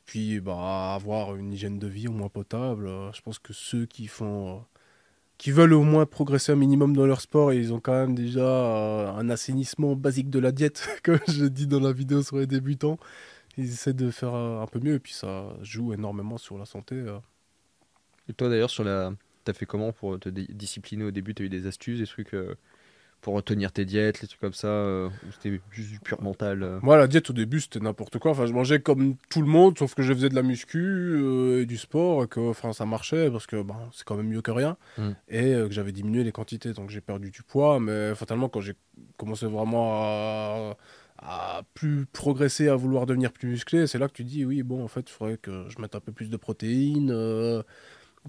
Puis bah avoir une hygiène de vie au moins potable, euh, je pense que ceux qui font euh, qui veulent au moins progresser un minimum dans leur sport, et ils ont quand même déjà euh, un assainissement basique de la diète, comme je dis dans la vidéo sur les débutants. Ils essaient de faire un peu mieux, et puis ça joue énormément sur la santé. euh. Et toi d'ailleurs, sur la... t'as fait comment pour te discipliner au début? T'as eu des astuces, des trucs euh, pour retenir tes diètes, les trucs comme ça euh, Ou c'était juste du pur mental euh? Moi, la diète au début, c'était n'importe quoi. Enfin, je mangeais comme tout le monde, sauf que je faisais de la muscu euh, et du sport, et que enfin, ça marchait parce que ben, c'est quand même mieux que rien. Mm. Et que j'avais diminué les quantités, donc j'ai perdu du poids. Mais fatalement, quand j'ai commencé vraiment à, à plus progresser, à vouloir devenir plus musclé, c'est là que tu dis oui, bon, en fait, il faudrait que je mette un peu plus de protéines. euh,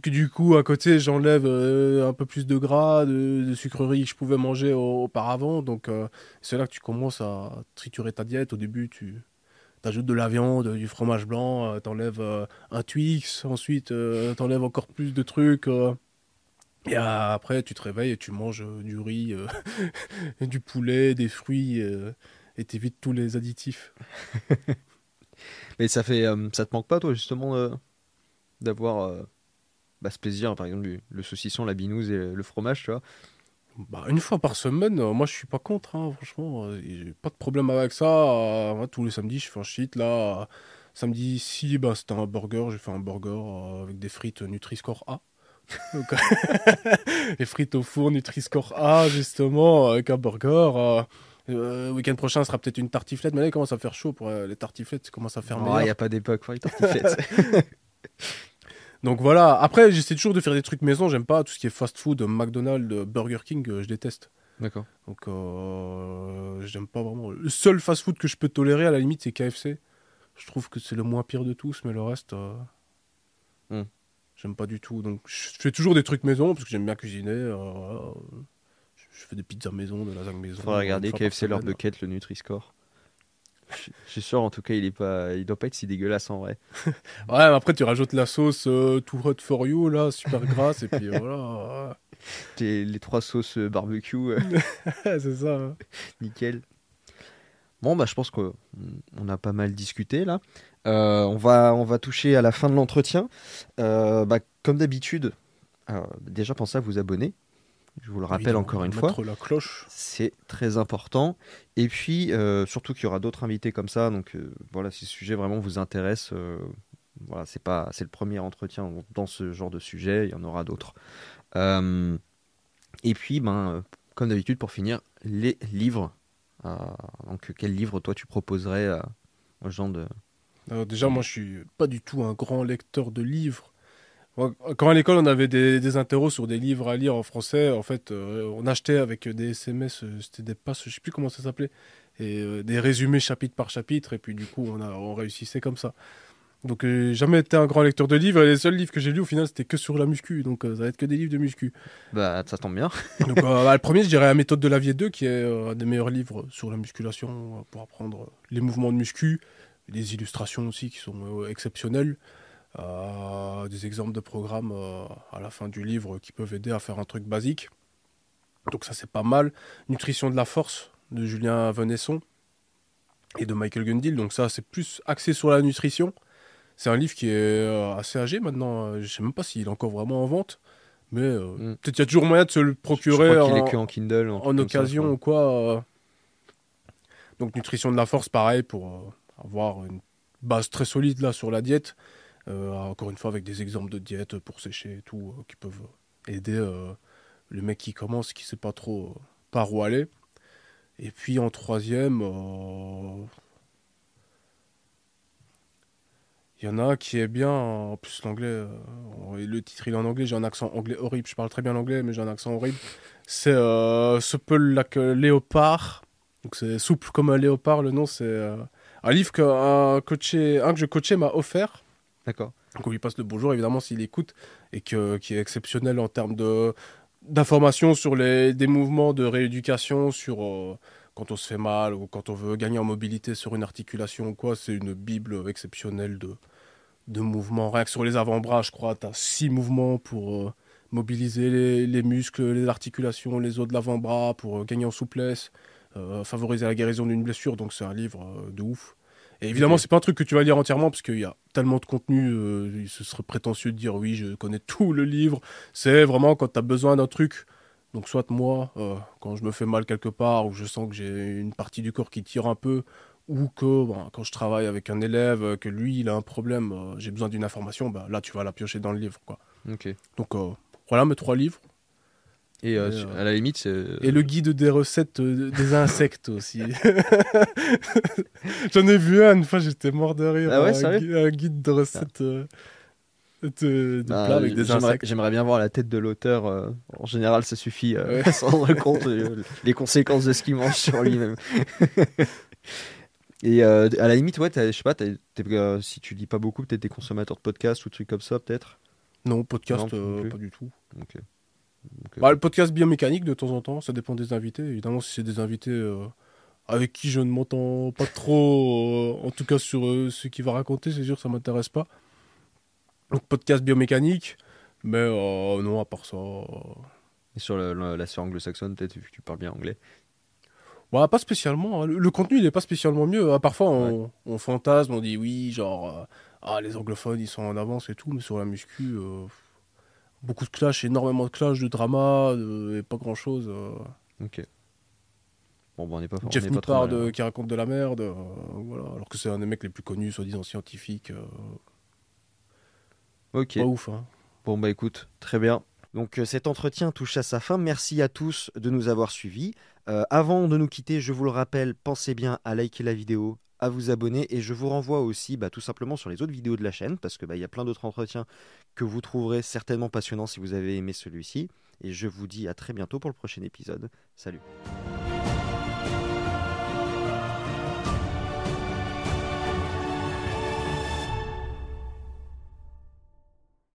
Que du coup, à côté, j'enlève euh, un peu plus de gras, de, sucreries que je pouvais manger au- auparavant. Donc, euh, c'est là que tu commences à triturer ta diète. Au début, tu ajoutes de la viande, du fromage blanc, euh, t'enlèves euh, un Twix, ensuite t'enlèves encore plus de trucs. et après, tu te réveilles et tu manges du riz, du poulet, des fruits, et t'évites tous les additifs. Mais ça fait, ça te manque pas, toi, justement, d'avoir bah, ce plaisir, par exemple, le saucisson, la binouse et le fromage, tu vois Bah, une fois par semaine, euh, moi je suis pas contre, hein, franchement, euh, j'ai pas de problème avec ça. euh, tous les samedis, je fais un shit. Là, samedi, si bah, c'était un burger, j'ai fait un burger avec des frites Nutri-Score A. Donc, les frites au four Nutri-Score A, justement, avec un burger. euh, week-end prochain, ce sera peut-être une tartiflette, mais là, il commence à faire chaud pour les tartiflettes, ça commence à faire Il meilleur. n'y a pas d'époque pour les tartiflettes. Donc voilà, après, j'essaie toujours de faire des trucs maison, j'aime pas tout ce qui est fast-food, McDonald's, Burger King, euh, je déteste. D'accord. Donc, euh, j'aime pas vraiment. Le seul fast-food que je peux tolérer, à la limite, c'est KFC. Je trouve que c'est le moins pire de tous, mais le reste, euh, Hmm. j'aime pas du tout. Donc, je fais toujours des trucs maison, parce que j'aime bien cuisiner. euh. Je fais des pizzas maison, de lasagne maison. Faudra regarder KFC leur bucket, le Nutri-Score. Je suis- sûr, en tout cas, il est pas, il doit pas être si dégueulasse en vrai. Ouais, mais après, tu rajoutes la sauce euh, Too Hot For You, là, super grasse, et puis voilà. Les, les trois sauces euh, barbecue, euh, c'est ça. hein. nickel. Bon, bah, je pense qu'on on a pas mal discuté là. Euh, on, va, on va toucher à la fin de l'entretien. Bah, comme d'habitude, déjà pensez à vous abonner. Je vous le rappelle encore une fois. la cloche. C'est très important. Et puis, euh, surtout qu'il y aura d'autres invités comme ça. Donc, euh, voilà, si ce sujet vraiment vous intéresse, euh, voilà, c'est pas, c'est le premier entretien dans ce genre de sujet. Il y en aura d'autres. Et puis, ben, comme d'habitude, pour finir, les livres. Donc, quel livre toi tu proposerais aux gens de Alors déjà, moi, je suis pas du tout un grand lecteur de livres. Quand à l'école, on avait des, des interros sur des livres à lire en français, en fait, euh, on achetait avec des SMS, euh, c'était des passes, je sais plus comment ça s'appelait, et euh, des résumés chapitre par chapitre, et puis du coup, on, a, on réussissait comme ça. Donc, euh, jamais été un grand lecteur de livres, et les seuls livres que j'ai lus, au final, c'était que sur la muscu, donc ça va être que des livres de muscu. Bah, ça tombe bien. Donc, bah, le premier, je dirais La méthode de Lavier 2, qui est un des meilleurs livres sur la musculation, pour apprendre les mouvements de muscu, des illustrations aussi qui sont exceptionnelles, des exemples de programmes euh, à la fin du livre qui peuvent aider à faire un truc basique. Donc ça, c'est pas mal. Nutrition de la force, de Julien Venesson et de Michael Gundil. Donc ça, c'est plus axé sur la nutrition. C'est un livre qui est euh, assez âgé maintenant. Euh, Je sais même pas s'il est encore vraiment en vente. Mais euh, Mm. peut-être qu'il y a toujours moyen de se le Je procurer crois en, est que en Kindle. en ça, occasion ou quoi. euh. Donc nutrition de la force, pareil, pour euh, avoir une base très solide là sur la diète. Euh, encore une fois, avec des exemples de diète pour sécher et tout, euh, qui peuvent aider euh, le mec qui commence, qui sait pas trop par où aller. Et puis en troisième, il y en a un qui est bien, en plus l'anglais, le titre il est en anglais, j'ai un accent anglais horrible, je parle très bien l'anglais, mais j'ai un accent horrible. C'est euh, like a léopard. Donc c'est souple comme un léopard. Le nom c'est un livre que un coaché, un que je coachais m'a offert. D'accord. Donc on lui passe le bonjour évidemment s'il écoute et que qui est exceptionnel en termes de d'informations sur les des mouvements de rééducation sur euh, quand on se fait mal ou quand on veut gagner en mobilité sur une articulation ou quoi. C'est une bible exceptionnelle de de mouvements. Rien que sur les avant-bras, je crois, tu as six mouvements pour euh, mobiliser les, les muscles, les articulations, les os de l'avant-bras, pour euh, gagner en souplesse, favoriser la guérison d'une blessure. Donc c'est un livre de ouf. Et évidemment, c'est pas un truc que tu vas lire entièrement parce qu'il y a tellement de contenu, euh, ce serait prétentieux de dire oui, je connais tout le livre. C'est vraiment quand tu as besoin d'un truc. Donc soit moi, euh, quand je me fais mal quelque part ou je sens que j'ai une partie du corps qui tire un peu, ou que bon, quand je travaille avec un élève, euh, que lui il a un problème, euh, j'ai besoin d'une information, bah, là tu vas la piocher dans le livre. Quoi. Donc voilà mes trois livres. Et euh, euh, à la limite, c'est. Et le guide des recettes euh, des insectes aussi. J'en ai vu un une fois, j'étais mort de rire. Ah ouais, un, un guide de recettes euh, de, de Bah, plats avec des insectes. J'aimerais bien voir la tête de l'auteur. euh, en général, ça suffit euh, Ouais. à s'en rendre compte euh, les conséquences de ce qu'il mange sur lui-même. Et euh, à la limite, ouais, je sais pas, euh, si tu lis pas beaucoup, peut-être des consommateurs de podcasts ou trucs comme ça, peut-être? Non, podcast, Non, euh, pas du tout. Ok. Ok. Bah, le podcast biomécanique, de temps en temps, ça dépend des invités. Évidemment, si c'est des invités euh, avec qui je ne m'entends pas trop, euh, en tout cas sur euh, ce qu'il va raconter, c'est sûr que ça m'intéresse pas. Donc, podcast biomécanique, mais euh, non, à part ça. euh, Et sur le- le- la sphère anglo-saxonne, peut-être, vu que tu parles bien anglais. Ouais, pas spécialement. hein. Le, le contenu, il n'est pas spécialement mieux. hein. Parfois, on, on fantasme, on dit oui, genre, euh, ah, les anglophones, ils sont en avance et tout, mais sur la muscu, euh, beaucoup de clash, énormément de clash, de drama, de- et pas grand-chose. euh. Ok. Bon, bah, on n'est pas, Jeff Nippard euh, hein. qui raconte de la merde, euh, voilà. alors que c'est un des mecs les plus connus, soi-disant scientifiques. euh, Ok. Pas ouf, hein. Bon bah écoute, très bien. Donc cet entretien touche à sa fin. Merci à tous de nous avoir suivis. Avant de nous quitter, je vous le rappelle, pensez bien à liker la vidéo, à vous abonner et je vous renvoie aussi bah, tout simplement sur les autres vidéos de la chaîne parce que bah, il y a plein d'autres entretiens que vous trouverez certainement passionnants si vous avez aimé celui-ci. Et je vous dis à très bientôt pour le prochain épisode. Salut.